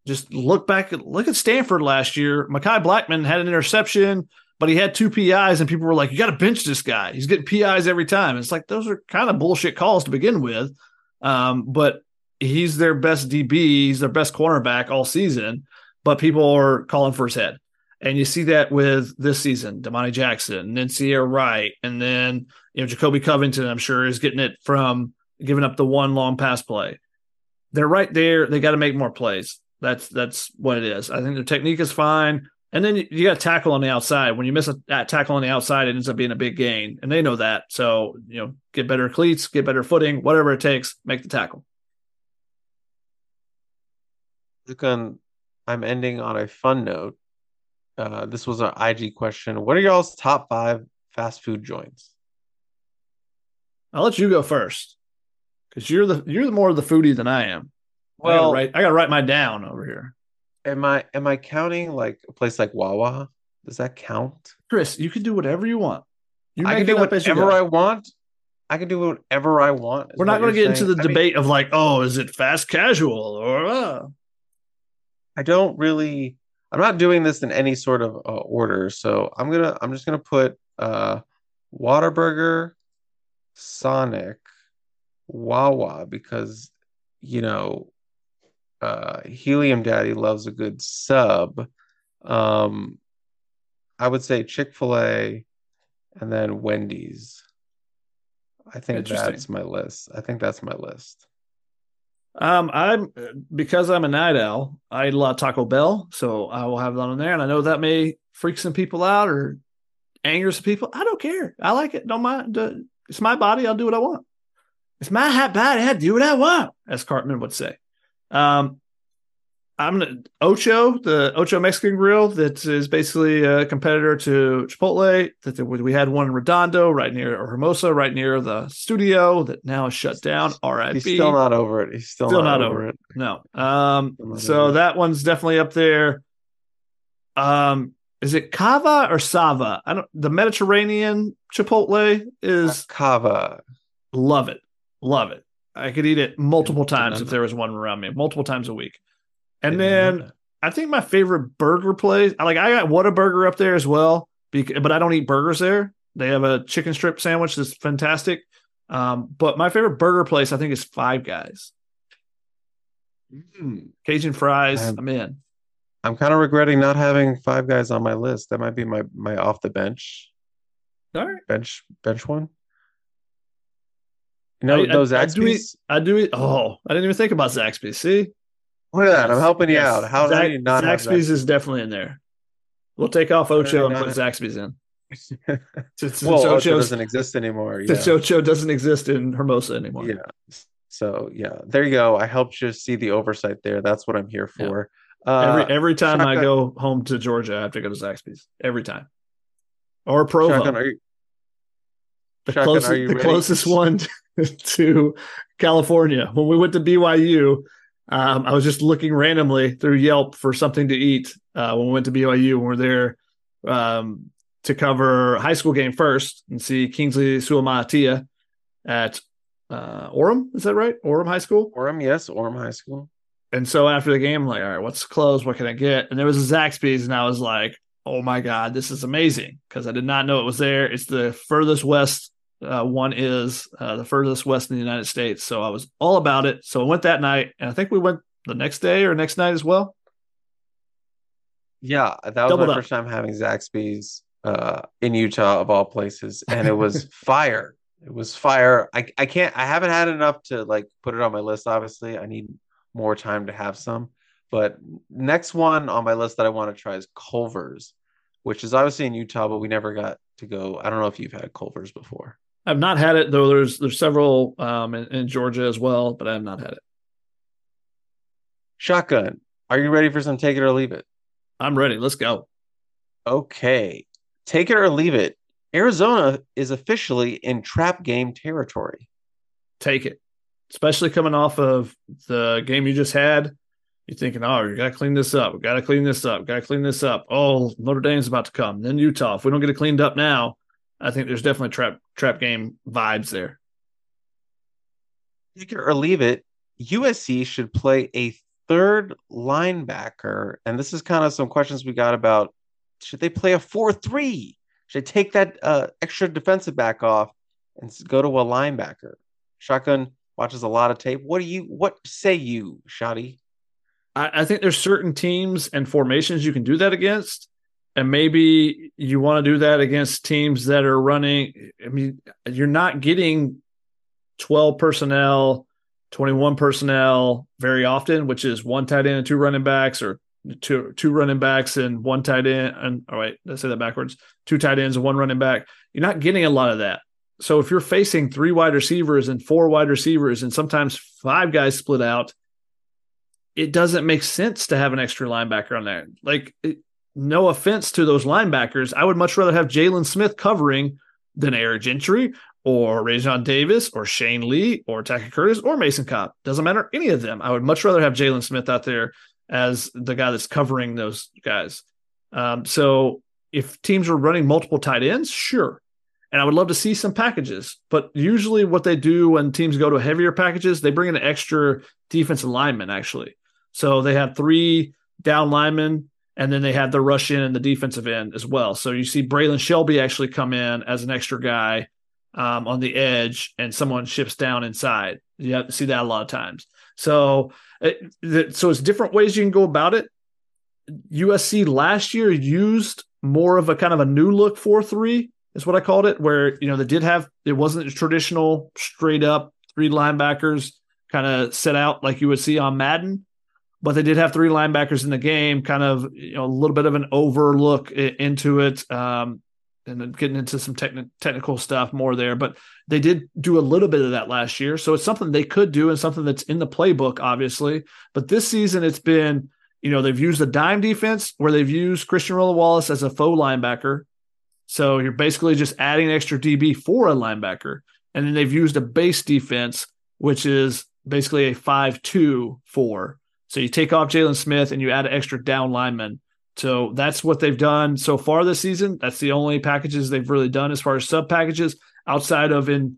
Speaker 3: Just look back, look at Stanford last year. Mekhi Blackmon had an interception, but he had two PIs, and people were like, "You got to bench this guy. He's getting PIs every time." It's like those are kind of bullshit calls to begin with. Um, but he's their best DB, he's their best cornerback all season. But people are calling for his head. And you see that with this season, Domani Jackson, and then Ceyair Wright, and then you know Jacobe Covington. I'm sure is getting it from giving up the one long pass play. They're right there. They got to make more plays. That's that's what it is. I think their technique is fine. And then you, you got tackle on the outside. When you miss a, tackle on the outside, it ends up being a big gain, and they know that. So you know, get better cleats, get better footing, whatever it takes, make the tackle.
Speaker 2: Lucan, I'm ending on a fun note. Uh, this was an IG question. What are y'all's top five fast food joints?
Speaker 3: I'll let you go first because you're the you're the more of the foodie than I am. Well, I gotta, write, I gotta write my down over here.
Speaker 2: Am I am I counting like a place like Wawa? Does that count?
Speaker 3: Chris, you can do whatever you want.
Speaker 2: You I can do whatever I want. I can do whatever I want.
Speaker 3: We're not going to get saying. into the I debate mean, of like, oh, is it fast casual or? Uh...
Speaker 2: I don't really. I'm not doing this in any sort of uh, order, so I'm gonna. I'm just gonna put uh, Whataburger, Sonic, Wawa because you know, uh, Helium Daddy loves a good sub. Um, I would say Chick Fil A, and then Wendy's. I think that's my list. I think that's my list.
Speaker 3: Um, I'm because I'm a night owl. I eat a lot of Taco Bell, so I will have that on there. And I know that may freak some people out or anger some people. I don't care. I like it. Don't mind. It's my body. I'll do what I want. It's my hat body. I do what I want, as Cartman would say. Um, I'm gonna Ocho, the Ocho Mexican Grill, that is basically a competitor to Chipotle. That we had one in Redondo, right near or Hermosa, right near the studio, that now is shut down. R.I.P.
Speaker 2: He's still not over it. He's still,
Speaker 3: still not, not, over it. it. No. Um. So that one's definitely up there. Um. Is it Cava or Sava? I don't. The Mediterranean Chipotle is
Speaker 2: Cava.
Speaker 3: Love it. Love it. I could eat it multiple times if there was one around me, multiple times a week. And then I think my favorite burger place, like I got Whataburger up there as well, but I don't eat burgers there. They have a chicken strip sandwich that's fantastic. Um, but my favorite burger place, I think, is Five Guys. Mm. Cajun fries, I'm, I'm in.
Speaker 2: I'm kind of regretting not having Five Guys on my list. That might be my my off the bench.
Speaker 3: All right.
Speaker 2: Bench bench one. Know I, those
Speaker 3: I, I do eat, I do eat. Oh, I didn't even think about Zaxby's. See,
Speaker 2: Look at that. I'm helping you yes. out. How Zach, do you not
Speaker 3: Zaxby's is definitely in there. We'll take off Ocho and put Zaxby's in.
Speaker 2: since, well, Ocho doesn't exist anymore.
Speaker 3: Yeah. Since Ocho doesn't exist in Hermosa anymore.
Speaker 2: Yeah. So yeah, there you go. I helped you see the oversight there. That's what I'm here for.
Speaker 3: Yeah. Uh, every every time shotgun. I go home to Georgia, I have to go to Zaxby's. Every time. Or Provo. Shotgun, you, the, shotgun, closest, the closest one to California. When we went to BYU, um, I was just looking randomly through Yelp for something to eat uh, when we went to BYU when we are there um, to cover high school game first and see Kingsley Suamataia at uh, Orem. Is that right? Orem High School?
Speaker 2: Orem, yes, Orem High School.
Speaker 3: And so after the game, I'm like, all right, what's closed? What can I get? And there was a Zaxby's, and I was like, oh my God, this is amazing because I did not know it was there. It's the furthest west uh, one is uh, the furthest west in the United States. So I was all about it. So I went that night, and I think we went the next day or next night as well.
Speaker 2: Yeah, that was Doubled my up. first time having Zaxby's uh, in Utah, of all places, and it was fire. It was fire. I I can't. I haven't had enough to like put it on my list. Obviously, I need more time to have some. But next one on my list that I want to try is Culver's, which is obviously in Utah, but we never got to go. I don't know if you've had Culver's before.
Speaker 3: I've not had it though. There's there's several um, in, in Georgia as well, but I have not had it.
Speaker 2: Shotgun, are you ready for some take it or leave it?
Speaker 3: I'm ready. Let's go.
Speaker 2: Okay. Take it or leave it. Arizona is officially in trap game territory.
Speaker 3: Take it. Especially coming off of the game you just had. You're thinking, oh, we got to clean this up. We got to clean this up. Got to clean this up. Oh, Notre Dame's about to come. Then Utah. If we don't get it cleaned up now, I think there's definitely trap trap game vibes there.
Speaker 2: Take it or leave it. USC should play a third linebacker. And this is kind of some questions we got about should they play a 4 3? Should they take that uh, extra defensive back off and go to a linebacker? Shotgun watches a lot of tape. What do you, what say you, Shotty?
Speaker 3: I, I think there's certain teams and formations you can do that against. And maybe you want to do that against teams that are running. I mean, you're not getting 12 personnel 21 personnel very often, which is one tight end and two running backs, or two two running backs and one tight end. And all right, let's say that backwards: two tight ends and one running back. You're not getting a lot of that. So if you're facing three wide receivers and four wide receivers and sometimes five guys split out, it doesn't make sense to have an extra linebacker on there. Like, it, no offense to those linebackers, I would much rather have Jaylin Smith covering than Eric Gentry or Raesjon Davis or Shane Lee or Tackett Curtis or Mason Cobb. Doesn't matter any of them. I would much rather have Jaylin Smith out there as the guy that's covering those guys. Um, so if teams are running multiple tight ends, sure. And I would love to see some packages. But usually what they do when teams go to heavier packages, they bring in an extra defensive lineman, actually. So they have three down linemen and then they have the rush in and the defensive end as well. So you see Braylan Shelby actually come in as an extra guy um, on the edge and someone ships down inside. You have to see that a lot of times. So, it, so it's different ways you can go about it. USC last year used more of a kind of a new look four three is what I called it, where you know they did have it wasn't traditional straight up three linebackers kind of set out like you would see on Madden, but they did have three linebackers in the game, kind of you know a little bit of an overlook into it. Um, and then getting into some techni- technical stuff more there. But they did do a little bit of that last year, so it's something they could do and something that's in the playbook, obviously. But this season, it's been you know they've used the dime defense where they've used Christian Roland Wallace as a faux linebacker. So you're basically just adding an extra DB for a linebacker, and then they've used a base defense, which is basically a five-two-four. So you take off Jaylin Smith and you add an extra down lineman so that's what they've done so far this season. That's the only packages they've really done as far as sub packages outside of in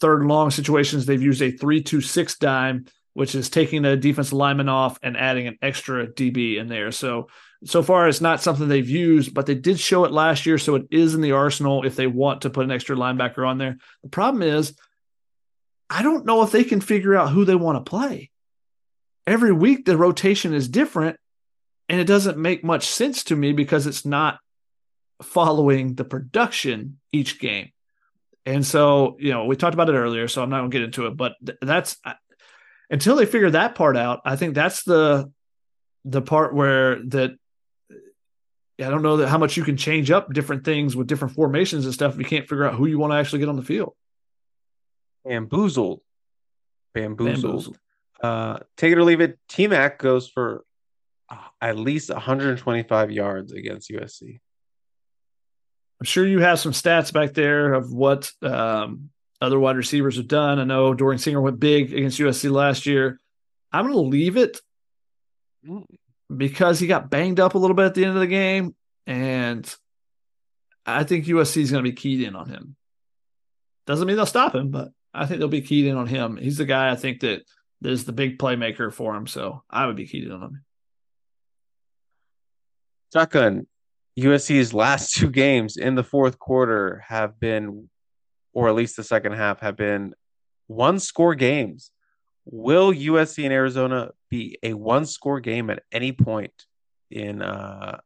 Speaker 3: third and long situations. They've used a three two six dime, which is taking a defense lineman off and adding an extra DB in there. So so far it's not something they've used, but they did show it last year, so it is in the arsenal if they want to put an extra linebacker on there. The problem is, I don't know if they can figure out who they want to play. Every week the rotation is different, and it doesn't make much sense to me because it's not following the production each game. And so, you know, we talked about it earlier, so I'm not going to get into it, but th- that's until they figure that part out, I think that's the the part where that I don't know that how much you can change up different things with different formations and stuff if you can't figure out who you want to actually get on the field.
Speaker 2: Bamboozled. Bamboozled. Bamboozled. Uh, take it or leave it. T Mac goes for at least 125 yards against USC.
Speaker 3: I'm sure you have some stats back there of what um, other wide receivers have done. I know Dorian Singer went big against USC last year. I'm going to leave it mm. because he got banged up a little bit at the end of the game, and I think USC is going to be keyed in on him. Doesn't mean they'll stop him, but I think they'll be keyed in on him. He's the guy I think that is the big playmaker for him, so I would be keyed on him.
Speaker 2: Shotgun, USC's last two games in the fourth quarter have been, or at least the second half, have been one score games. Will USC and Arizona be a one score game at any point in uh,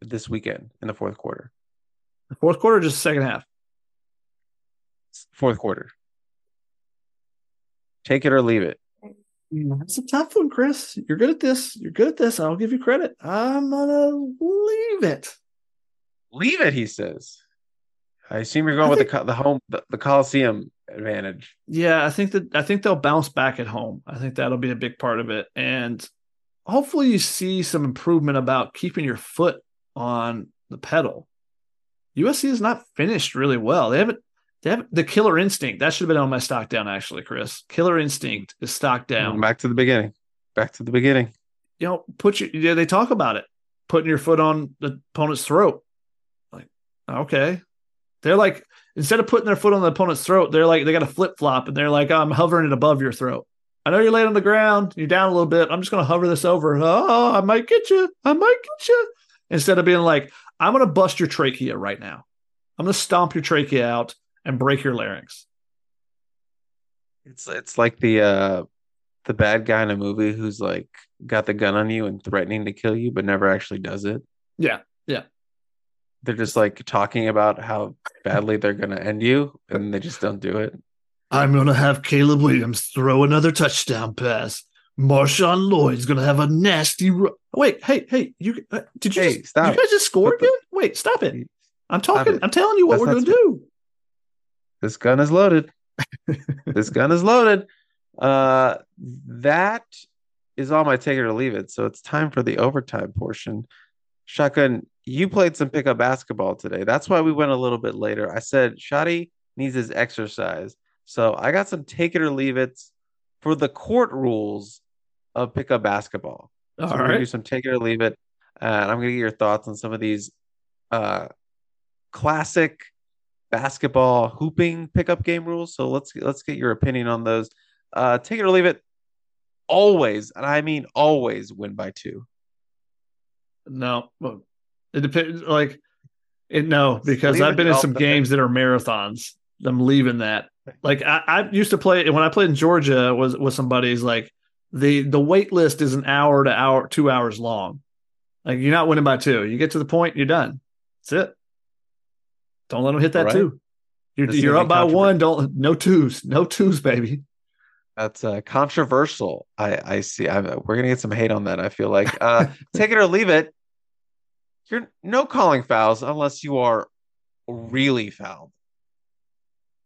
Speaker 2: this weekend in the fourth quarter?
Speaker 3: The fourth quarter, just the second half.
Speaker 2: Fourth quarter. Take it or leave it.
Speaker 3: Mm, it's a tough one, Chris. You're good at this. You're good at this. I'll give you credit. I'm gonna leave it.
Speaker 2: Leave it, he says. I assume you're going
Speaker 3: I
Speaker 2: with
Speaker 3: think-
Speaker 2: the the home the, the Coliseum advantage.
Speaker 3: Yeah, I think that I think they'll bounce back at home. I think that'll be a big part of it, and hopefully you see some improvement about keeping your foot on the pedal. USC is not finished really well. They haven't. The killer instinct. That should have been on my stock down actually, Chris. Killer instinct is stock down.
Speaker 2: Back to the beginning. Back to the beginning.
Speaker 3: you know, put your yeah, they talk about it, putting your foot on the opponent's throat. Like, okay. They're like, instead of putting their foot on the opponent's throat, they're like, they got a flip flop and they're like, I'm hovering it above your throat. I know you're laying on the ground, you're down a little bit. I'm just going to hover this over. Oh, I might get you. I might get you. Instead of being like, I'm going to bust your trachea right now. I'm going to stomp your trachea out and break your larynx.
Speaker 2: It's it's like the uh the bad guy in a movie who's like got the gun on you and threatening to kill you, but never actually does it.
Speaker 3: Yeah. Yeah.
Speaker 2: They're just like talking about how badly they're gonna end you, and they just don't do it.
Speaker 3: I'm going to have Caleb Williams throw another touchdown pass. Marshawn Lloyd's going to have a nasty. Ru- Wait, hey, hey, you uh, did you
Speaker 2: Hey,
Speaker 3: just,
Speaker 2: stop
Speaker 3: you guys just score again? Wait, stop it! I'm talking.
Speaker 2: it.
Speaker 3: I'm telling you what
Speaker 2: That's
Speaker 3: we're going
Speaker 2: not
Speaker 3: to do.
Speaker 2: This gun is loaded. this gun is loaded. Uh, that is all my take it or leave it. So it's time for the overtime portion. Shotgun, you played some pickup basketball today. That's why we went a little bit later. I said Shotty needs his exercise. So I got some take it or leave it for the court rules of pickup basketball. So
Speaker 3: All
Speaker 2: gonna do some take it or leave it. And I'm gonna get your thoughts on some of these uh classic basketball hooping pickup game rules. So let's let's get your opinion on those. Uh take it or leave it. Always, and I mean always win by two.
Speaker 3: No, it depends. Like, it no, because I've been in some games that are marathons. I'm leaving that. Like, I, I used to play when I played in Georgia was with some buddies. Like, the the wait list is an hour to hour, two hours long. Like, you're not winning by two. You get to the point, you're done. That's it. Don't let them hit that
Speaker 2: Right.
Speaker 3: two. You're, you're up by one. Don't no twos, no twos, baby.
Speaker 2: That's uh, controversial. I I see. I, we're gonna get some hate on that. I feel like uh, take it or leave it. You're no calling fouls unless you are really fouled.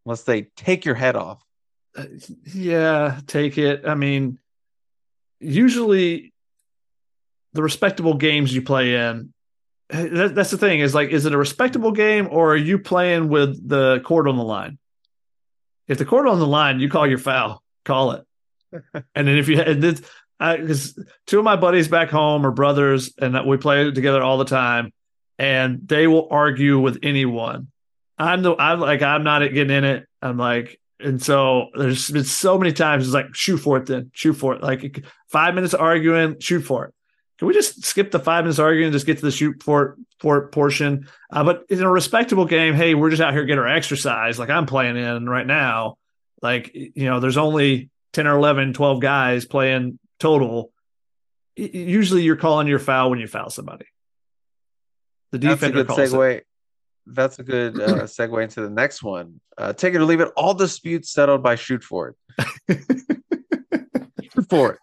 Speaker 2: Unless they take your head off.
Speaker 3: Uh, yeah, take it. I mean, usually the respectable games you play in, that, that's the thing is like, is it a respectable game or are you playing with the court on the line? If the court on the line, you call your foul, call it. and then if you had this, because two of my buddies back home are brothers and we play together all the time, and they will argue with anyone. I'm the I'm like I'm not getting in it. I'm like, and so there's been so many times it's like shoot for it then shoot for it. Like five minutes arguing, shoot for it. Can we just skip the five minutes arguing and just get to the shoot for for portion? Uh, but in a respectable game, hey, we're just out here getting our exercise. Like I'm playing in right now. Like you know, there's only 10 or 11, 12 guys playing total. Usually you're calling your foul when you foul somebody. The defender
Speaker 2: That's a good
Speaker 3: calls it.
Speaker 2: segue. That's a good uh, segue into the next one. Uh, take it or leave it. All disputes settled by shoot for it. shoot for it.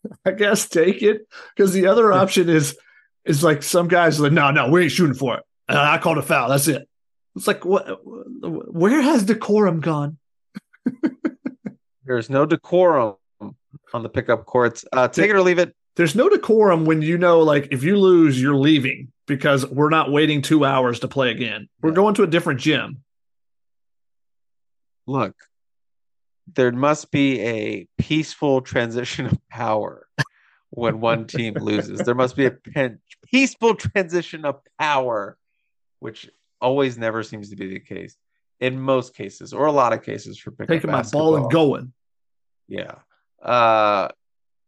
Speaker 3: I guess take it because the other option is is like some guys are like, no, no, we ain't shooting for it. Uh, I called a foul. That's it. It's like what? Where has decorum gone?
Speaker 2: There's no decorum on the pickup courts. Uh, take it or leave it.
Speaker 3: There's no decorum when you know, like, if you lose, you're leaving because we're not waiting two hours to play again. We're going to a different gym.
Speaker 2: Look, there must be a peaceful transition of power when one team loses. There must be a pen- peaceful transition of power, which always never seems to be the case in most cases, or a lot of cases for pickup
Speaker 3: Taking my ball and going.
Speaker 2: Yeah. Uh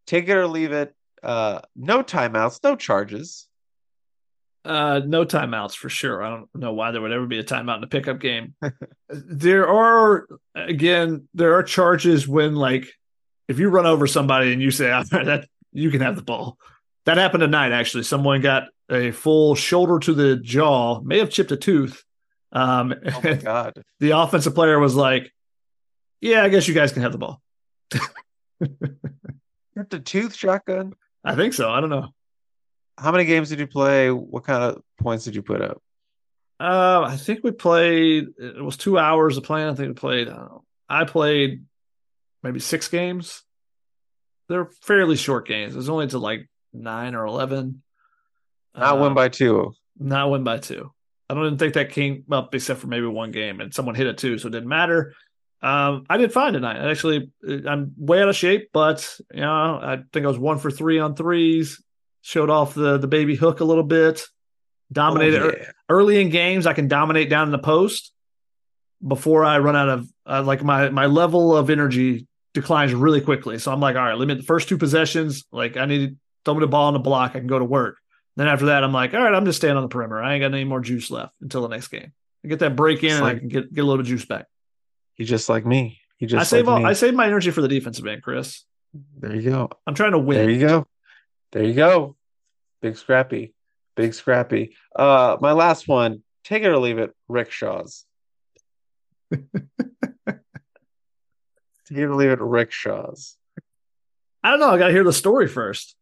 Speaker 2: take it or leave it. Uh no timeouts, no charges.
Speaker 3: Uh, no timeouts for sure. I don't know why there would ever be a timeout in a pickup game. there are again, there are charges when like if you run over somebody and you say "Ah, that you can have the ball. That happened tonight. Actually, someone got a full shoulder to the jaw, may have chipped a tooth. Um,
Speaker 2: Oh my god.
Speaker 3: the offensive player was like, "Yeah, I guess you guys can have the ball."
Speaker 2: the tooth shotgun.
Speaker 3: I think so. I don't know.
Speaker 2: How many games did you play? What kind of points did you put up?
Speaker 3: Uh, I think we played. It was two hours of playing. I think we played. I, I played maybe six games. They're fairly short games. It was only to like nine or eleven.
Speaker 2: Not
Speaker 3: uh,
Speaker 2: win by two.
Speaker 3: Not win by two. I don't even think that came up except for maybe one game, and someone hit it too, so it didn't matter. Um, I did fine tonight. I actually, I'm way out of shape, but you know, I think I was one for three on threes. Showed off the the baby hook a little bit. Dominated
Speaker 2: Oh, yeah.
Speaker 3: early in games. I can dominate down in the post before I run out of uh, like my my level of energy declines really quickly. So I'm like, all right, limit the first two possessions. Like I need to throw me the ball on the block. I can go to work. Then after that, I'm like, all right, I'm just staying on the perimeter. I ain't got any more juice left until the next game. I get that break in,
Speaker 2: It's
Speaker 3: and I
Speaker 2: like-
Speaker 3: can get get a little bit of juice back.
Speaker 2: He's just like me. He just
Speaker 3: I save
Speaker 2: like
Speaker 3: all. I save my energy for the defensive end, Chris.
Speaker 2: There you go.
Speaker 3: I'm trying to win.
Speaker 2: There you go. There you go. Big scrappy. Big scrappy. Uh my last one, take it or leave it, rickshaws. take it or leave it, rickshaws.
Speaker 3: I don't know. I got to hear the story first.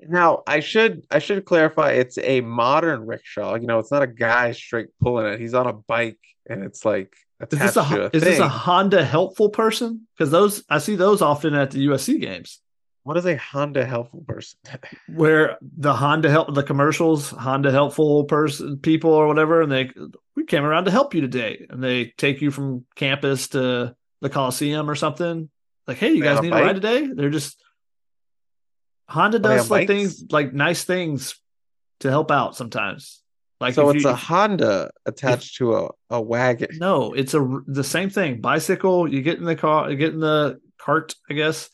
Speaker 2: Now I should I should clarify it's a modern rickshaw. You know, it's not a guy straight pulling it. He's on a bike and it's like
Speaker 3: Is this a,
Speaker 2: a
Speaker 3: is this a. Honda helpful person? Because those I see those often at the USC games
Speaker 2: What is a Honda helpful person?
Speaker 3: where the Honda help the commercials Honda helpful person people or whatever, and they we came around to help you today, and they take you from campus to the Coliseum or something. Like, hey, you
Speaker 2: They
Speaker 3: guys need a ride today? They're just Honda
Speaker 2: oh,
Speaker 3: does like
Speaker 2: bikes?
Speaker 3: things like nice things to help out sometimes. Like
Speaker 2: so
Speaker 3: if
Speaker 2: it's
Speaker 3: you-
Speaker 2: a Honda attached to a, a wagon.
Speaker 3: No, it's a the same thing. Bicycle, you get in the car, you get in the cart, I guess.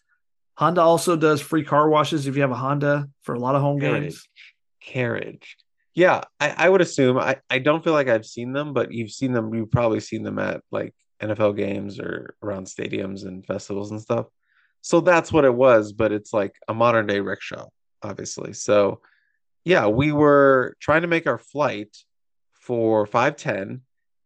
Speaker 3: Honda also does free car washes if you have a Honda for a lot of home
Speaker 2: Carriage.
Speaker 3: games.
Speaker 2: Carriage. Yeah, I, I would assume. I, I don't feel like I've seen them, but you've seen them. You've probably seen them at like NFL games or around stadiums and festivals and stuff. So that's what it was, but it's like a modern day rickshaw, obviously. So yeah, we were trying to make our flight for 510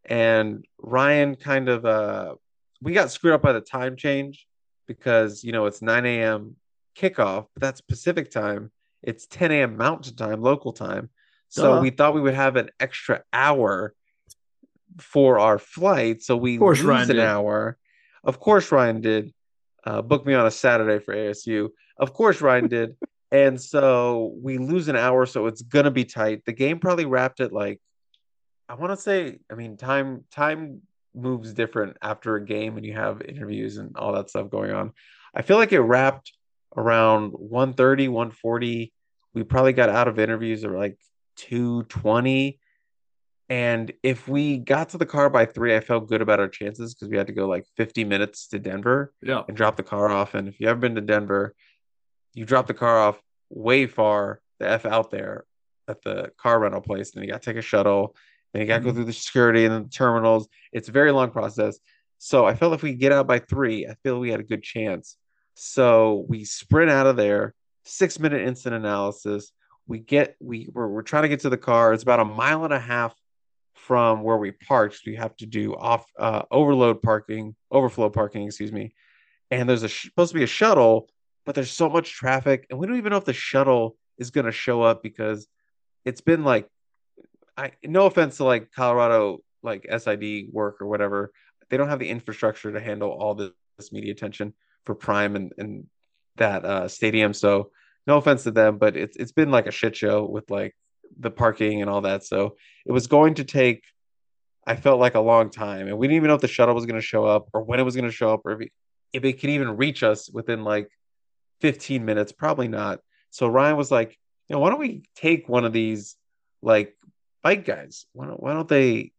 Speaker 2: and Ryan kind of uh we got screwed up by the time change because you know it's 9 a.m. kickoff, but that's Pacific time. It's 10 a.m. Mountain time, local time. So we thought we would have an extra hour for our flight. So we
Speaker 3: Of course
Speaker 2: lose
Speaker 3: Ryan
Speaker 2: an
Speaker 3: did.
Speaker 2: hour. Of course Ryan did. Uh, book me on a Saturday for ASU. Of course Ryan did. And so we lose an hour, so it's gonna be tight. The game probably wrapped at like I want to say, I mean, time time moves different after a game and you have interviews and all that stuff going on. I feel like it wrapped around 130, 140. We probably got out of interviews at like 220. And if we got to the car by three, I felt good about our chances because we had to go like 50 minutes to Denver
Speaker 3: Yeah.
Speaker 2: and drop the car off. And if you ever been to Denver, you drop the car off way far the F out there at the car rental place. and you got to take a shuttle. Then you got to go
Speaker 3: Mhm.
Speaker 2: through the security and the terminals. It's a very long process. So I felt if we get out by three, I feel we had a good chance. So we sprint out of there, six minute instant analysis. We get, we, we're, we're trying to get to the car. It's about a mile and a half from where we parked. We have to do off, uh, overload parking, overflow parking, excuse me. And there's a supposed to be a shuttle, but there's so much traffic, and we don't even know if the shuttle is going to show up because it's been like, I no offense to like Colorado like SID work or whatever, they don't have the infrastructure to handle all this, this media attention for Prime and and that uh, stadium. So no offense to them, but it's it's been like a shit show with like the parking and all that. So it was going to take, I felt like a long time, and we didn't even know if the shuttle was going to show up or when it was going to show up or if it, if it could even reach us within like 15 minutes. Probably not. So Ryan was like, you know, why don't we take one of these like bike guys? Why don't why don't they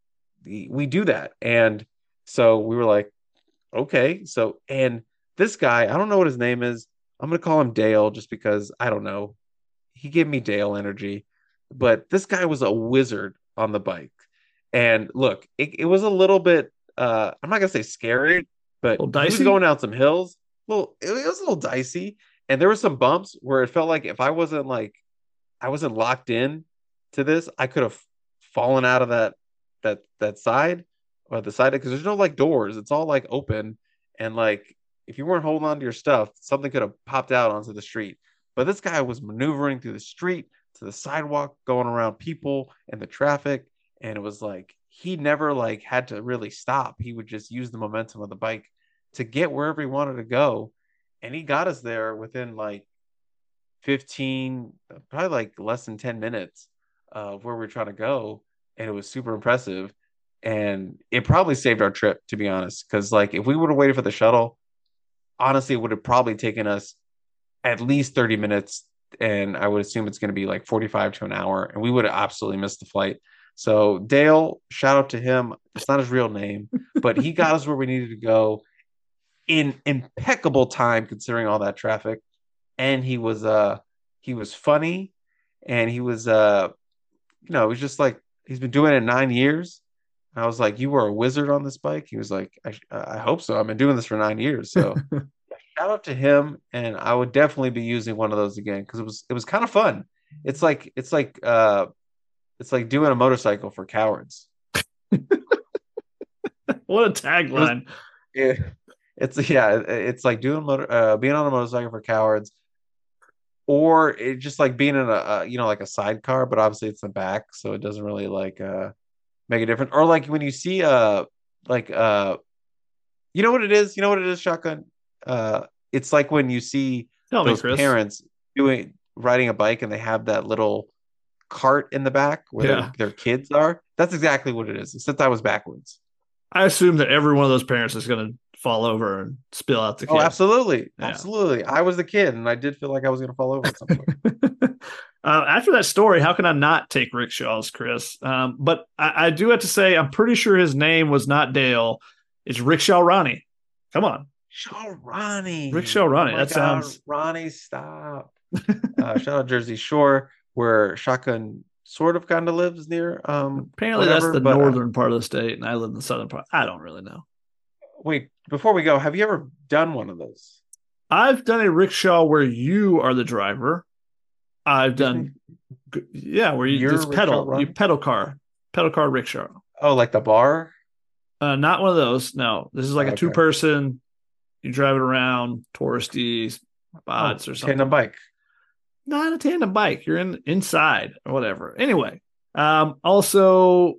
Speaker 2: we do that? And so we were like, okay. So and this guy, I don't know what his name is. I'm gonna call him Dale just because I don't know. He gave me Dale energy, but this guy was a wizard on the bike. And look, it, it was a little bit uh I'm not gonna say scary, but he was going down some hills. Well, it, it was a little dicey, and there were some bumps where it felt like if I wasn't like I wasn't locked in to this, I could have fallen out of that that that side or the side because there's no like doors. It's all like open and like if you weren't holding on to your stuff, something could have popped out onto the street. But this guy was maneuvering through the street to the sidewalk, going around people and the traffic, and it was like he never like had to really stop. He would just use the momentum of the bike to get wherever he wanted to go, and he got us there within like 15, probably like less than 10 minutes of where we were trying to go, and it was super impressive. And it probably saved our trip, to be honest, because like if we would have waited for the shuttle, honestly, it would have probably taken us at least 30 minutes and I would assume it's going to be like 45 to an hour, and we would have absolutely missed the flight. So Dale, shout out to him. It's not his real name, but he got us where we needed to go in impeccable time considering all that traffic. And he was uh he was funny and he was uh you know, he was just like he's been doing it nine years. I was like, "You were a wizard on this bike." He was like, "I, I hope so. I've been doing this for nine years." So shout out to him and i would definitely be using one of those again because it was it was kind of fun it's like it's like uh it's like doing a motorcycle for cowards
Speaker 3: what a tagline
Speaker 2: it, it's yeah it's like doing motor uh being on a motorcycle for cowards or it just like being in a, a you know like a sidecar but obviously it's in the back so it doesn't really like uh make a difference or like when you see uh like uh you know what it is you know what it is shotgun uh, it's like when you see
Speaker 3: Tell me,
Speaker 2: those
Speaker 3: Chris.
Speaker 2: parents doing riding a bike and they have that little cart in the back where
Speaker 3: Yeah.
Speaker 2: their, their kids are. That's exactly what it is. Except I was backwards.
Speaker 3: I assume that every one of those parents is going to fall over and spill out the kid.
Speaker 2: Oh, absolutely,
Speaker 3: Yeah.
Speaker 2: absolutely. I was the kid, and I did feel like I was going to fall over at some point.
Speaker 3: uh, after that story, how can I not take rickshaws, Chris? Um, but I, I do have to say, I'm pretty sure his name was not Dale. It's Rickshaw Ronnie. Come on.
Speaker 2: Shaw Ronnie,
Speaker 3: Rickshaw Ronnie,
Speaker 2: Oh
Speaker 3: that
Speaker 2: God,
Speaker 3: sounds-
Speaker 2: Ronnie. Stop. uh, shout out Jersey Shore, where Shotgun sort of kind of lives near. Um,
Speaker 3: Apparently,
Speaker 2: whatever,
Speaker 3: that's the
Speaker 2: uh,
Speaker 3: northern part of the state, and I live in the southern part. I don't really know.
Speaker 2: wait, before we go, have you ever done one of those?
Speaker 3: I've done a rickshaw where you are the driver. I've done, yeah, where you
Speaker 2: You're
Speaker 3: just pedal, you pedal car, pedal car rickshaw.
Speaker 2: Oh, like the bar?
Speaker 3: Uh, not one of those. No, this is like a two person. You drive it around, touristy spots
Speaker 2: Oh,
Speaker 3: or something.
Speaker 2: Tandem bike.
Speaker 3: Not a tandem bike. You're in inside or whatever. Anyway, um, also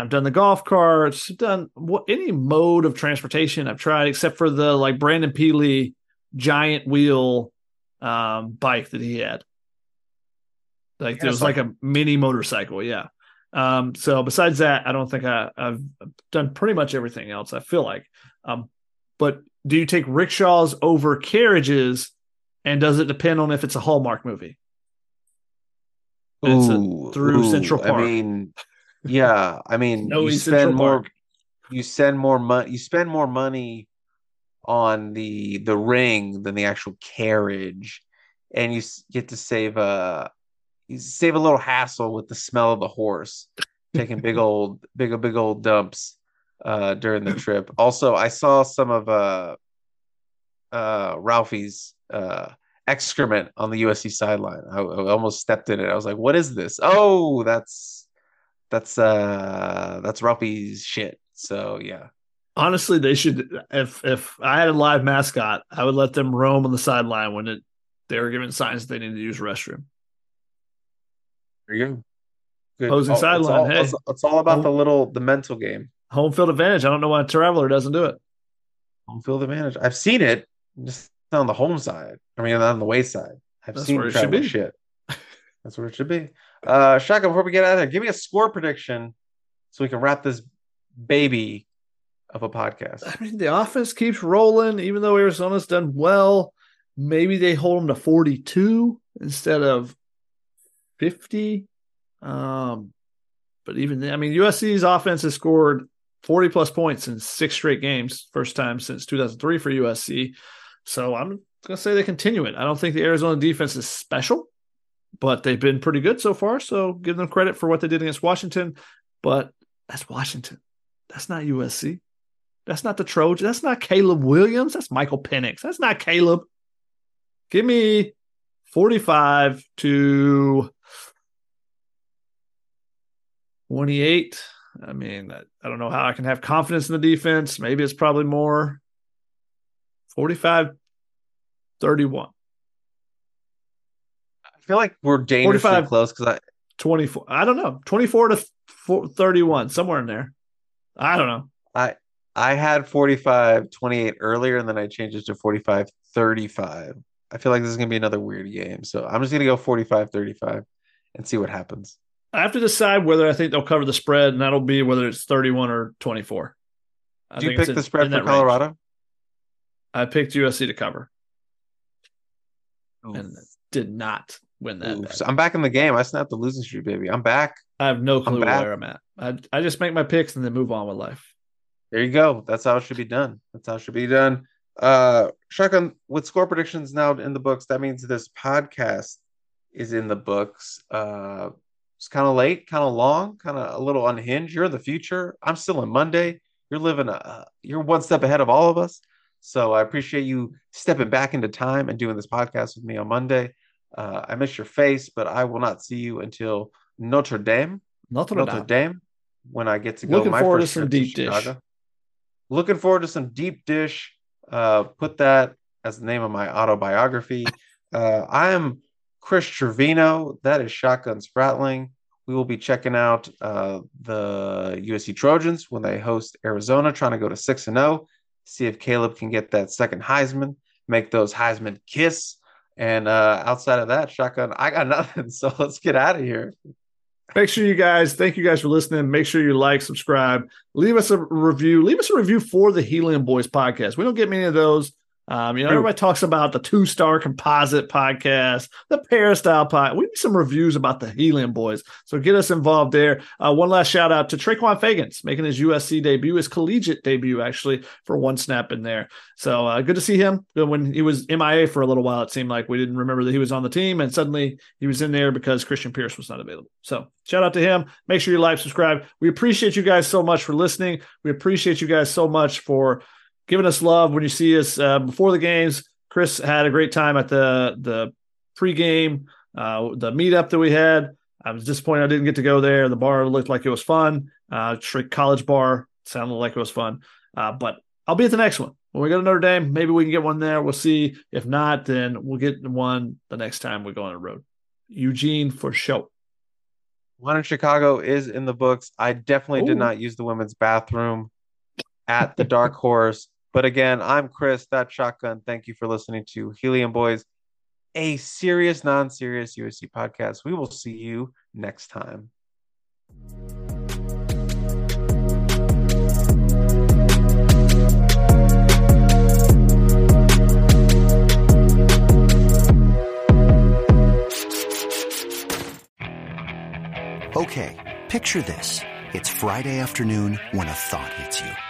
Speaker 3: I've done the golf carts. Done what any mode of transportation I've tried except for the like Brandon Pili giant wheel um, bike that he had. Like it was like a mini motorcycle. Yeah. Um, so besides that, I don't think I, I've done pretty much everything else. I feel like, um, but do you take rickshaws over carriages? And does it depend on if it's a Hallmark movie? It's a- through
Speaker 2: ooh,
Speaker 3: Central Park.
Speaker 2: I mean, yeah. I mean,
Speaker 3: No,
Speaker 2: you spend more.
Speaker 3: Park.
Speaker 2: You spend more money. You spend more money on the the ring than the actual carriage, and you get to save a you save a little hassle with the smell of the horse taking big old big a big old dumps uh during the trip. Also, I saw some of uh uh Ralphie's uh excrement on the USC sideline. I, I almost stepped in it. I was like, "What is this?" Oh, that's that's uh that's Ralphie's shit. So yeah,
Speaker 3: Honestly, they should. If if I had a live mascot, I would let them roam on the sideline when it they were given signs that they needed to use the restroom.
Speaker 2: there you go. Good.
Speaker 3: Opposing
Speaker 2: Oh, it's
Speaker 3: sideline,
Speaker 2: all-
Speaker 3: hey.
Speaker 2: it's, it's all about the little the mental game.
Speaker 3: Home field advantage. I don't know why a traveler doesn't do it.
Speaker 2: Home field advantage. I've seen it just on the home side. I mean, on the way side. I've
Speaker 3: That's
Speaker 2: seen
Speaker 3: where it should
Speaker 2: traveler
Speaker 3: be.
Speaker 2: shit. That's where it should be. Uh, Shotgun, before we get out of here, give me a score prediction so we can wrap this baby of a podcast.
Speaker 3: I mean, the offense keeps rolling, even though Arizona's done well. Maybe they hold them to 42 instead of 50. Um, but even I mean, USC's offense has scored 40 plus points in six straight games, first time since 2003 for USC. So I'm going to say they continue it. I don't think the Arizona defense is special, but they've been pretty good so far. So give them credit for what they did against Washington. But that's Washington. That's not USC. That's not the Trojan. That's not Caleb Williams. That's Michael Penix. That's not Caleb. Give me 45 to 28. I mean, I, don't know how I can have confidence in the defense. Maybe it's probably more 45 31.
Speaker 2: I feel like we're dangerously
Speaker 3: 45.
Speaker 2: close because I
Speaker 3: 24. I don't know. 24 to four- 31, somewhere in there. I don't know.
Speaker 2: I I had 45 28 earlier and then I changed it to 45 35. I feel like this is going to be another weird game. So I'm just going to go 45 35 and see what happens.
Speaker 3: I have to decide whether I think they'll cover the spread, and that'll be whether it's 31 or 24. I
Speaker 2: Do you
Speaker 3: think
Speaker 2: pick
Speaker 3: in-
Speaker 2: the spread
Speaker 3: in
Speaker 2: for
Speaker 3: that range.
Speaker 2: Colorado?
Speaker 3: I picked USC to cover
Speaker 2: Oof.
Speaker 3: and did not win that.
Speaker 2: Oof.
Speaker 3: bet.
Speaker 2: So I'm back in the game. I snapped the losing streak, baby. I'm back.
Speaker 3: I have no clue
Speaker 2: back.
Speaker 3: where I'm at. I, I just make my picks and then move on with life.
Speaker 2: There you go. That's how it should be done. That's how it should be done. Uh Shotgun with score predictions now in the books. That means this podcast is in the books. Uh it's kind of late, kind of long, kind of a little unhinged. You're in the future. I'm still in Monday. You're living a you're one step ahead of all of us. So I appreciate you stepping back into time and doing this podcast with me on Monday. Uh, I miss your face, but I will not see you until Notre Dame.
Speaker 3: Notre
Speaker 2: Notre
Speaker 3: Dame.
Speaker 2: Dame when I get to go
Speaker 3: Looking
Speaker 2: my
Speaker 3: forward to some deep dish.
Speaker 2: Chicago. Looking forward to some deep dish. Uh, put that as the name of my autobiography. Uh, I am Chris Trevino. That is Shotgun Spratling. We will be checking out uh, the USC Trojans when they host Arizona, trying to go to six and zero. See if Caleb can get that second Heisman, make those Heisman kiss. And uh, outside of that, Shotgun, I got nothing. So let's get out of here.
Speaker 3: Make sure you guys, thank you guys for listening. Make sure you like, subscribe, leave us a review. Leave us a review for the Helium Boys podcast. We don't get many of those. Um, you know, everybody talks about the two star composite podcast, the Peristyle pod. We need some reviews about the Helium Boys. So get us involved there. Uh, one last shout out to Traquan Fagans making his USC debut, his collegiate debut, actually, for one snap in there. So uh, good to see him. When he was MIA for a little while, it seemed like we didn't remember that he was on the team, and suddenly he was in there because Christian Pierce was not available. So shout out to him. Make sure you like, subscribe. We appreciate you guys so much for listening. We appreciate you guys so much for giving us love when you see us uh, before the games. Chris had a great time at the the pregame, uh, the meetup that we had. I was disappointed I didn't get to go there. The bar looked like it was fun. Uh, college bar sounded like it was fun. Uh, but I'll be at the next one. When we go to Notre Dame, maybe we can get one there. We'll see. If not, then we'll get one the next time we go on the road. Eugene for sure.
Speaker 2: One in Chicago is in the books. I definitely
Speaker 3: Ooh.
Speaker 2: did not use the women's bathroom at the Dark Horse. But again, I'm Chris, that shotgun. Thank you for listening to Helium Boys, a serious, non serious USC podcast. We will see you next time.
Speaker 7: Okay, picture this. It's Friday afternoon when a thought hits you.